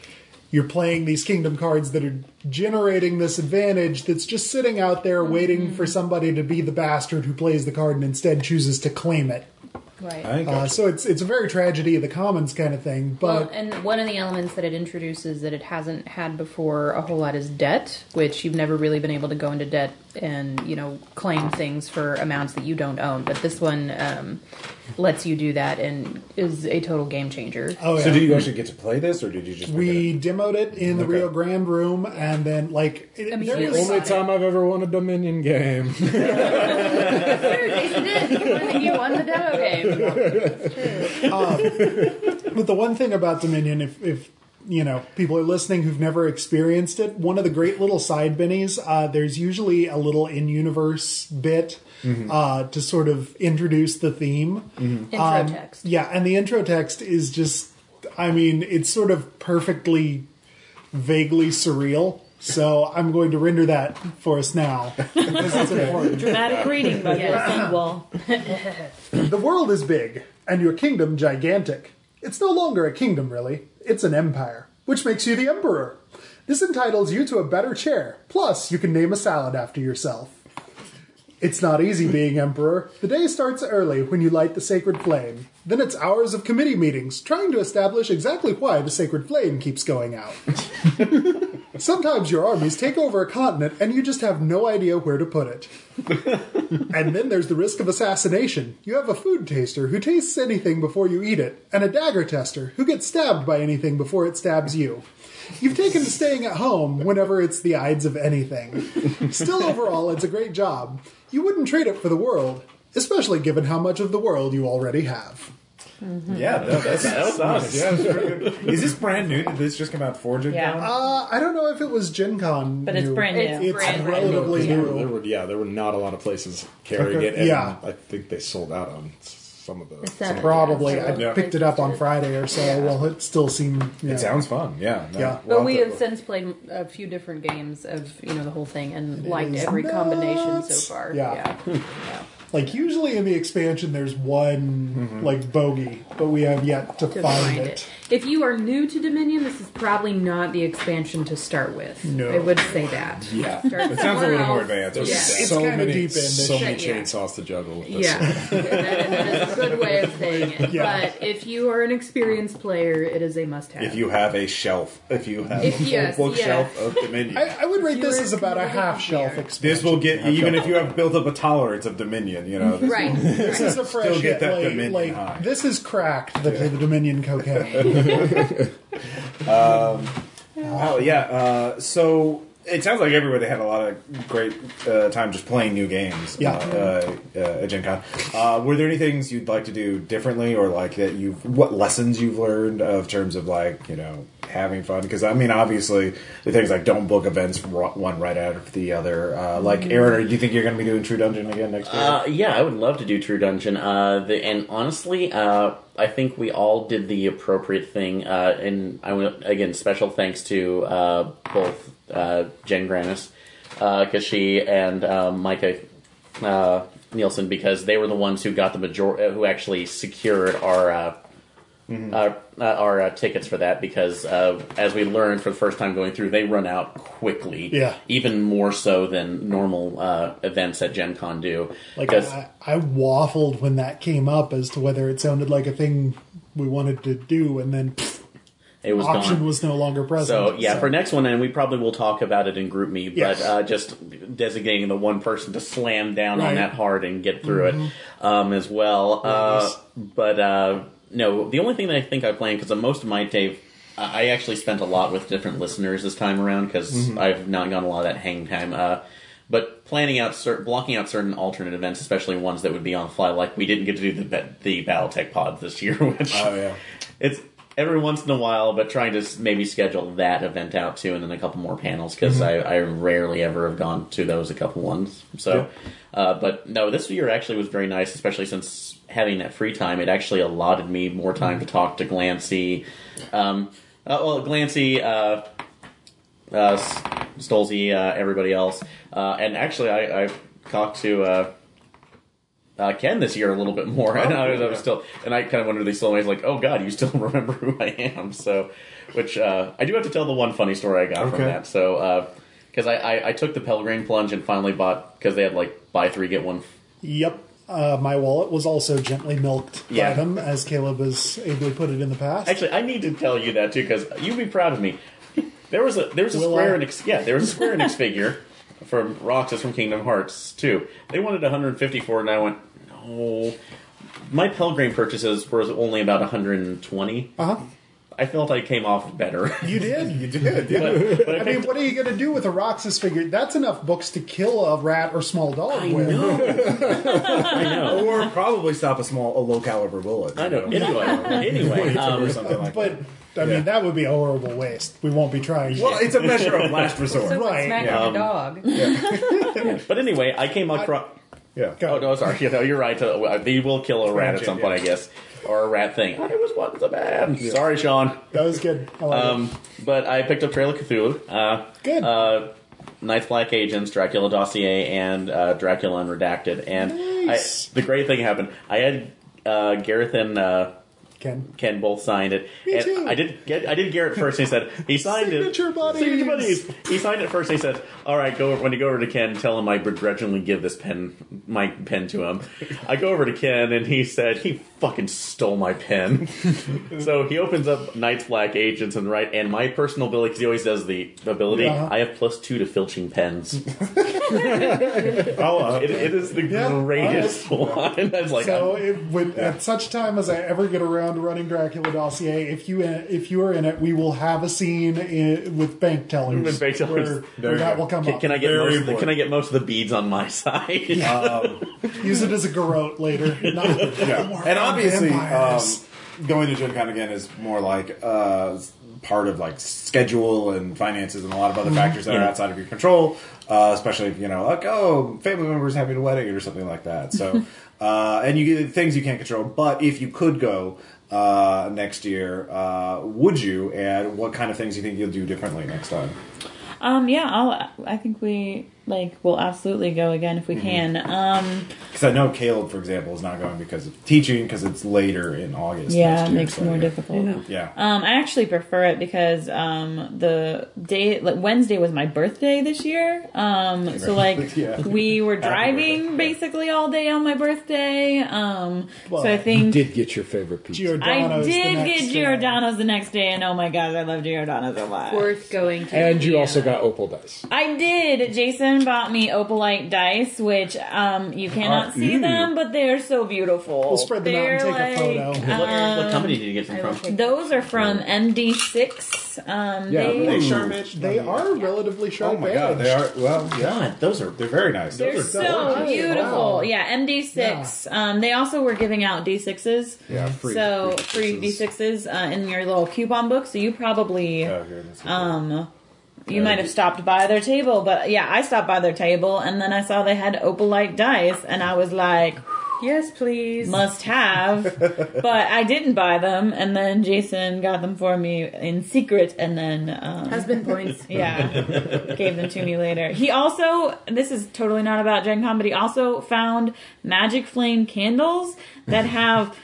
You're playing these kingdom cards that are generating this advantage that's just sitting out there waiting mm-hmm. for somebody to be the bastard who plays the card and instead chooses to claim it. Right. I Uh, so it's it's a very tragedy of the commons kind of thing. But Well, But and one of the elements that it introduces that it hasn't had before a whole lot is debt, which you've never really been able to go into debt and you know claim things for amounts that you don't own. But this one um, lets you do that and is a total game changer. oh yeah. So did you actually get to play this, or did you just? pick it we demoed it in the Okay. Rio Grande room, and then like it, mean, there you is- only- Only time I've ever won a Dominion game. Sure, Jason did. You won, you won the demo game. But the one thing about Dominion, if, if you know people are listening who've never experienced it, one of the great little side bennies, uh, there's usually a little in-universe bit uh, to sort of introduce the theme. Intro Um, text. Yeah, and the intro text is just, I mean, it's sort of perfectly, vaguely surreal. So I'm going to render that for us now because it's. Dramatic reading by Yes. Bill The world is big, and your kingdom gigantic. It's no longer a kingdom, really. It's an empire, which makes you the emperor. This entitles you to a better chair. Plus, you can name a salad after yourself. It's not easy being emperor. The day starts early when you light the sacred flame. Then it's hours of committee meetings, trying to establish exactly why the sacred flame keeps going out. Sometimes your armies take over a continent and you just have no idea where to put it. And then there's the risk of assassination. You have a food taster who tastes anything before you eat it, and a dagger tester who gets stabbed by anything before it stabs you. You've taken to staying at home whenever it's the Ides of anything. Still, overall, it's a great job. You wouldn't trade it for the world, especially given how much of the world you already have. Yeah, that, that's, that's nice. Yeah, that's very good. Is this brand new? Did this just come out for Gen Yeah. Con? Uh, I don't know if it was Gen Con. But it's new. brand new. It's It's brand new. relatively There new. were, there were- yeah, there were not a lot of places carrying it, and Yeah. I think they sold out on some of the. It's some not- of Probably. I Yeah. picked it up on Friday or so. Well, it still seemed. You know, It sounds fun. Yeah. No, Yeah. we'll But we to- have since played a few different games of you know the whole thing and liked is every combination nuts. so far. Yeah. yeah. Like usually in the expansion, there's one Mm-hmm. like bogey, but we have yet to, To find, find it. It. if you are new to Dominion, this is probably not the expansion to start with. No. I would say that. Yeah, Start it sounds a somewhere little more advanced. There's Yeah. It's so kinda many, deep in so many shit, yeah. chainsaws to juggle with this. Yeah, that, that is a good way of saying it. Yeah. But if you are an experienced player, it is a must-have. If you have a shelf, if you have If- a full yes, bookshelf yeah. of Dominion, I, I would rate this as about a half shelf here. expansion. this will get even if you have built up a tolerance of Dominion. You know, this right. This is a fresh Still get that like, Dominion like high. this is cracked the, the Dominion cocaine. Oh yeah. Uh, so it sounds like everybody had a lot of great uh, time just playing new games. Yeah. Uh, uh, at Gen Con. Uh, were there any things you'd like to do differently, or like that you've what lessons you've learned of terms of like you know having fun? Because I mean, obviously the things like don't book events one right out of the other. Uh, like Aaron, or do you think you're going to be doing True Dungeon again next year? Uh, yeah, I would love to do True Dungeon. Uh, the, and honestly, uh, I think we all did the appropriate thing. Uh, and I want again special thanks to uh, both uh, Jen Granis, because she and uh, Micah uh, Nielsen, because they were the ones who got the major, uh, who actually secured our. Uh, uh, uh, our uh, tickets for that because, uh, as we learned for the first time going through, they run out quickly. Yeah. even more so than normal uh, events at Gen Con do. Like I, I waffled when that came up as to whether it sounded like a thing we wanted to do, and then pff, it was option gone. was no longer present. So yeah, for next one, and we probably will talk about it in GroupMe, but Yes. uh, just designating the one person to slam down on that hard and get through it um, as well. Uh, but uh, no, the only thing that I think I planned because most of my day, I actually spent a lot with different listeners this time around because I've not gotten a lot of that hang time. Uh, but planning out, cer- blocking out certain alternate events, especially ones that would be on the fly, like we didn't get to do the the BattleTech pods this year, which oh yeah. it's every once in a while, but trying to maybe schedule that event out too, and then a couple more panels because I, I rarely ever have gone to those a couple ones. So, uh, but no, this year actually was very nice, especially since having that free time. It actually allotted me more time to talk to Glancy. Um, uh, well, Glancy. Uh, uh, Stolze, uh, everybody else, uh, and actually, I, I talked to uh, uh, Ken this year a little bit more, and I was, I was still, and I kind of wondered these still ways, like, oh god, you still remember who I am? So, which uh, I do have to tell the one funny story I got from that. So, because I, I, I took the Pelgrane plunge and finally bought because they had like buy three get one. Yep. Uh, my wallet was also gently milked Yeah. by them, as Caleb has ably put it in the past. Actually, I need to tell you that too because you'd be proud of me. There was a there was a Will Square I? Enix yeah there was a Square Enix figure from Roxas from Kingdom Hearts too. They wanted 150 for it, and I went no. My Pelgrane purchases were only about 120. uh huh. I felt I came off better. You did. You did. Yeah. but, but I, I mean, what are you going to do with a Roxas figure? That's enough books to kill a rat or small dog I with. know. I know. or probably stop a small, a low caliber bullet. I know. Anyway, anyway, um, or something like But that. I mean, that would be a horrible waste. We won't be trying. Well, it's a measure of last resort. So Right. right. smack Yeah. the dog. but anyway, I came across. Yeah. Oh no, sorry. You know, you're right. Uh, They will kill a rat at some point, yeah. I guess, or a rat thing. I was once a bad. Sorry, Sean. that was good. I like Um, but I picked up Trail of Cthulhu. Uh, Good. Uh, Night's Black Agents, Dracula Dossier, and uh, Dracula Unredacted. And Nice. I, the great thing happened. I had uh, Gareth and uh, it. Ken. Ken both signed it. Me and too. I did get I did Gareth first. And he said he signed Signature it. buddies. Signature buddies. He signed it first. And he said, "All right, go over, when you go over to Ken, tell him I begrudgingly give this pen my pen to him." I go over to Ken and he said he fucking stole my pen. so he opens up Night's Black Agents and right and my personal ability because he always does the ability. I have plus two to filching pens. Oh, uh, it, it is the Yeah, greatest one. I was like, So, it, when, at such time as I ever get around to running Dracula dossier, if you if you are in it, we will have a scene in, with bank tellers, With bank tellers. where, where that will come can, up. can I get Very most of the, can I get most of the beads on my side? Use it as a garrote later. Not, yeah. more And obviously, um, going to Gen Con again is more like uh, part of like schedule and finances and a lot of other factors that are outside of your control. Uh, especially if you know, like oh, family members having a wedding or something like that. So, uh, and you get things you can't control. But if you could go uh, next year, uh, would you? And what kind of things do you think you'll do differently next time? Um, yeah, I'll, I think we like we'll absolutely go again if we can. Um, Because I know Caleb, for example, is not going because of teaching because it's later in August. yeah, it makes so it more yeah. difficult. Yeah. Um, I actually prefer it because um, the day like Wednesday was my birthday this year. Um, so like Yeah. we were driving birthday. basically all day on my birthday. Um, Well, so I think You think did get your favorite pizza. Giordano's I the did next get day. Giordano's the next day, and oh my god, I love Giordano a lot. Worth going to. and you Indiana. also got Opal dice. I did. Jason bought me opalite dice, which um, you cannot see them, but they're so beautiful. We'll spread them out they're and take a photo. What, what company did you get them from? Those are from MD6. Um, Yeah, they, They sharp edged. They are relatively sharp. Oh my god, edged. they are. Well, yeah, God, those are they're very nice. they're Those are so gorgeous. beautiful. Wow. Yeah, MD6. Um, they also were giving out D6s. Yeah, free. so free free D6s uh, in your little coupon book. So you probably Oh, here, that's cool. um you might have stopped by their table, but yeah, I stopped by their table and then I saw they had opalite dice and I was like, Yes, please. must have. but I didn't buy them and then Jason got them for me in secret and then um Husband points. yeah, gave them to me later. He also, this is totally not about Gen Con, but he also found magic flame candles that have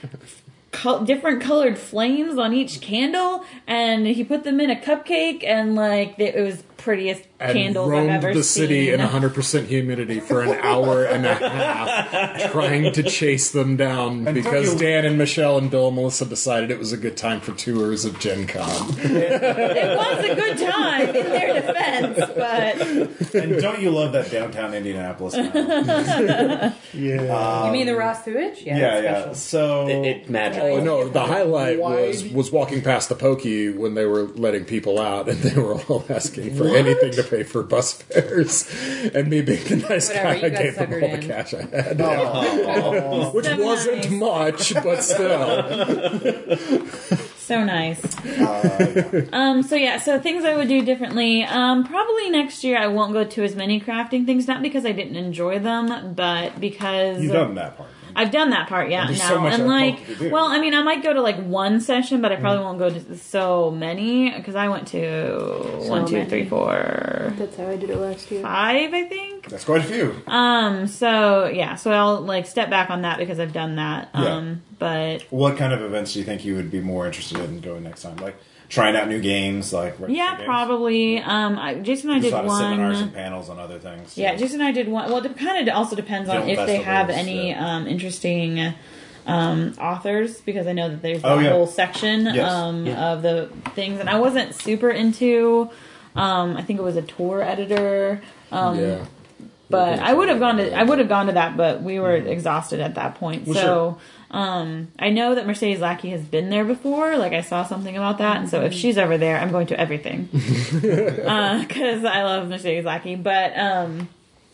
col- different colored flames on each candle, and he put them in a cupcake, and like it was prettiest and candles I've roamed ever the city seen. in 100% humidity for an hour and a half trying to chase them down because you- Dan and Michelle and Bill and Melissa decided it was a good time for tours of Gen Con. it was a good time in their defense, but and don't you love that downtown Indianapolis? Now? Yeah. you mean the um, raw sewage? Yeah, yeah, yeah. special. So It, it magical. Oh, oh no, the highlight Why was was walking past the pokey when they were letting people out, and they were all asking for anything to pay for bus fares, and me being the nice Whatever, guy, you I got gave them all the in. cash I had, Oh. which So wasn't nice. much, but still. So nice. um, so yeah, so things I would do differently. Um, probably next year I won't go to as many crafting things, not because I didn't enjoy them, but because you've done that part. I've done that part, yeah. There's now so much and like, folk to do. well, I mean, I might go to like one session, but I Mm. probably won't go to so many because I went to one, two, many. three, four, That's how I did it last year. five, I think. That's quite a few. Um, so yeah, so I'll like step back on that because I've done that. Yeah. Um, but What kind of events do you think you would be more interested in going next time? Like trying out new games, like yeah, games? probably. Um, I, Jason and I did a lot of seminars one. and panels on other things. Yeah, Jason and I did one. Well, it kind of also depends on if they have any yeah. um, interesting um, authors, because I know that there's that Oh, yeah. whole section Yes. um, of the things, and I wasn't super into. Um, I think it was a tour editor. Um, yeah. but I would have gone to I would have gone to that, but we were Mm-hmm. exhausted at that point. so um, I know that Mercedes Lackey has been there before. Like I saw something about that, and so if she's ever there, I'm going to everything because I love Mercedes Lackey. But um,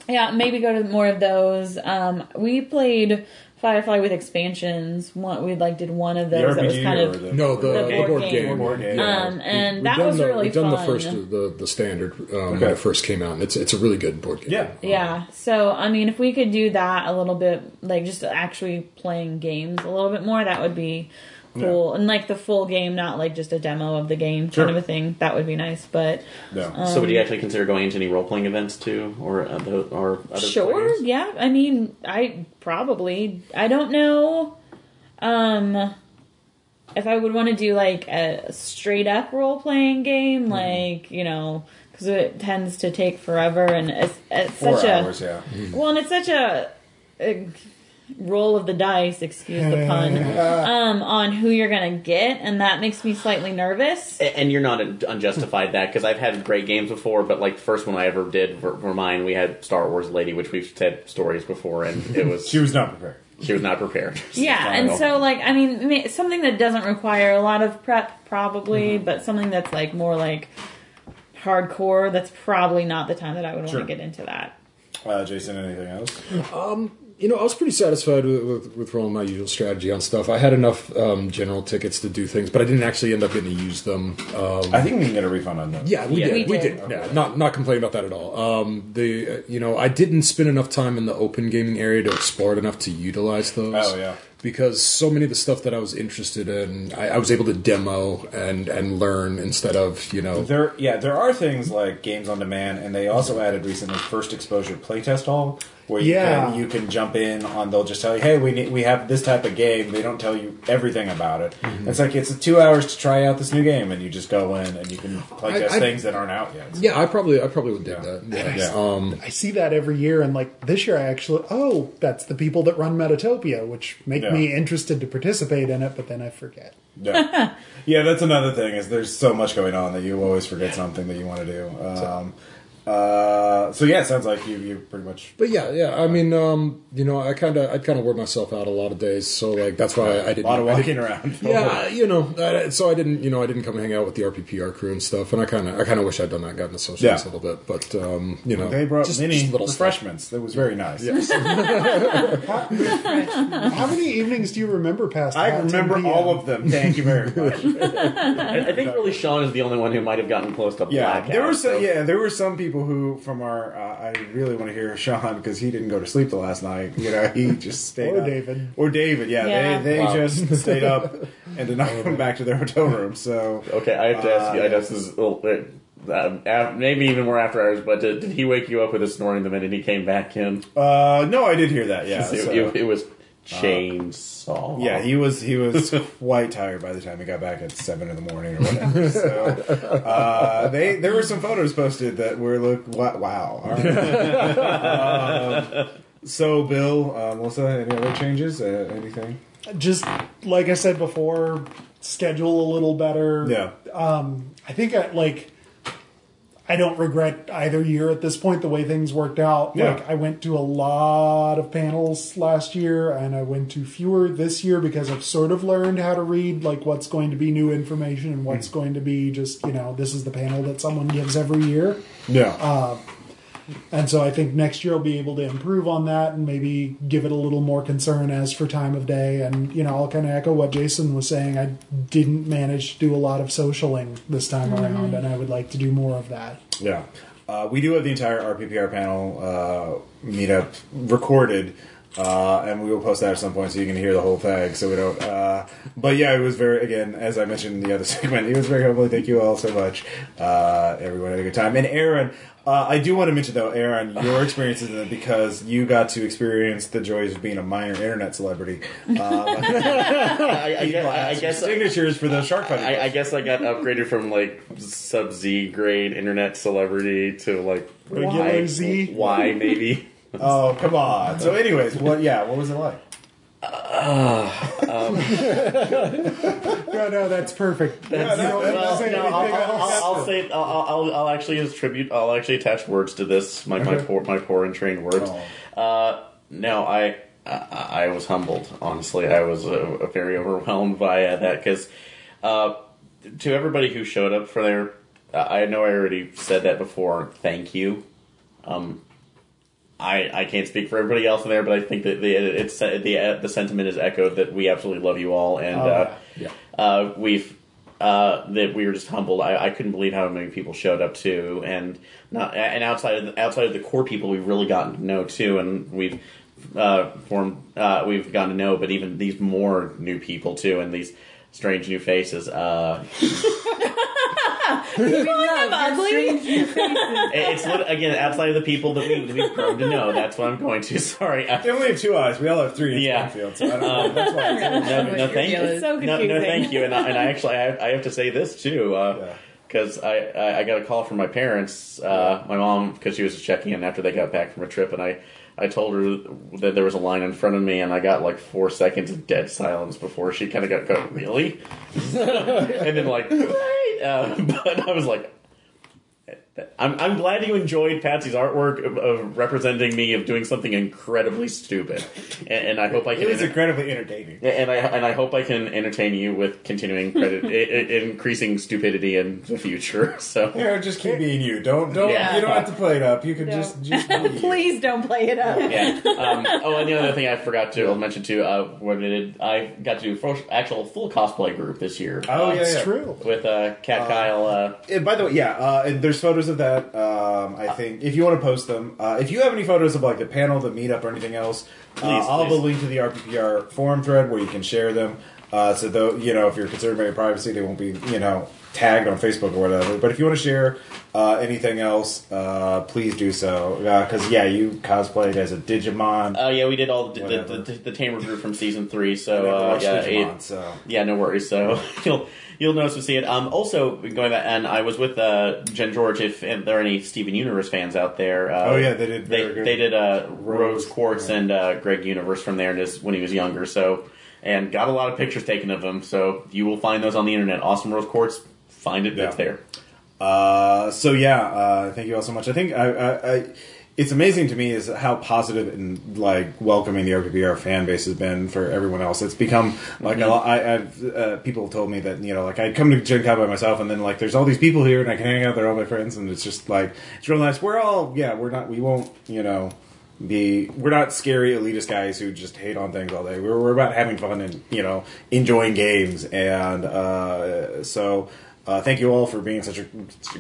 yeah, maybe go to more of those. Um, we played Firefly with expansions. One, we like did one of The those that was kind of the, No, the, The the board board, game. game. Board game. Yeah. um, and We've that was the, really We've done fun. the first, the, the standard um, Okay. when it first came out. It's it's a really good board game. Yeah. Yeah. So, I mean, if we could do that a little bit, like just actually playing games a little bit more, that would be cool. And like the full game, not like just a demo of the game Sure. kind of a thing. That would be nice. But No. so would you actually consider going into any role playing events too, or uh, tho- or other sure, games? yeah. I mean, I probably. I don't know. Um. If I would want to do like a straight up role playing game, like you know, because it tends to take forever, and it's, it's such hours, a yeah. Well, and it's such a, a roll of the dice, excuse the pun, um, on who you're gonna get, and that makes me slightly nervous. A- And you're not unjustified that because I've had great games before, but like the first one I ever did for, for mine, we had Star Wars Lady, which we've said stories before, and it was She was not prepared. she was not prepared. Yeah, and so like I mean, ma- something that doesn't require a lot of prep, probably, but something that's like more like hardcore. That's probably not the time that I would want to get into that. Uh, Jason, anything else? You know, I was pretty satisfied with, with, with rolling my usual strategy on stuff. I had enough um, general tickets to do things, but I didn't actually end up getting to use them. Um, I think we can get a refund on that. yeah, we Yeah, did. we We did. did. Yeah, not not complaining about that at all. Um, the uh, you know I didn't spend enough time in the open gaming area to explore it enough to utilize those. Oh, yeah. because so many of the stuff that I was interested in, I, I was able to demo and and learn instead of you know. There, yeah, there are things like games on demand, and they also added recently first exposure playtest hall, where you Yeah. can you can jump in on. They'll just tell you, hey, we need, we have this type of game. They don't tell you everything about it. Mm-hmm. It's like it's two hours to try out this new game, and you just go in and you can playtest I- I- things that aren't out yet. Yeah, I probably I probably would do that. Yeah. Yeah. Um, I see that every year, and like this year, I actually oh, that's the people that run Metatopia, which make Yeah. me interested to participate in it, but then I forget. Yeah. yeah, that's another thing. Is there's so much going on that you always forget something that you want to do. Um, uh, so yeah, it sounds like you you pretty much but yeah, yeah. I mean, um, you know, I kind of I kind of wore myself out a lot of days, so like that's why I a didn't. A lot of I walking didn't- around. Yeah, you know, I, so I didn't, you know, I didn't come hang out with the RPPR crew and stuff, and I kind of, I kind of wish I'd done that, gotten to socialize Yeah. a little bit, but um, you know, They brought just, mini just little stuff. refreshments. That was very nice. How many evenings do you remember past? I remember all of them. Thank you very much. I, I think really Sean is the only one who might have gotten close to Yeah, blackout. there were some. so- Yeah, there were some people who from our. Uh, I really want to hear Sean because he didn't go to sleep the last night. You know, he just stayed. Or up. David. Or David. Yeah, Yeah. they they Wow. just stayed up and did not come back to their hotel room. So Okay, I have to ask you. I Uh, know this is a little uh, maybe even more after hours. But did, did he wake you up with a snoring the minute he came back in? uh, no, I did hear that. Yeah, it, it, it was chainsaw. yeah, he was he was quite tired by the time he got back at seven in the morning or whatever. So uh, they there were some photos posted that were look wa- wow. All right. Um, so Bill, uh, Melissa, any other changes? Uh, anything? Just like I said before, schedule a little better. Yeah. Um, I think I like. I don't regret either year at this point the way things worked out. Yeah. Like I went to a lot of panels last year and I went to fewer this year because I've sort of learned how to read like what's going to be new information and what's Mm. going to be just, you know, this is the panel that someone gives every year. Yeah. And so I think next year I'll be able to improve on that and maybe give it a little more concern as for time of day. And, you know, I'll kind of echo what Jason was saying. I didn't manage to do a lot of socialing this time around, and I would like to do more of that. Yeah. Uh, we do have the entire RPPR panel uh, meetup recorded, uh, and we will post that at some point so you can hear the whole thing. So we don't. Uh, but yeah, it was very again, as I mentioned in the other segment, it was very helpful. Thank you all so much. Uh, everyone had a good time. And Aaron, uh, I do want to mention though, Aaron, your experiences in it because you got to experience the joys of being a minor internet celebrity. Uh, I, I, guess, I, guess signatures for the shark fighting. I, I guess I got upgraded from like sub Z grade internet celebrity to like Regular Y- Z? Y maybe. Oh come on! So, anyways, what? Yeah, what was it like? No, no, that's perfect. That's- You don't well, say no, I'll, anything I'll. I'll, I'll say I'll, I'll, I'll actually attribute I'll actually attach words to this my my poor my poor and trained words. Uh, no, I, I I was humbled. Honestly, I was uh, very overwhelmed by uh, that because uh, to everybody who showed up for their, I know I already said that before. Thank you. Um, I, I can't speak for everybody else in there, but I think that the it's the the sentiment is echoed that we absolutely love you all, and uh, yeah. uh, we've uh, that we were just humbled. I, I couldn't believe how many people showed up too, and not and outside of the, outside of the core people we've really gotten to know too, and we've uh, formed uh, we've gotten to know, but even these more new people too, and these strange new faces. Uh, ugly. it's lit- again outside of the people that we, we've grown to know. That's what I'm going to. Sorry. I- They only have two eyes. We all have three in Yeah. Springfield, so I don't know. That's why. It's no, no, thank you. It's so no, no, thank you. And I, and I actually, I have, I have to say this too, Yeah. because I, I, I got a call from my parents, uh, my mom, because she was just checking in after they got back from a trip, and I, I told her that there was a line in front of me, and I got like four seconds of dead silence before she kind of got, go, really, and then like, uh, but I was like. I'm, I'm glad you enjoyed Patsy's artwork of, of representing me of doing something incredibly stupid, and, and I hope I can. It was enter- incredibly entertaining. and I and I hope I can entertain you with continuing credit, i- i- increasing stupidity in the future. So You know, just keep being you. Don't don't. Yeah. You don't have to play it up. You can No. just just be you. Please don't play it up. yeah. Um, oh, and the other thing I forgot to mention too, uh, when I did, I got to do first actual full cosplay group this year. Oh uh, yeah, yeah. True. With uh, Cat Kyle. Uh, And by the way, yeah, uh, and there's photos photos of that. Um, I think if you want to post them, uh, if you have any photos of like the panel, the meetup, or anything else, uh, Please, I'll have a link to the RPPR forum thread where you can share them. Uh, so though you know if you're concerned about your privacy, they won't be you know tagged on Facebook or whatever. But if you want to share uh, anything else, uh, please do so. Because yeah, you cosplayed as a Digimon. Oh yeah, we did all the the, the, the tamer group from season three. So uh, yeah, Digimon, it- so yeah, no worries. So you'll you'll notice to see it. Um, also going back, and I was with uh, Jen George. If, there are any Steven Universe fans out there, uh, Oh, yeah, they did They, they did uh, Rose Rose, Quartz yeah. and uh, Greg Universe from there, just when he was younger. So and got a lot of pictures taken of him. So you will find those on the internet. Awesome Rose Quartz. Find it. Yeah. It's there. Uh, so yeah, uh, thank you all so much. I think I, I, I, it's amazing to me is how positive and like welcoming the RPPR fan base has been for everyone else. It's become like a lot, I, I've uh, people have told me that you know like I'd come to Gen Con by myself and then like there's all these people here and I can hang out. They're all my friends and it's just like it's real nice. We're all yeah we're not we won't you know be we're not scary elitist guys who just hate on things all day. We're, we're about having fun and you know enjoying games and uh, so. Uh, thank you all for being such a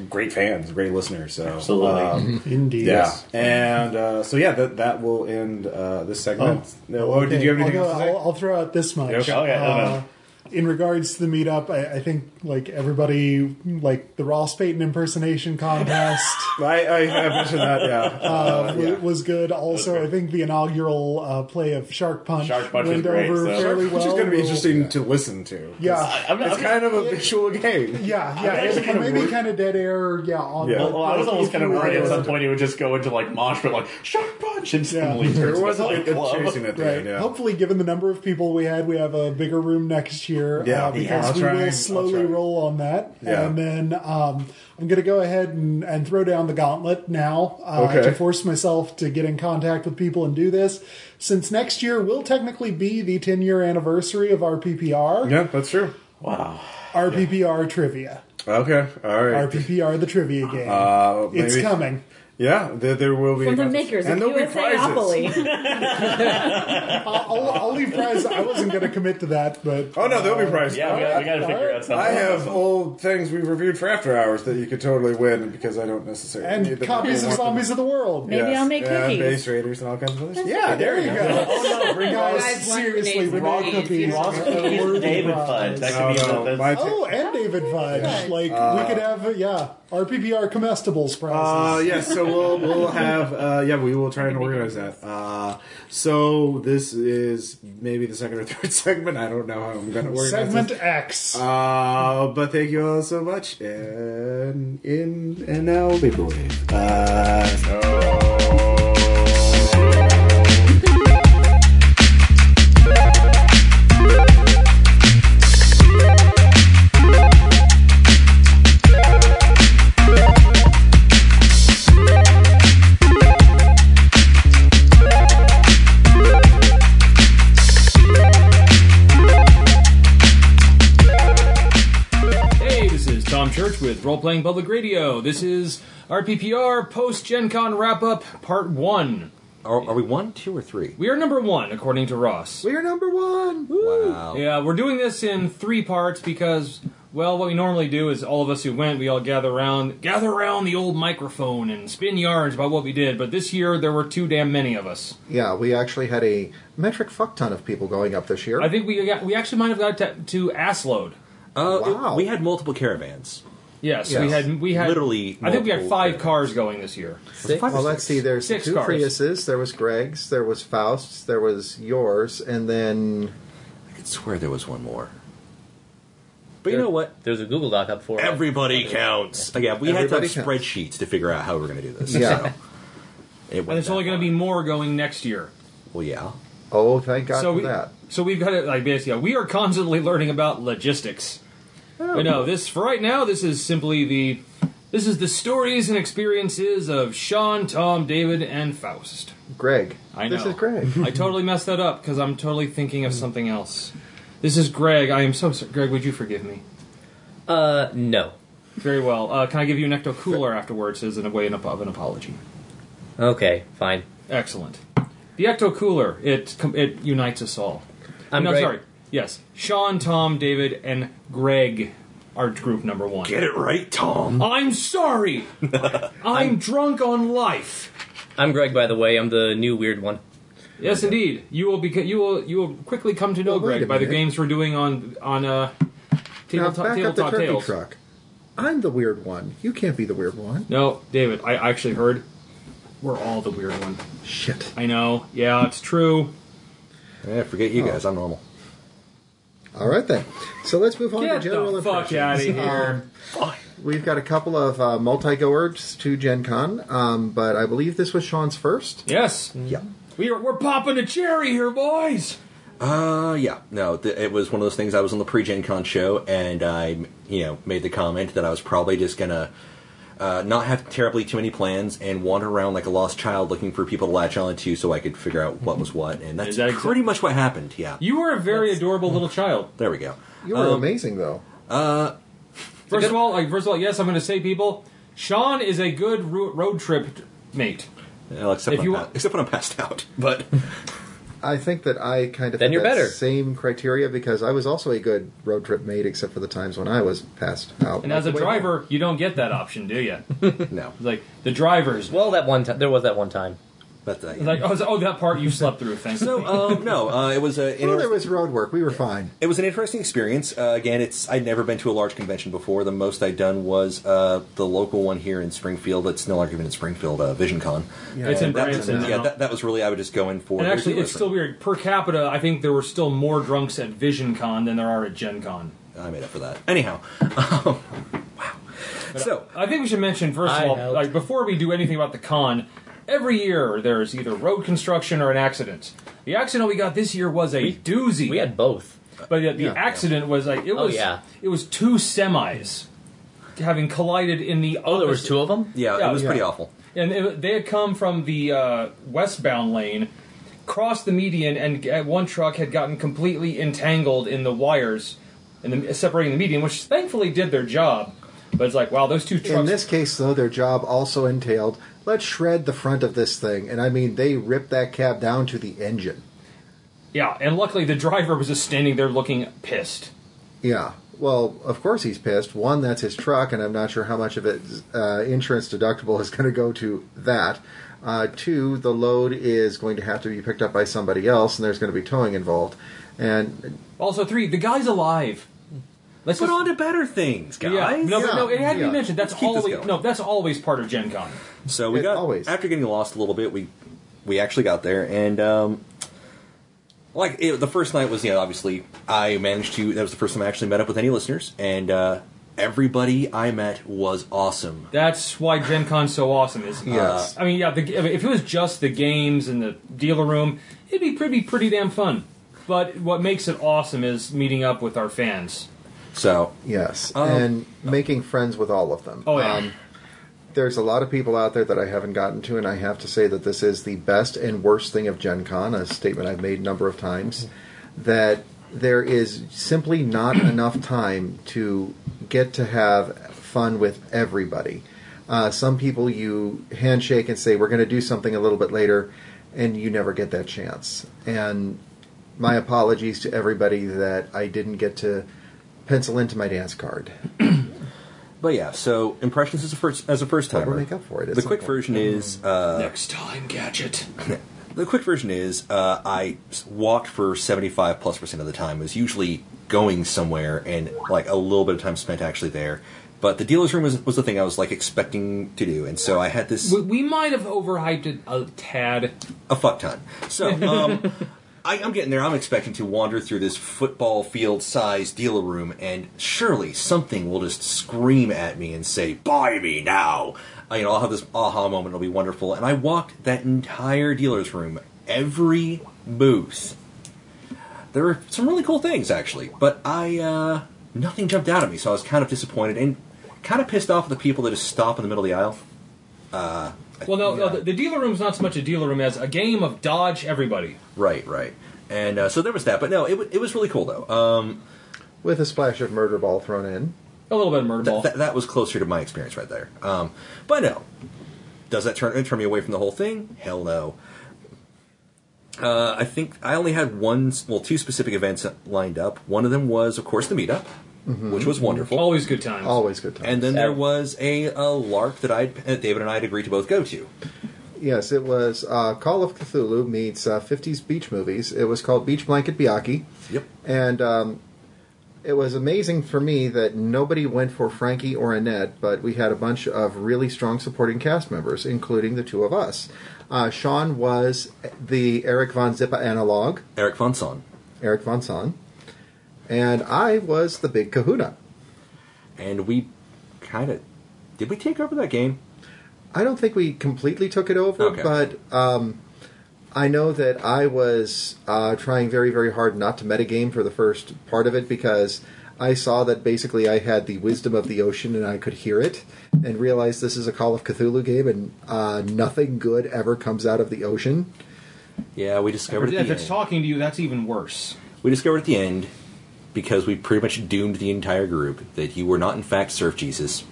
great fans, great listeners. So, Absolutely. um, Indeed. yeah, and uh, so yeah, that that will end uh, this segment. No, oh, did you have anything I'll, else to go- say? I'll, I'll throw out this much. Okay. Okay, no, no. Uh, in regards to the meetup, I, I think like everybody, like the Ross Payton impersonation contest I, I have mentioned that. Yeah, uh, uh, yeah. was good. Also, I think the inaugural uh, play of Shark Punch, Shark Punch went was great, over so- fairly well. which is going to be interesting to listen to. Yeah, I'm not- it's kind of a visual game. yeah, I'm yeah. actually It, kind it of may be worried- kind of dead air. Yeah, on Yeah. but, Well, I was almost kind of worried at some point it would just go into like mosh pit, like shark punch, and suddenly Yeah. turns There into was a a club. chasing at the Right. end. Yeah. Hopefully, given the number of people we had, we have a bigger room next year. Yeah. uh, because we will slowly try. Roll on that. Yeah. And then um, I'm going to go ahead and, and throw down the gauntlet now uh, Okay. to force myself to get in contact with people and do this. Since next year will technically be the 10 year anniversary of RPPR, Yeah, that's true. Wow. RPPR trivia. Okay, all right. RPPR, the trivia game. Uh, it's coming. Yeah, there, there will be From the makers and of there'll be prizes. USAopoly. I'll, I'll, I'll leave prizes. I wasn't going to commit to that, but Oh no, there'll be prizes. Yeah, we got, we got to figure out something. I have old things we reviewed for After Hours that you could totally win because I don't necessarily need and them. copies of. Zombies of the World. Maybe I'll make and cookies. Base Raiders and all kinds of other stuff. Yeah, there you go. Oh no, bring guys, seriously, grenades raw with these, cookies. you know. Ross are Cookies, worthy David prize. Fudge. That No, could be no, the, my the, Oh, and David Fudge. Like we could have, uh, yeah, RPPR comestibles Uh, prizes. yes, so we'll we'll have uh, yeah we will try and organize that. Uh, so this is maybe the second or third segment. I don't know how I'm going to organize Segment this. X. Uh, but thank you all so much, and in and now vaporwave. Uh, Hey, with Role Playing Public Radio. This is RPPR Post Gen Con Wrap Up Part 1. Are, are we one, two, or three? We are number one, according to Ross. We are number one. Wow. Yeah, we're doing this in three parts because, well, what we normally do is all of us who went, we all gather around, gather around the old microphone and spin yarns about what we did. But this year there were too damn many of us. Yeah, we actually had a metric fuck ton of people going up this year. I think we got, we actually might have got to, to ass load. Uh, Wow. We had multiple caravans. Yes, Yes. we had we had Literally I think we had multiple five cars going this year. Five or well, let's see. There's Six two cars. Priuses. There was Greg's. There was Faust's. There was yours, and then I could swear there was one more. But you know what? There's a Google Doc up for it. Everybody counts. Yeah, we Everybody had to have counts. spreadsheets to figure out how we are going to do this. Yeah. So it And went it's only going to be more going next year. Well, yeah. oh, thank God so for we, that. So we've got it like basically we are constantly learning about logistics. But no, this for right now. This is simply the this is the stories and experiences of Sean, Tom, David, and Faust. Greg. I know. This is Greg. I totally messed that up because I'm totally thinking of something else. This is Greg. I am so sorry. Greg. Would you forgive me? Uh, no. Very well. Uh, can I give you an ecto cooler afterwards as in a way of an apology? Okay, fine. Excellent. The ecto cooler it com- it unites us all. I'm no, Greg. sorry. Yes, Sean, Tom, David, and Greg. are group number one. Get it right, Tom. I'm sorry. I'm drunk on life. I'm Greg, by the way. I'm the new weird one. Yes, indeed. You will beca- you will you will quickly come to know Well, wait Greg a by the minute. games we're doing on on uh, Now tabletop, back up the tabletop turkey tales. truck. I'm the weird one. You can't be the weird one. No, David, I actually heard we're all the weird one. Shit. I know. Yeah, it's true. Yeah, forget you guys. I'm normal. All right then. So let's move on Get to general the fuck impressions. outta here. Um, we've got a couple of uh, multi-goers to Gen Con, um, but I believe this was Sean's first. Yes. Yeah. We are we're popping a cherry here, boys. Uh, yeah, no, th- it was one of those things. I was on the pre-Gen Con show, and I, you know, made the comment that I was probably just gonna uh, not have terribly too many plans and wander around like a lost child looking for people to latch on to, so I could figure out what was what. And that's Is that exa- pretty much what happened. Yeah, You were a very adorable little child. there we go. You were Um, amazing, though. Uh, First of all, like first of all, yes, I'm going to say people. Sean is a good ro- road trip mate. well, except If when you I'm want- except when I'm passed out, but I think that I kind of Then you're better. same criteria because I was also a good road trip mate, except for the times when I was passed out. And as a Wait, driver, you don't get that option, do you? no, like the drivers. Well, that one time there was that one time. But uh, Like oh, so- oh, that part you slept through. Thanks. so um, no, uh, it was a. Well, there was road work. We were fine. It was an interesting experience. Uh, again, it's I'd never been to a large convention before. The most I'd done was uh, the local one here in Springfield. That's no longer even in Springfield, uh, VisionCon. Yeah. It's in And that was, Branson yeah, that, that was really I would just go in for. and actually, dealer it's still weird. Per capita, I think there were still more drunks at VisionCon than there are at Gen Con. I made up for that. Anyhow, um, wow. So I think we should mention first I of all, helped. like before we do anything about the con, every year there's either road construction or an accident. The accident we got this year was a We- doozy. We had both. but the, the Yeah. accident was like it Oh, was. yeah. It was two semis having collided in the. Oh, there was two of them. yeah, Yeah, it was yeah. pretty awful. and it, they had come from the uh, westbound lane, crossed the median, and uh, one truck had gotten completely entangled in the wires, and the, separating the median, which thankfully did their job. But it's like, wow, those two trucks. In this case, though, their job also entailed let's shred the front of this thing, and I mean they ripped that cab down to the engine. yeah, and luckily the driver was just standing there looking pissed. Yeah. Well, of course he's pissed. One, that's his truck, and I'm not sure how much of it uh, insurance deductible is going to go to that. Uh, two, the load is going to have to be picked up by somebody else, and there's going to be towing involved. And Also, three, the guy's alive. Let's Put just- on to better things, guys. Yeah, no, but no, it had to Yeah. be mentioned. That's Let's keep this always going. no, that's always part of Gen Con. So we It got always- after getting lost a little bit, we we actually got there, and um, like it, the first night was, you know, obviously I managed to. That was the first time I actually met up with any listeners, and uh, everybody I met was awesome. That's why Gen Con's so awesome. Is Yes. I mean, yeah, the, if it was just the games and the dealer room, it'd be pretty pretty damn fun. But what makes it awesome is meeting up with our fans. So yes, Um, and making friends with all of them. Oh yeah, Um, there's a lot of people out there that I haven't gotten to, and I have to say that this is the best and worst thing of Gen Con, a statement I've made a number of times, that there is simply not enough time to get to have fun with everybody. Uh, some people you handshake and say, We're going to do something a little bit later, and you never get that chance. And my apologies to everybody that I didn't get to pencil into my dance card. But yeah, so impressions as a first as a first But timer. we'll make up for it at The some quick point. version is uh, next time, gadget. the quick version is uh, I s- walked for seventy five plus percent of the time. It was usually going somewhere and like a little bit of time spent actually there. But the dealer's room was, was the thing I was like expecting to do, and so I had this We, we might have overhyped it a tad. a fuck ton. So um, I, I'm getting there. I'm expecting to wander through this football field sized dealer room, and surely something will just scream at me and say, "Buy me now!" Uh, you know, I'll have this aha moment. It'll be wonderful. And I walked that entire dealer's room, every booth. There were some really cool things actually, but I uh, nothing jumped out at me, so I was kind of disappointed and kind of pissed off at the people that just stop in the middle of the aisle. Uh, Well, no, no the, the dealer room's not so much a dealer room as a game of dodge everybody. Right, right. And uh, so there was that, but no, it, wa- it was really cool though. Um, With a splash of murder ball thrown in. A little bit of murder ball. Th- th- that was closer to my experience right there. Um, but no, does that turn turn me away from the whole thing? Hell no. Uh, I think I only had one, well, two specific events lined up. One of them was, of course, the meetup, which was wonderful. Always good times. Always good times. And then there was a, a LARP that I, David and I had agreed to both go to. Yes, it was uh, Call of Cthulhu meets uh, 50s beach movies. It was called Beach Blanket Byakhee. Yep. And um, it was amazing for me that nobody went for Frankie or Annette, but we had a bunch of really strong supporting cast members, including the two of us. Uh, Sean was the Eric Von Zipper analog, Eric Von Son. Eric Von Son, and I was the big kahuna. And we kind of. Did we take over that game? I don't think we completely took it over, Okay. but um, I know that I was uh, trying very, very hard not to metagame for the first part of it because I saw that basically I had the wisdom of the ocean and I could hear it and realized this is a Call of Cthulhu game and uh, nothing good ever comes out of the ocean. Yeah, we discovered If at the it's end. talking to you, that's even worse. We discovered at the end, because we pretty much doomed the entire group, that you were not in fact Surf Jesus.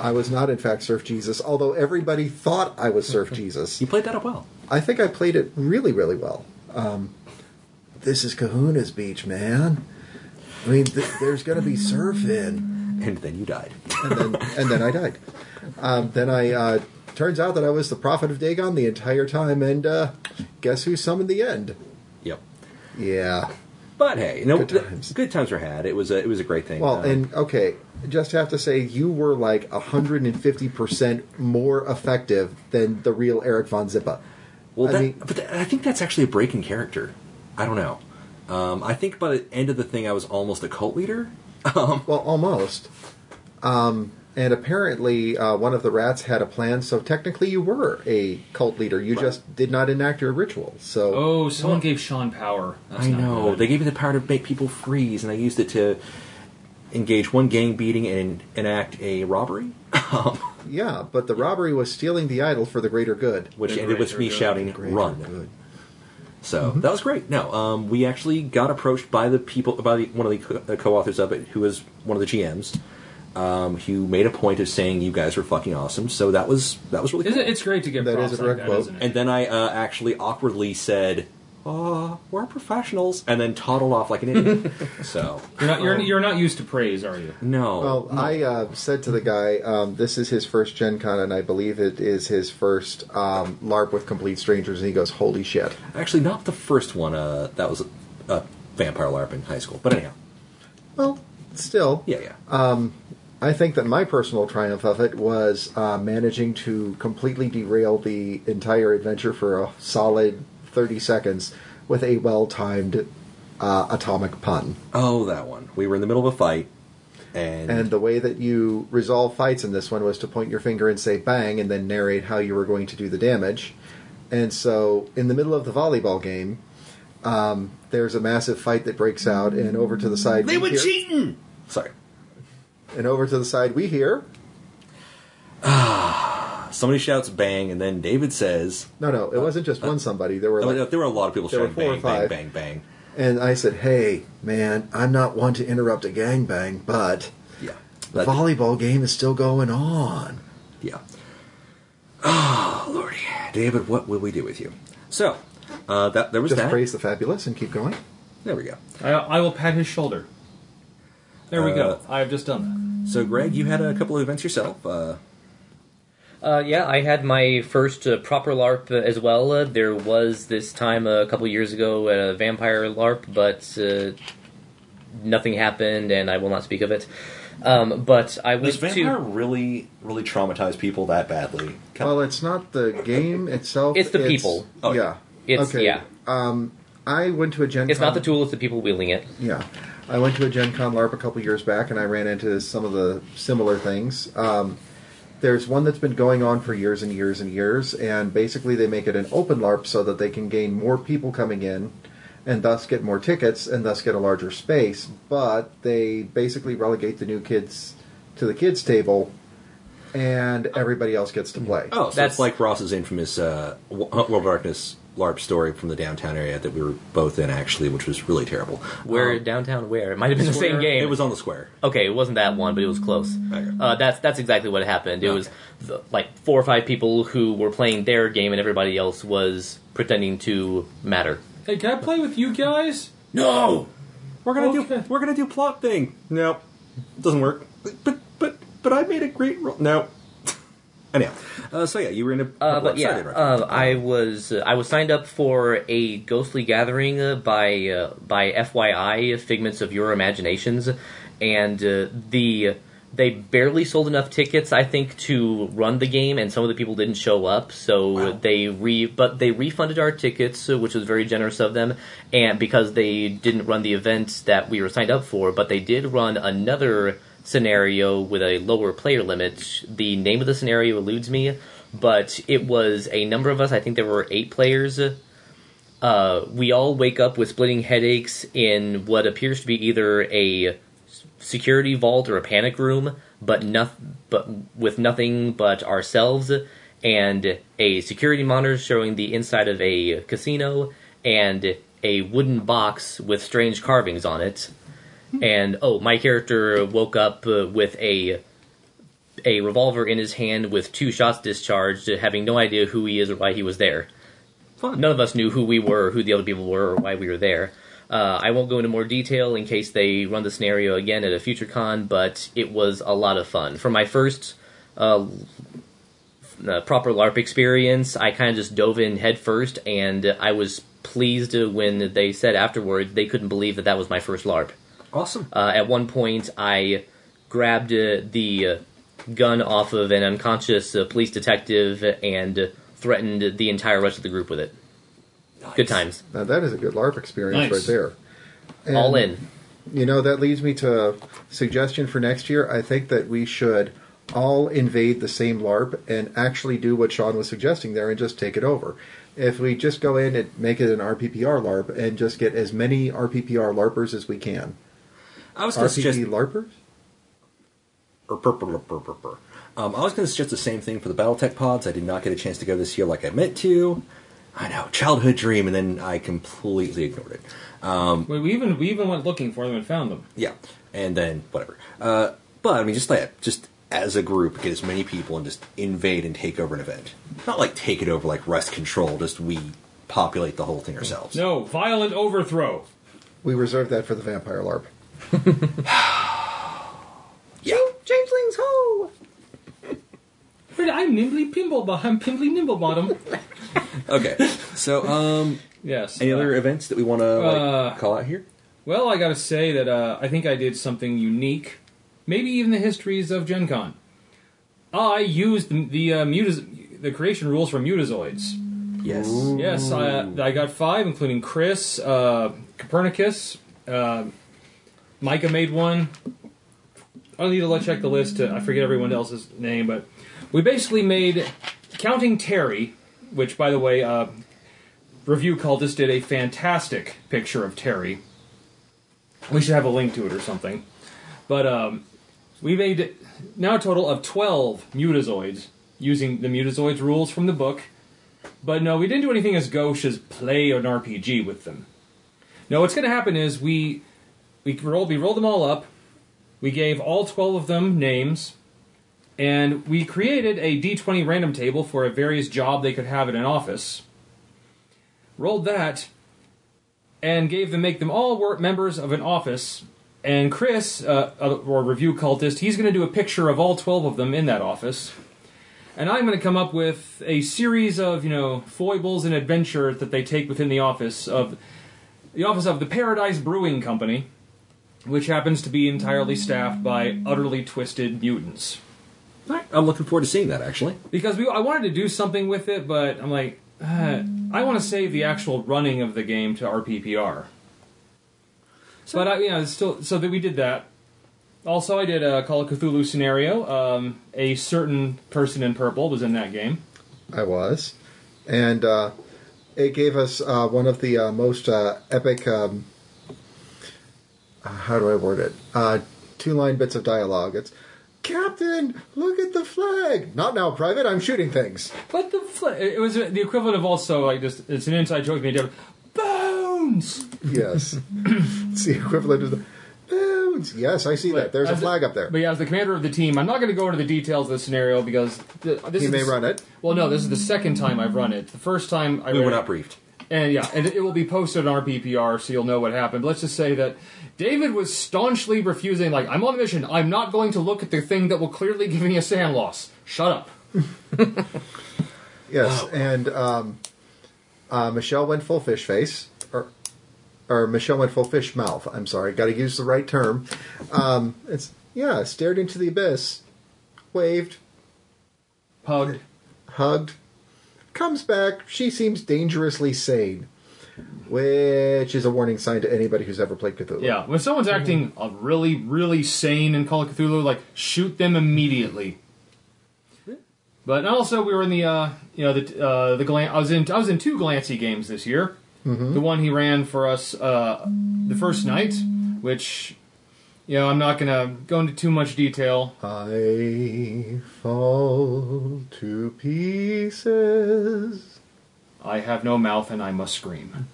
I was not, in fact, Surf Jesus, although everybody thought I was Surf Jesus. You played that up well. I think I played it really, really well. Um, this is Kahuna's beach, man. I mean, th- there's going to be surfing. And then you died. And then, and then I died. Um, then I uh, turns out that I was the prophet of Dagon the entire time, and uh, guess who summoned the end? Yep. Yeah. But hey, no, Good good times. good times were had. It was a, it was a great thing. Well, Uh, and okay, just have to say you were like 150% more effective than the real Eric Von Zipper. well, I that, mean- but that, I think that's actually a break in character. I don't know. Um, I think by the end of the thing, I was almost a cult leader. Um, Well, almost. Um, and apparently, uh, one of the rats had a plan, so technically you were a cult leader. You just did not enact your ritual. So, Oh, someone gave Sean power. That's I know good. they gave me the power to make people freeze, and I used it to engage one gang beating and enact a robbery, yeah, but the robbery was stealing the idol for the greater good. which The ended with me good. shouting "Run!" good. So Mm-hmm. that was great. No, um, we actually got approached by the people, by the, one of the uh, co-authors of it, who was one of the GMs, um, who made a point of saying you guys were fucking awesome. So that was that was really Is cool. it's great to get That props is a like direct that, quote. isn't it? And then I uh, actually awkwardly said, "Uh, we're professionals," and then toddled off like an idiot. so You're not, you're, you're not used to praise, are you? no, Well, I uh, said to the guy, um, "This is his first Gen Con, and I believe it is his first um, LARP with complete strangers." And he goes, "Holy shit!" actually not the first one. Uh, that was a, a vampire LARP in high school. But anyhow, Well, still, yeah, yeah. I think that my personal triumph of it was uh, managing to completely derail the entire adventure for a solid 30 seconds with a well timed uh, atomic pun. oh, that one. We were in the middle of a fight, and, And the way that you resolve fights in this one was to point your finger and say bang and then narrate how you were going to do the damage. And so, in the middle of the volleyball game, um, there's a massive fight that breaks out, and over to the side. they we were hear- cheating. Sorry. And over to the side, we hear. Somebody shouts bang, and then David says, No, no, it wasn't just one somebody. There were like there were a lot of people there were shouting four or bang, bang, five. bang, bang. And I said, "Hey, man, I'm not one to interrupt a gangbang, but Yeah. the That- volleyball game is still going on." Yeah. Oh, Lordy. David, what will we do with you? So, uh, that there was Just that. praise the fabulous and keep going. There we go. I, I will pat his shoulder. There we go. Uh, I have just done that. So, Greg, you had a couple of events yourself. Uh, Uh, yeah, I had my first uh, proper LARP uh, as well. Uh, there was this time a couple years ago at a vampire LARP, but uh, nothing happened, and I will not speak of it. Um, but I does vampire to. really, really traumatize people that badly? Well, it's not the game itself; It's the people. Oh, yeah. It's okay. yeah. Um, I went to a Gen. It's Con- not the tool; it's the people wielding it. Yeah, I went to a Gen Con LARP a couple years back, and I ran into some of the similar things. Um, there's one that's been going on for years and years and years, and basically they make it an open LARP so that they can gain more people coming in, and thus get more tickets, and thus get a larger space. But they basically relegate the new kids to the kids table, and everybody else gets to play. Oh, so That's- it's like Ross's infamous uh, World of Darkness LARP story from the downtown area that we were both in, actually, which was really terrible. Where Um, downtown? Where it might have been the same game. It was on the square. Okay, it wasn't that one, but it was close. Okay. Uh, that's that's exactly what happened. It was the, like four or five people who were playing their game, and everybody else was pretending to matter. Hey, can I play with you guys? No, we're gonna Okay. do we're gonna do plot thing. No, Nope. doesn't work. But but but, but I made a great roll. No. Anyhow, uh, so yeah, you were in a Uh, but yeah, right? uh, I was uh, I was signed up for a ghostly gathering uh, by uh, by FYI Figments of Your Imaginations, and uh, the they barely sold enough tickets I think to run the game, and some of the people didn't show up, so they re but they refunded our tickets, which was very generous of them, and because they didn't run the event that we were signed up for, but they did run another scenario with a lower player limit. The name of the scenario eludes me, but it was a number of us. I think there were eight players. Uh, we all wake up with splitting headaches in what appears to be either a security vault or a panic room, but noth- but with nothing but ourselves and a security monitor showing the inside of a casino and a wooden box with strange carvings on it. And oh, my character woke up uh, with a a revolver in his hand with two shots discharged, having no idea who he is or why he was there. None of us knew who we were, who the other people were, or why we were there. Uh, I won't go into more detail in case they run the scenario again at a future con, but it was a lot of fun. For my first uh, uh, proper LARP experience, I kind of just dove in headfirst, and I was pleased when they said afterwards they couldn't believe that that was my first LARP. Awesome. Uh, at one point, I grabbed uh, the uh, gun off of an unconscious uh, police detective and threatened the entire rest of the group with it. Good times. Now that is a good LARP experience Nice. right there. And, All in. You know, that leads me to a suggestion for next year. I think that we should all invade the same LARP and actually do what Sean was suggesting there and just take it over. If we just go in and make it an RPPR LARP and just get as many RPPR LARPers as we can. I was going to suggest RPP LARPers? or purple, purple, purple. Um, I was going to suggest the same thing for the BattleTech pods. I did not get a chance to go this year like I meant to. I know, childhood dream, and then I completely ignored it. Um, We, we even we even went looking for them and found them. yeah, and then whatever. Uh, but I mean, just like just as a group, get as many people and just invade and take over an event. Not like take it over like Rest Control. Just we populate the whole thing ourselves. No violent overthrow. We reserve that for the vampire LARP. Yeah. Changelings ho! But I'm nimbly pimble. I'm pimbly nimble bottom. Okay, so um, yes. any uh, other events that we want to like, uh, call out here? Well, I got to say that uh, I think I did something unique, maybe even the histories of Gen Con. I used the the, uh, mutas- the creation rules from Mutazoids. Yes. Yes, I, I got five, including Chris, uh, Copernicus, uh, Micah made one. I'll need to let check the list. To, I forget everyone else's name, but we basically made counting Terry, which, by the way, uh, review cultist did a fantastic picture of Terry. We should have a link to it or something. But um, we made now a total of 12 mutazoids using the mutazoids rules from the book. But no, we didn't do anything as gauche as play an RPG with them. No, what's going to happen is we we rolled we rolled them all up. We gave all 12 of them names, and we created a D20 random table for a various job they could have in an office. Rolled that, and gave them make them all work members of an office. And Chris, uh, or review cultist, he's going to do a picture of all 12 of them in that office. And I'm going to come up with a series of, you know, foibles and adventures that they take within the office of the office of the Paradise Brewing Company, which happens to be entirely staffed by utterly twisted mutants. I'm looking forward to seeing that actually. Because we, I wanted to do something with it, but I'm like, uh, I want to save the actual running of the game to RPPR. So, but I, you know, it's still so that we did that. Also, I did a Call of Cthulhu scenario. Um, a certain person in purple was in that game. I was. And uh, it gave us uh, one of the uh, most uh, epic. Um, how do I word it? Uh, two line bits of dialogue. It's Captain, look at the flag. Not now, Private. I'm shooting things. But the fl- it was the equivalent of also like just it's an inside joke. Me, bones. Yes, it's the equivalent of the bones. Yes, I see that. There's a As the- flag up there. But yeah, as the commander of the team, I'm not going to go into the details of the scenario because th- this He is may the, run it. Well, no, this is the second time I've run it. The first time I We ran were not briefed. and yeah, and it will be posted on RPPR, so you'll know what happened. But let's just say that David was staunchly refusing. Like, I'm on a mission. I'm not going to look at the thing that will clearly give me a SAN loss. Shut up. Yes, and um, uh, Michelle went full fish face, or or Michelle went full fish mouth. I'm sorry, got to use the right term. Um, it's yeah, stared into the abyss, waved, Hugged. hugged, comes back. She seems dangerously sane, which is a warning sign to anybody who's ever played Cthulhu. Yeah, when someone's acting uh, really, really sane in Call of Cthulhu, like shoot them immediately. But also, we were in the uh, you know the uh, the glan- I was in I was in two Glancy games this year. The one he ran for us uh, the first night, which you know I'm not gonna go into too much detail. I fall to pieces. I have no mouth and I must scream.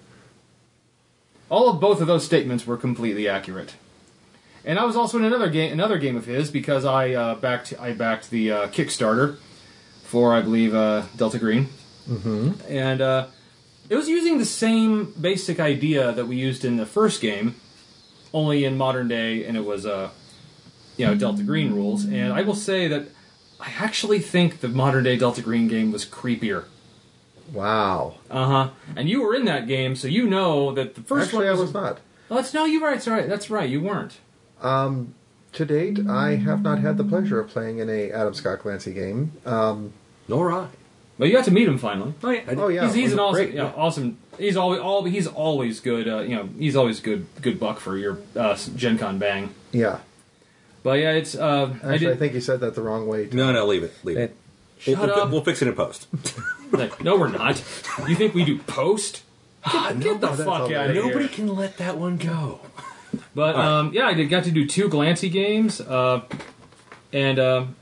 All of both of those statements were completely accurate. And I was also in another game, another game of his because I uh, backed I backed the uh, Kickstarter for I believe uh, Delta Green, Mm-hmm. and uh, it was using the same basic idea that we used in the first game, only in modern day, and it was uh, you know Delta Green rules. And I will say that I actually think the modern day Delta Green game was creepier. Wow. Uh huh. And you were in that game, so you know that the first Actually, one I was not. Oh, that's no, you're right. Sorry. That's right. You weren't. Um, to date, I have not had the pleasure of playing in a Adam Scott Glancy game. Um, Nor I. But you got to meet him finally. Oh yeah. Oh yeah, he's, he's an awesome, great. yeah, awesome. He's always, all, he's always good. Uh, you know, he's always good, good buck for your uh, Gen Con bang. Yeah. But yeah, it's. Uh, I Actually, I, did, think you said that the wrong way. No, no, leave it. Leave it. Shut we'll, we'll- up. We'll fix it in post. like, no, we're not. You think we do post? Get, get the fuck out of here. Nobody can let that one go. But um, yeah, I did, got to do two Glancy games, uh, and um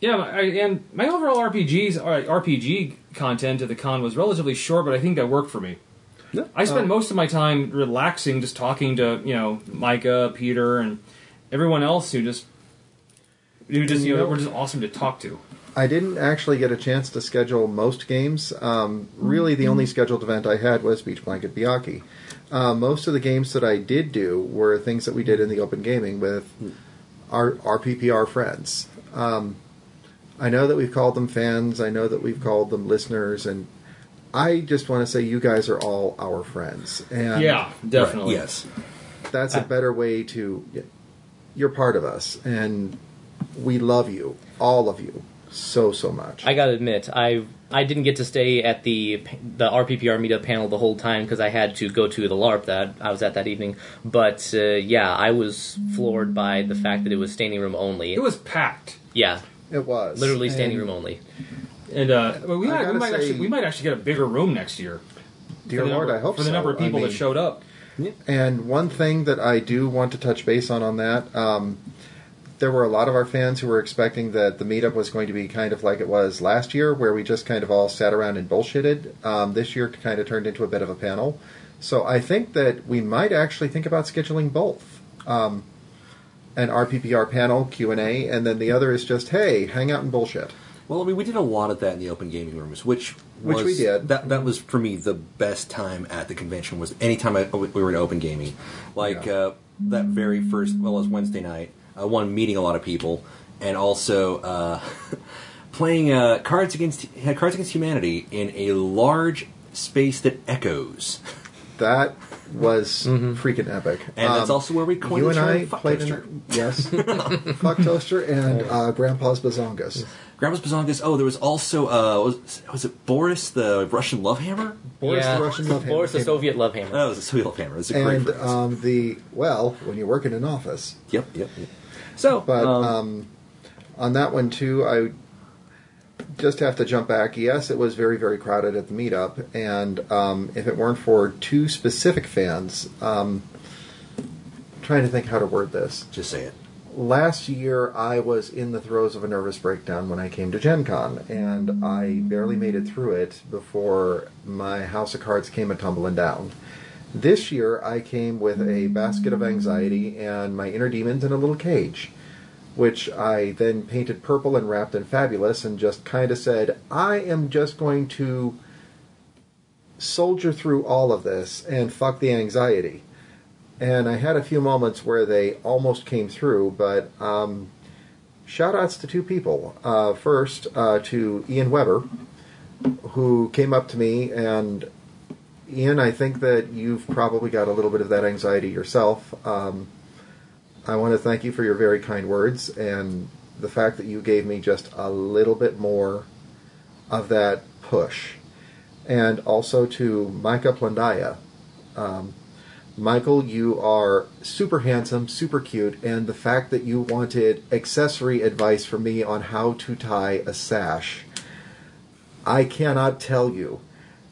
yeah, I, and my overall RPGs or RPG content at the con was relatively short, but I think that worked for me. Yeah. I spent most of my time relaxing, just talking to you know Micah, Peter, and everyone else who just who just you know were just awesome to talk to. I didn't actually get a chance to schedule most games. Um, really, the only scheduled event I had was Beach Blanket Byakhee. Uh, most of the games that I did do were things that we did in the open gaming with our RPPR friends. Um, I know that we've called them fans. I know that we've called them listeners, and I just want to say you guys are all our friends. And Yeah, definitely. Yes. that's a better way to. You're part of us, and we love you, all of you, so so much. I gotta admit, I I didn't get to stay at the the RPPR meetup panel the whole time because I had to go to the LARP that I was at that evening. But uh, yeah, I was floored by the fact that it was standing room only. It was packed. yeah, it was literally standing And room only. And uh, well, we, might, we might say- actually we might actually get a bigger room next year. Dear the Lord, number, I hope for the so. number of I people that showed up. And one thing that I do want to touch base on on that, um, there were a lot of our fans who were expecting that the meetup was going to be kind of like it was last year, where we just kind of all sat around and bullshitted. Um, this year, kind of turned into a bit of a panel. So I think that we might actually think about scheduling both. Um, an RPPR panel Q and A, and then the other is just hey, hang out and bullshit. Well, I mean, we did a lot of that in the open gaming rooms, which Which we did. That that was for me the best time at the convention was anytime I, we were in open gaming, like uh, that very first. Well, it was Wednesday night. Uh, one meeting a lot of people, and also uh, playing uh, Cards Against uh, Cards Against Humanity in a large space that echoes. That was freaking epic. Mm-hmm. And that's also where we coined you the and term I fuck played toaster. in yes, fuck toaster and uh, Grandpa's bazongas. Grandpa's Bazongas. Oh, there was also uh, was, was it Boris the Russian love hammer? Boris yeah, the Russian love hammer Boris the Soviet love hammer. Oh, it was a Soviet love hammer. It was a great and phrase. um, the well, when you work in an office. Yep, yep, yep. So, But um, um, on that one too, I just have to jump back. Yes, it was very very crowded at the meetup, and um, if it weren't for two specific fans, um, trying to think how to word this. just say it. Last year, I was in the throes of a nervous breakdown when I came to Gen Con, and I barely made it through it before my house of cards came a tumbling down. This year, I came with a basket of anxiety and my inner demons in a little cage, which I then painted purple and wrapped in fabulous and just kind of said, I am just going to soldier through all of this and fuck the anxiety. And I had a few moments where they almost came through, but um, shout outs to two people. Uh, first, uh, to Ian Weber, who came up to me and Ian, I think that you've probably got a little bit of that anxiety yourself. Um, I want to thank you for your very kind words and the fact that you gave me just a little bit more of that push. And also to Micah Plandaya. Um, Michael, you are super handsome, super cute, and the fact that you wanted accessory advice from me on how to tie a sash, I cannot tell you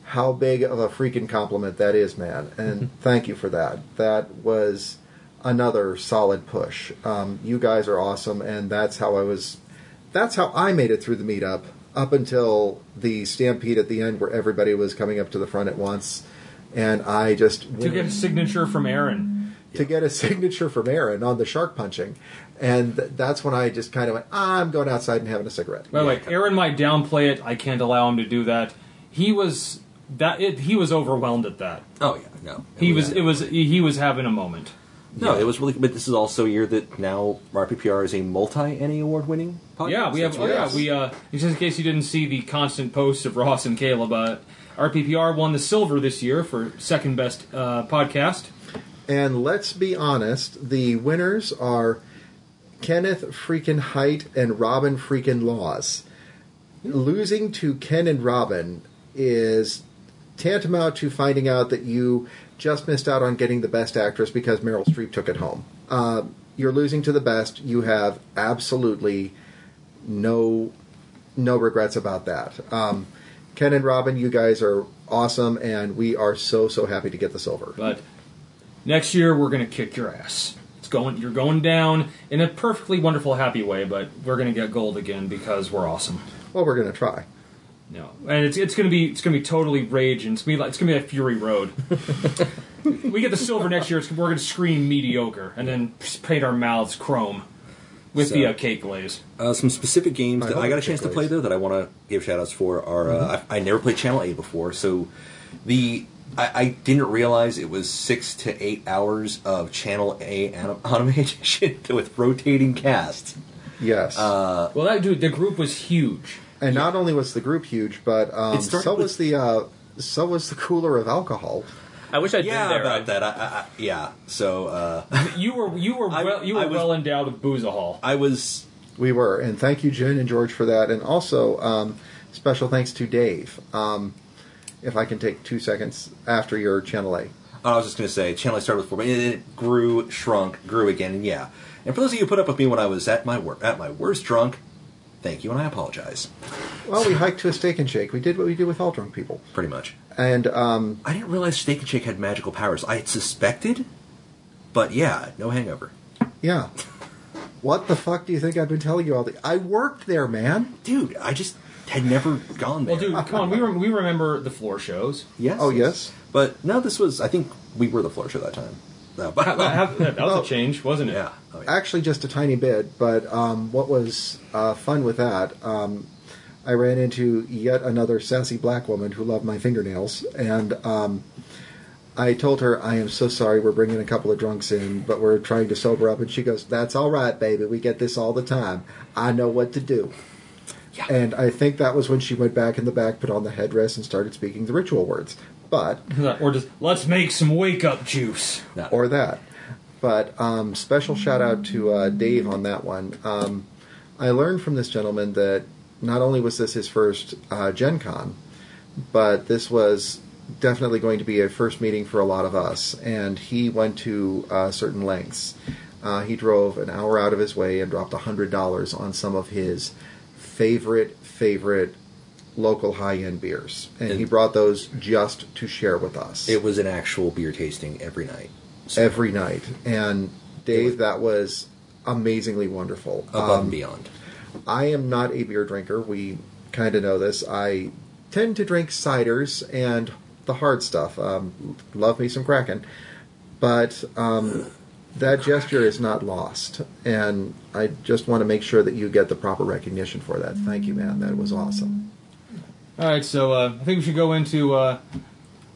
how big of a freaking compliment that is, man. And thank you for that. That was another solid push. Um, you guys are awesome, and that's how I was. That's how I made it through the meetup up until the stampede at the end, where everybody was coming up to the front at once, and I just To get a signature from Aaron. to get a signature from Aaron on the shark punching, and th- that's when I just kind of went, I'm going outside and having a cigarette. By the way, Aaron might downplay it. I can't allow him to do that. He was that it, he was overwhelmed at that. Oh yeah, no. He was it was he was having a moment. No, it was really. But this is also a year that now RPPR is a multi Ennie Award winning podcast. Yeah, we have. Oh, yeah, we. Uh, just in case you didn't see the constant posts of Ross and Caleb, uh, RPPR won the silver this year for second best uh, podcast. And let's be honest, the winners are Kenneth freaking Hite and Robin freaking Laws. Losing to Ken and Robin is tantamount to finding out that you just missed out on getting the best actress because Meryl Streep took it home. Uh, you're losing to the best. You have absolutely no no regrets about that. Um, Ken and Robin, you guys are awesome, and we are so so happy to get the silver. But next year we're gonna kick your ass. It's going. You're going down in a perfectly wonderful, happy way. But we're gonna get gold again because we're awesome. Well, we're gonna try. No, and it's it's gonna be it's gonna be totally rage and it's gonna be like it's gonna be like Fury Road. we get the silver next year. It's, we're gonna scream mediocre and then paint our mouths chrome with the So- uh, cake glaze. Uh, some specific games I that hope I got a it's chance to Chick-fil-A's. play though that I want to give shout outs for are uh, I, I never played Channel A before, so the I, I didn't realize it was six to eight hours of Channel A anim- animation with rotating casts. Yes. Uh, Well, that dude, the group was huge. And not only was the group huge, but um, so with- was the uh, so was the cooler of alcohol. I wish I'd yeah, been there. about that. I, I, I, yeah, so uh, You were you were I- well, you were was, well endowed with boozahol. I was We were, and thank you, Jen and George, for that. And also, um, special thanks to Dave. Um, if I can take two seconds after your Channel A. I was just going to say, channel I started with four, but it, it grew, shrunk, grew again, and yeah. And for those of you who put up with me when I was at my wor- at my worst drunk, thank you, and I apologize. Well, we hiked to a steak and shake. We did what we do with all drunk people. Pretty much. And um, I didn't realize Steak and Shake had magical powers. I had suspected, but yeah, no hangover. yeah, what the fuck do you think I've been telling you all the? I worked there, man. Dude, I just had never gone there. Well, dude, come on, we rem- we remember the floor shows. Yes. Oh yes. But no, this was. I think we were the floor show that time. No, but How- how- that was Oh. a change, wasn't it? yeah. Oh, yeah. Actually, just a tiny bit. But um, what was uh, fun with that? Um, I ran into yet another sassy black woman who loved my fingernails, and um, I told her, "I am so sorry. We're bringing a couple of drunks in, but we're trying to sober up." And she goes, "That's all right, baby. We get this all the time. I know what to do." Yeah. And I think that was when she went back in the back, put on the headdress, and started speaking the ritual words. But Or just let's make some wake up juice. No. or that. But um, special shout out to uh, Dave on that one. Um, I learned from this gentleman that not only was this his first uh, Gen Con, but this was definitely going to be a first meeting for a lot of us. And he went to uh, certain lengths. Uh, he drove an hour out of his way and dropped $100 on some of his favorite, favorite local high end beers. And he brought those just to share with us It was an actual beer tasting every night. every night. And Dave, that was amazingly wonderful. Above Um, and beyond. I am not a beer drinker. We kind of know this. I tend to drink ciders and the hard stuff. Um, love me some Kraken, but um, that gesture is not lost. And I just want to make sure that you get the proper recognition for that. Thank you, man. That was awesome. All right, so uh, I think we should go into uh,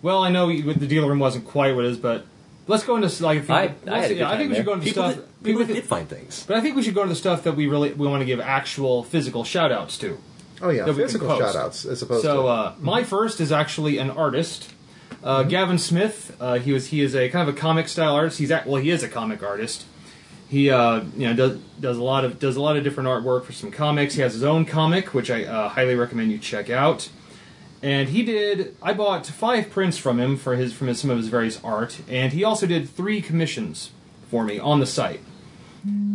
well, I know you- the dealer room wasn't quite what it is, but let's go into like. If you, I- I let's- had a good yeah, I think time we should there. go into People stuff. did- people that- did find things. But I think we should go into the stuff that we really we want to give actual physical shout outs to. Oh yeah, that we can physical post. shout outs as opposed So to uh, my first is actually an artist, uh, Gavin Smith. Uh, he was he is a kind of a comic style artist. He's act, well he is a comic artist. He uh, you know does does a lot of does a lot of different artwork for some comics. He has his own comic, which I uh, highly recommend you check out. And he did. I bought five prints from him for his from his, some of his various art, and he also did three commissions for me on the site.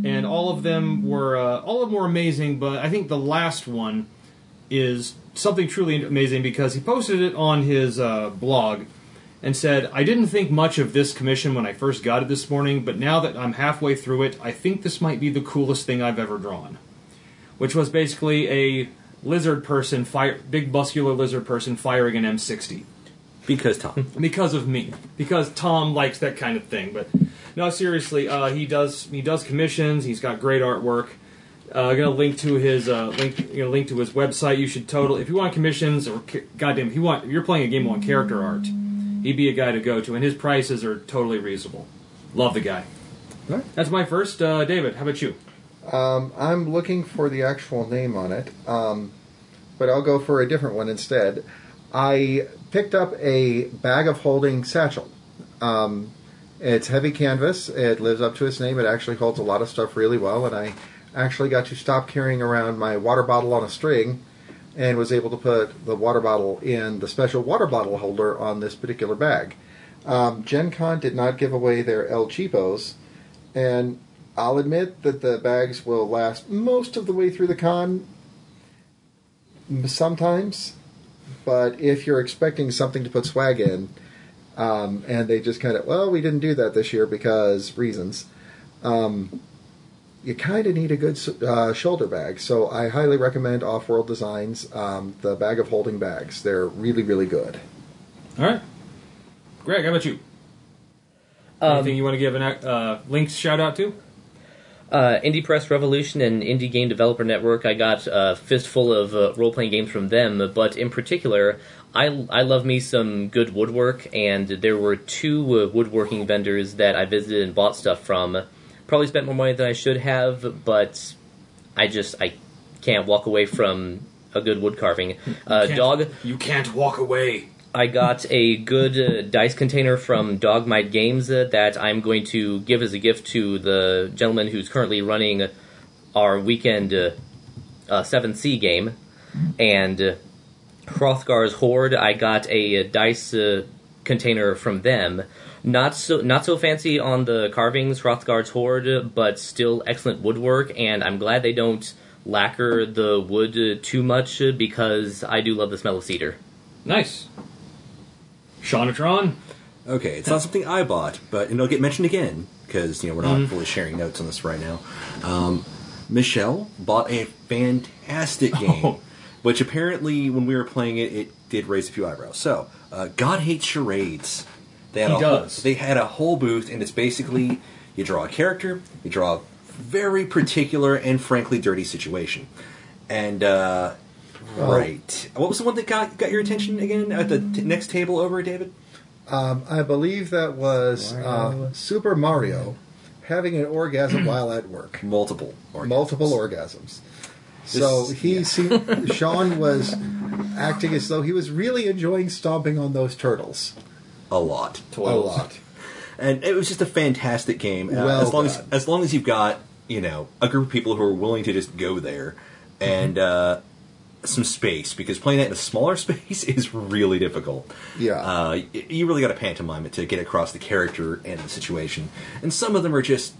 And all of them were uh, all of them were amazing, but I think the last one is something truly amazing because he posted it on his uh, blog and said, I didn't think much of this commission when I first got it this morning, but now that I'm halfway through it, I think this might be the coolest thing I've ever drawn. Which was basically a lizard person, fire, big muscular lizard person firing an M60. Because Tom. because of me. Because Tom likes that kind of thing. But no, seriously, uh, he does he does commissions. He's got great artwork. Uh, I'm gonna link to his uh, link. You know, link to his website. You should totally if you want commissions or goddamn if you want if you're playing a game on character art, he'd be a guy to go to, and his prices are totally reasonable. Love the guy. That's my first. Uh, David, how about you? Um, I'm looking for the actual name on it, um, but I'll go for a different one instead. I picked up a bag of holding satchel. Um, it's heavy canvas. It lives up to its name. It actually holds a lot of stuff really well, and I actually got to stop carrying around my water bottle on a string and was able to put the water bottle in the special water bottle holder on this particular bag. Um, Gen Con did not give away their El Cheapos, and I'll admit that the bags will last most of the way through the con. Sometimes, but if you're expecting something to put swag in, um, and they just kind of, well, we didn't do that this year because reasons, um, you kind of need a good uh, shoulder bag. So I highly recommend Off World Designs, um, the bag of holding bags. They're really, really good. All right, Greg, how about you? Anything you want to give an uh, links shout out to? Uh, Indie Press Revolution and Indie Game Developer Network. I got a fistful of uh, role playing games from them, but in particular, I, I love me some good woodwork, and there were two uh, woodworking vendors that I visited and bought stuff from. Probably spent more money than I should have, but I just I can't walk away from a good wood carving. Uh, dog. You can't walk away. I got a good uh, dice container from Dogmight Games uh, that I'm going to give as a gift to the gentleman who's currently running our weekend uh, uh, 7C game. And uh, Hrothgar's Hoard, I got a, dice uh, container from them. Not so not so fancy on the carvings, Hrothgar's Hoard, but still excellent woodwork. And I'm glad they don't lacquer the wood uh, too much uh, because I do love the smell of cedar. Nice. Shawnatron. Okay, it's not something I bought, but and it'll get mentioned again because you know we're not Mhm. fully sharing notes on this right now. Um, Michelle bought a fantastic game, which apparently when we were playing it, it did raise a few eyebrows. So, uh, God hates charades. They had He a does. Whole, they had a whole booth, and it's basically you draw a character, you draw a very particular and frankly dirty situation, and. Uh. Right. What was the one that got got your attention again at the t- next table over, David? Um, I believe that was uh, Super Mario having an orgasm while at work. Multiple. Multiple orgasms. So This- he seemed, Sean was acting as though he was really enjoying stomping on those turtles. A lot. A lot. and it was just a fantastic game. Uh, Well as long as done. as long as you've got you know a group of people who are willing to just go there and uh, some space, because playing that in a smaller space is really difficult. Yeah. uh, you really got to pantomime it to get across the character and the situation. And some of them are just.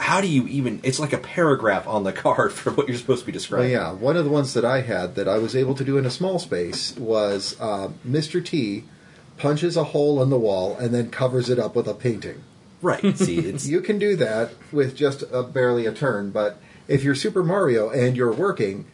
How do you even? It's like a paragraph on the card for what you're supposed to be Well, describing. yeah, one of the ones that I had that I was able to do in a small space was uh, Mr. T punches a hole in the wall and then covers it up with a painting. Right. See, it's you can do that with just a, barely a turn, but if you're Super Mario and you're working,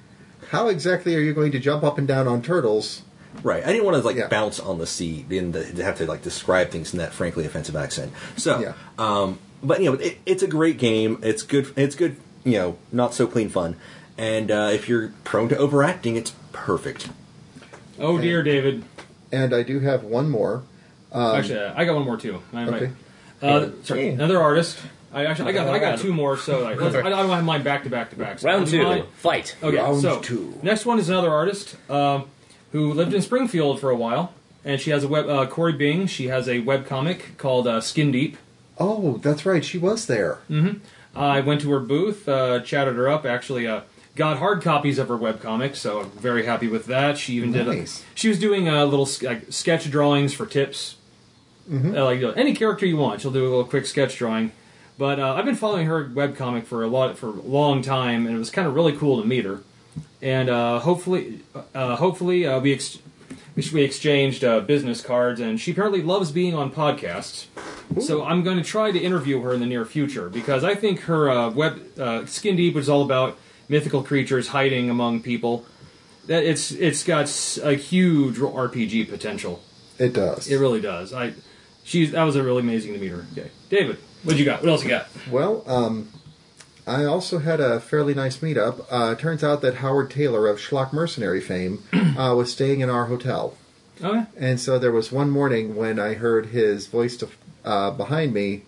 how exactly are you going to jump up and down on turtles? Right. I didn't want to like bounce on the seat and the, have to like describe things in that frankly offensive accent. So, um, but you know, it, it's a great game. It's good. It's good. You know, not so clean fun. And uh, if you're prone to overacting, it's perfect. Oh dear, David. And I do have one more. actually, uh, I got one more too. I might- okay. Uh, sorry, Yeah. another artist. I actually, I got, I got two more. So like, let's- I don't have mine back to back to back. So Round two, mine- fight. Okay, Round so two. next one is another artist um, who lived in Springfield for a while, and she has a web. Uh, Kory Bing. She has a web comic called uh, Skin Deep. Oh, that's right. She was there. I went to her booth, uh, chatted her up. Actually, uh, got hard copies of her webcomic, so I'm very happy with that. She even did. Nice. A, she was doing uh, little sk- like, sketch drawings for tips. Mm-hmm. Uh, like you know, any character you want, she'll do a little quick sketch drawing. But uh, I've been following her webcomic for a lot for a long time, and it was kind of really cool to meet her. And uh, hopefully, uh, hopefully uh, we ex- we exchanged uh, business cards, and she apparently loves being on podcasts. So I'm going to try to interview her in the near future because I think her uh, web uh, Skin Deep was all about mythical creatures hiding among people. That it's it's got a huge RPG potential. It does. It really does. I she's that was a really amazing to meet her. Okay, David, what you got? What else you got? Well, um, I also had a fairly nice meetup. Uh, turns out that Howard Tayler of Schlock Mercenary fame uh, was staying in our hotel. Okay. And so there was one morning when I heard his voice to, uh, behind me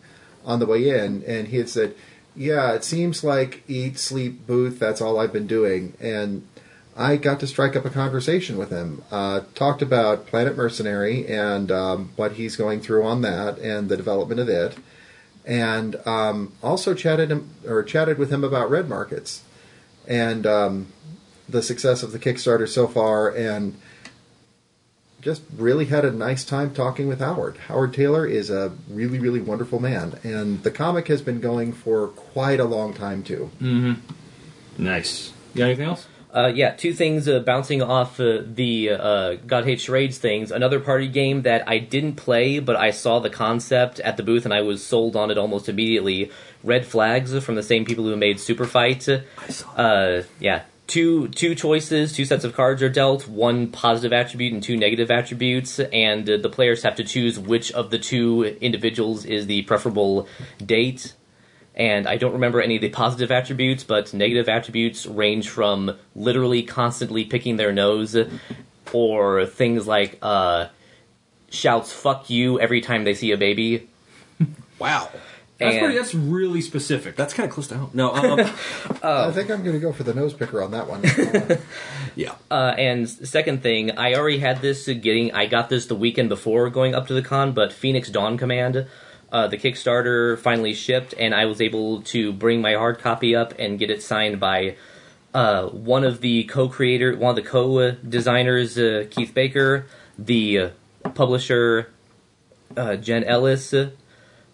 on the way in, and he had said, Yeah, it seems like eat, sleep, booth, that's all I've been doing. And I got to strike up a conversation with him. Uh, talked about Planet Mercenary and um, what he's going through on that and the development of it. And um, also chatted him, or chatted with him about red markets and um, the success of the Kickstarter so far, and just really had a nice time talking with Howard. Howard Tayler is a really, really wonderful man, and the comic has been going for quite a long time too. Mm-hmm. Nice. You got anything else? Uh, yeah, two things uh, bouncing off uh, the uh, God Hates Charades things. Another party game that I didn't play, but I saw the concept at the booth and I was sold on it almost immediately. Red Flags from the same people who made Super Fight. I saw. Uh, yeah, two two choices, two sets of cards are dealt. One positive attribute and two negative attributes, and uh, the players have to choose which of the two individuals is the preferable date and I don't remember any of the positive attributes, but negative attributes range from literally constantly picking their nose, or things like uh, shouts "fuck you" every time they see a baby. Wow. That's pretty. That's really specific. That's kind of close to home. No, um, I think I'm going to go for the nose picker on that one. yeah. Uh, and second thing, I already had this getting. I got this the weekend before going up to the con, but Phoenix Dawn Command, uh, the Kickstarter finally shipped, and I was able to bring my hard copy up and get it signed by uh, one of the co-creator, one of the co-designers, uh, Keith Baker, the uh, publisher, uh, Jen Ellis.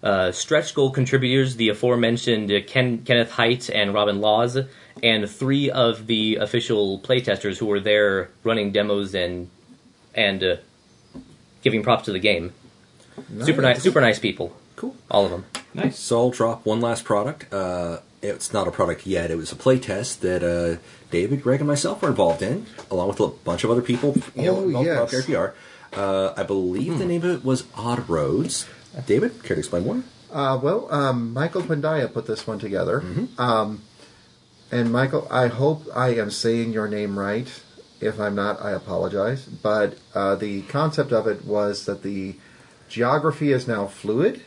Uh, stretch goal contributors, the aforementioned uh, Ken, Kenneth Hite and Robin Laws, and three of the official playtesters who were there running demos and and uh, giving props to the game. Super nice, super nice people. Cool. All of them. Nice. So I'll drop one last product. Uh, it's not a product yet. It was a playtest that uh, David, Greg, and myself were involved in, along with a bunch of other people. You know, Oh, involved yes. RPPR. Uh, I believe the name of it was Odd Roads. David, care to explain more? Uh, well, um, Michael Pandaya put this one together. Um, and Michael, I hope I am saying your name right. If I'm not, I apologize. But uh, the concept of it was that the geography is now fluid.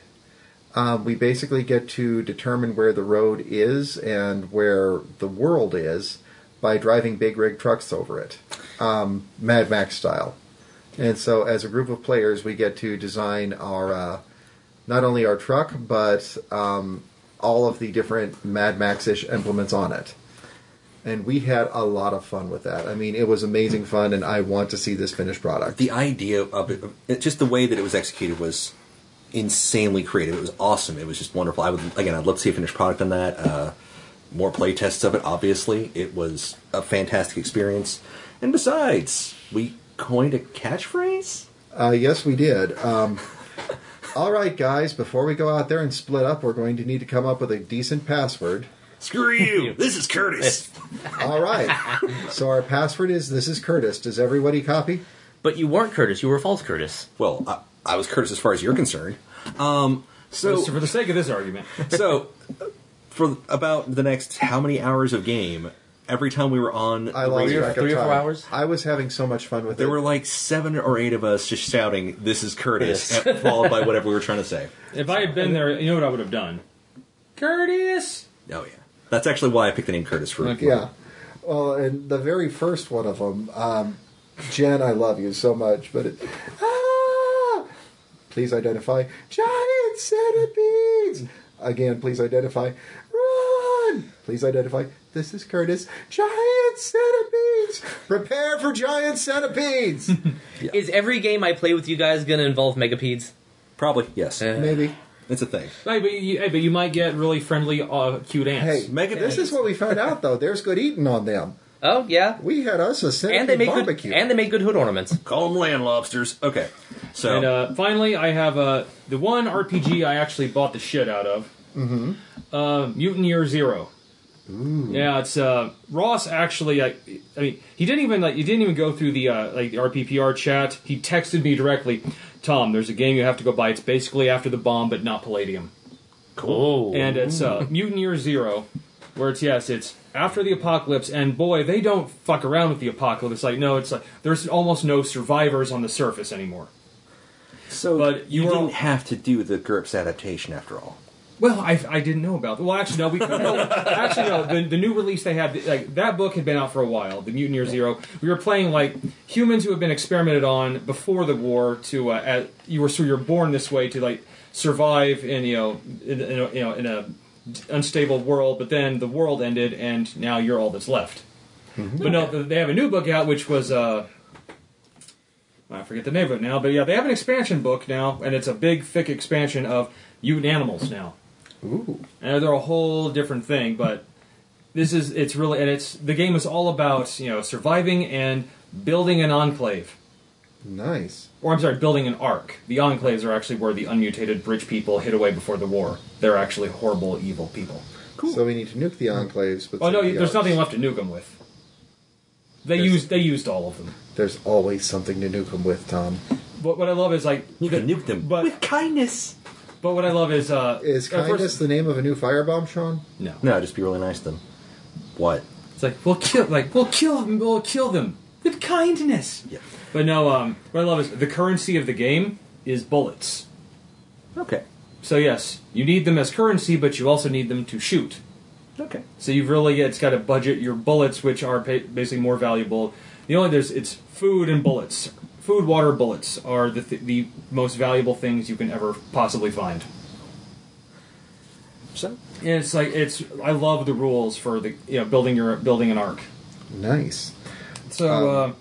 Um, we basically get to determine where the road is and where the world is by driving big rig trucks over it, um, Mad Max style. And so, as a group of players, we get to design our uh, not only our truck, but um, all of the different Mad Max-ish implements on it. And we had a lot of fun with that. I mean, it was amazing fun, and I want to see this finished product. The idea of it, it, just the way that it was executed was insanely creative. It was awesome. It was just wonderful. I would again, I'd love to see a finished product on that. Uh, more play tests of it. Obviously, it was a fantastic experience. And besides, we coined a catchphrase. Uh, yes, we did. Um, all right, guys, before we go out there and split up, we're going to need to come up with a decent password. Screw you! this is Curtis. All right. so our password is this is Curtis. Does everybody copy? But you weren't Curtis. You were false Curtis. Well, I, I was Curtis as far as you're concerned. Um, so, So, for the sake of this argument, so for about the next how many hours of game, every time we were on, I the lost radio, track of time. I was having so much fun with it. there it. were like seven or eight of us just shouting, "This is Curtis," Yes. and followed by whatever we were trying to say. If I had been there, you know what I would have done? Curtis! Oh yeah, that's actually why I picked the name Curtis for. Yeah. Well, and the very first one of them, um, Jen, I love you so much, but it, ah, please identify giant centipedes. Again, please identify. Run! Please identify. This is Curtis. Giant centipedes. Prepare for giant centipedes. Is every game I play with you guys going to involve megapedes? Probably, yes. Maybe. It's a thing. Hey, but you, hey, but you might get really friendly, uh, cute ants. Hey, this is what we found out though. There's good eating on them. Oh yeah, we had us a centipede and they make barbecue. good and they make good hood ornaments. Call them land lobsters. Okay, so And uh, finally, I have uh, the one RPG I actually bought the shit out of. Mm-hmm. Uh, Mutant Year Zero. Yeah, it's uh, Ross. Actually, I, I mean, he didn't even like. He didn't even go through the uh, like the RPPR chat. He texted me directly. Tom, there's a game you have to go buy. It's basically after the bomb, but not Palladium. Cool. And it's uh, Mutant Year Zero, where it's yes, it's after the apocalypse, and boy, they don't fuck around with the apocalypse. Like no, it's like there's almost no survivors on the surface anymore. So, but you you didn't have to do the GURPS adaptation after all. Well, I, I didn't know about. Well, actually, no. We no, actually no. The, the new release they had, like that book had been out for a while. The Mutant Year Zero. We were playing like humans who had been experimented on before the war. To uh, at, you were so you're born this way to like survive in you know in, in a, you know in a unstable world. But then the world ended, and now you're all that's left. But no, they have a new book out, which was. Uh, I forget the name of it now, but yeah, they have an expansion book now, and it's a big, thick expansion of mutant animals now. Ooh. And they're a whole different thing, but this is it's really and it's the game is all about you know surviving and building an enclave. Nice. Or I'm sorry, building an ark. The enclaves are actually where the unmutated bridge people hid away before the war. They're actually horrible, evil people. Cool. So we need to nuke the enclaves. But Oh no, the there's arcs. nothing left to nuke them with. They used they used all of them. There's always something to nuke them with, Tom. But what I love is like you can nuke them but, with kindness. But what I love is uh, Is at kindness first- the name of a new firebomb, Sean? No. No, just be really nice to them. What? It's like we'll kill, like we'll kill them, we'll kill them with kindness. Yeah. But no, um, what I love is the currency of the game is bullets. Okay. So yes, you need them as currency, but you also need them to shoot. Okay. So you've really it's got to budget your bullets, which are pa- basically more valuable. The only there's it's food and bullets. Food, water, bullets are the th- the most valuable things you can ever possibly find. So and it's like it's I love the rules for the you know building your building an ark. Nice. So, Um,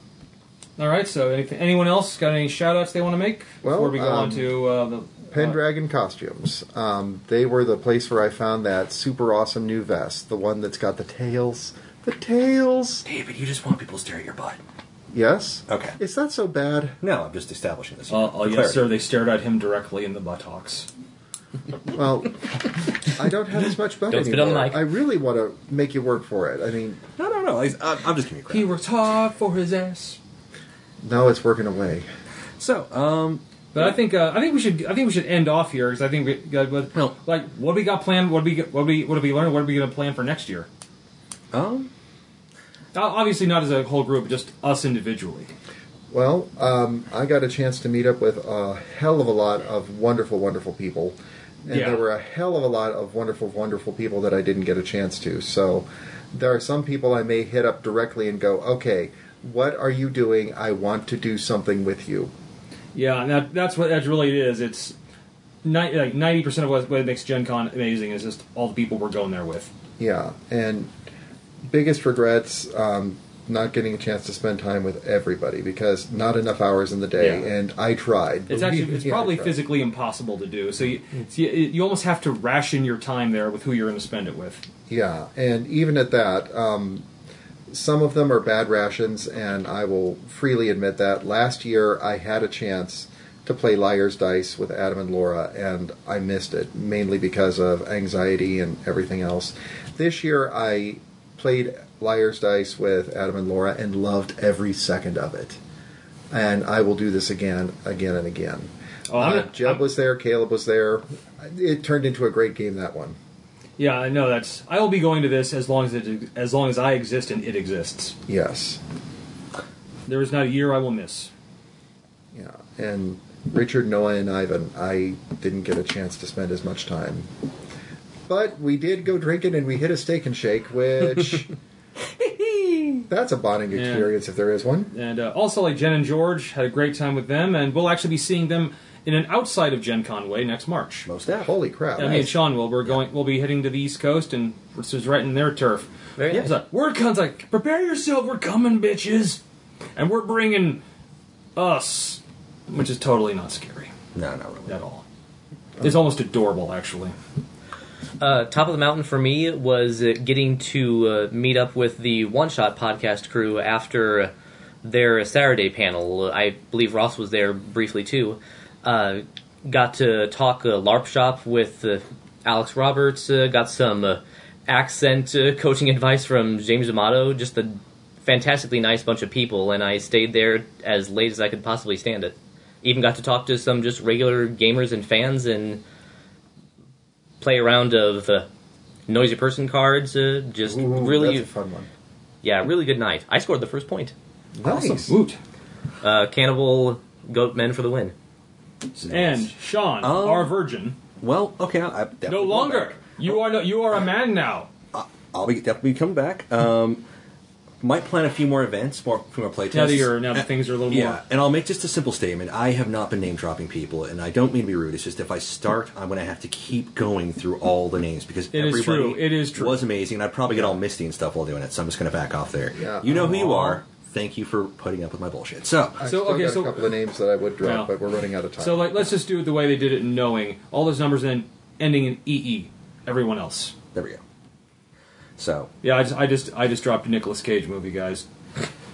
uh, all right. So, anything, anyone else got any shout outs they want to make Well, before we go on um, to uh, the Pendragon costumes. Um, they were the place where I found that super awesome new vest, the one that's got the tails. The tails. David, you just want people to stare at your butt. Yes. Okay. Is that so bad? No, I'm just establishing this. Uh, for oh, yes, clarity. sir. They stared at him directly in the buttocks. Well, I don't have as much butt Don't spit anymore. on the mic. I really want to make you work for it. I mean, No, no, no. I, I'm just giving you crap. He worked hard for his ass. no, it's working away. So, um, But I think uh, I think we should I think we should end off here because I think we got what Well- like what we got planned what do we what do we what do we learn what are we going to plan for next year? um, Uh, obviously not as a whole group, just us individually. Well, um, I got a chance to meet up with a hell of a lot of wonderful, wonderful people. And Yeah. there were a hell of a lot of wonderful, wonderful people that I didn't get a chance to. So there are some people I may hit up directly and go, okay, what are you doing? I want to do something with you. Yeah, and that, that's what that really is. It's ni- like ninety percent of what, what makes Gen Con amazing is just all the people we're going there with. Yeah. And biggest regrets, um, not getting a chance to spend time with everybody because not enough hours in the day. Yeah. And I tried. It's actually it's me, I probably physically impossible to do. So you, so you you almost have to ration your time there with who you're going to spend it with. Yeah, and even at that, um, some of them are bad rations, and I will freely admit that. Last year, I had a chance to play Liar's Dice with Adam and Laura, and I missed it, mainly because of anxiety and everything else. This year, I played Liar's Dice with Adam and Laura and loved every second of it. And I will do this again, again, and again. Oh, uh, Jeb was there, Caleb was there. It turned into a great game, that one. Yeah, I know that's. I will be going to this as long as it as long as I exist and it exists. Yes. There is not a year I will miss. Yeah. And Richard, Noah, and Ivan, I didn't get a chance to spend as much time. But we did go drinking and we hit a steak and shake, which. that's a bonding Yeah. experience if there is one. And uh, also, like Jen and George had a great time with them, and we'll actually be seeing them in an outside of Gen Con way next March. Most deaf. Holy crap. I mean, Sean will. We're going. We'll be heading to the East Coast, and this is right in their turf. Very It's like, we're cons like, prepare yourself. We're coming, bitches, and we're bringing us, which is totally not scary No, not really. at all. It's almost adorable, actually. Uh, top of the mountain for me was uh, getting to uh, meet up with the One Shot podcast crew after their Saturday panel. I believe Ross was there briefly too. Uh, got to talk uh, LARP shop with Alex Roberts. Got some accent coaching advice from James D'Amato. Just a fantastically nice bunch of people, and I stayed there as late as I could possibly stand it. Even got to talk to some just regular gamers and fans and play a round of uh, noisy person cards. Uh, just Ooh, really, That's a fun one. yeah, really good night. I scored the first point. Nice. Woot. Uh, Cannibal Goat Men for the win. And Sean, Um, our virgin, Well, okay. I, I definitely no will longer. back. You are no, you are a man now. I'll be definitely coming back. Um, might plan a few more events, more few more play tests. Now that you're now that uh, things are a little Yeah, more. and I'll make just a simple statement. I have not been name dropping people, and I don't mean to be rude. It's just if I start, I'm going to have to keep going through all the names because It is everybody true. It is true. was amazing. and I'd probably get all misty and stuff while doing it, so I'm just going to back off there. Yeah. You know who you are. Thank you for putting up with my bullshit. So, I've So, still okay, got so- a couple of names that I would drop, Yeah. but we're running out of time. So like, let's just do it the way they did it, knowing all those numbers then ending in EE. Everyone else. there we go. So, Yeah, I just, I just, I just dropped a Nicolas Cage movie, guys.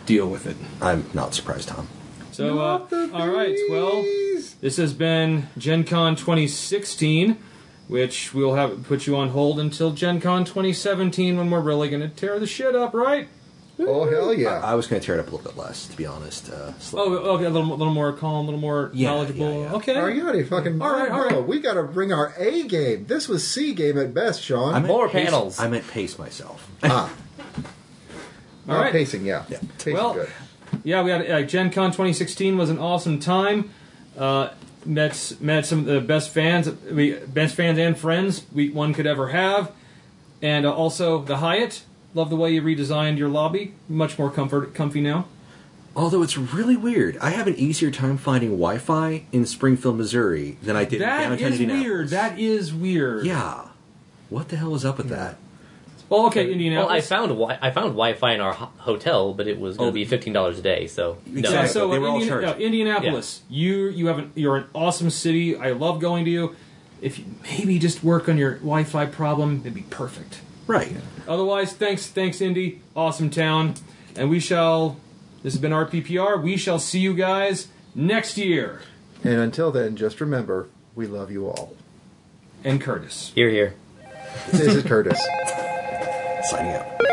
Deal with it. I'm not surprised, Tom. So, uh, all right. Well, this has been Gen Con 2016, which we'll have put you on hold until Gen Con 2017 when we're really going to tear the shit up, right? Oh, hell yeah. I was going to tear it up a little bit less, to be honest. Uh. Oh, okay, a little, mo- little more calm, a little more Yeah, knowledgeable. yeah, yeah. Okay. Are you out of your fucking all right, all right. We got to bring our A game. This was C game at best, Sean. I meant More pace- panels. I meant pace myself. ah. All Not right. pacing, yeah. Yeah. Pacing Well, good. Yeah, we had uh, Gen Con 2016 was an awesome time. Uh, met met some of the best fans, we best fans and friends we one could ever have, and uh, also the Hyatt. Love the way you redesigned your lobby. Much more comfort, comfy now. Although it's really weird, I have an easier time finding Wi-Fi in Springfield, Missouri, than I did in That downtown is Indianapolis. weird. That is weird. Yeah. What the hell is up with that? Well, okay, Well, I Indianapolis. found wi- I found Wi-Fi in our ho- hotel, but it was going to Oh. be fifteen dollars a day. So no. Yeah, Exactly. so They were all Indiana- charged. no, Indianapolis, you you have an, you're an awesome city. I love going to you. If you maybe just work on your Wi-Fi problem, it'd be perfect. Right. Otherwise, thanks, thanks, Indy. Awesome town. And we shall. This has been RPPR. We shall see you guys next year. And until then, just remember, we love you all. And Curtis. Here, here. This is Curtis. Signing out.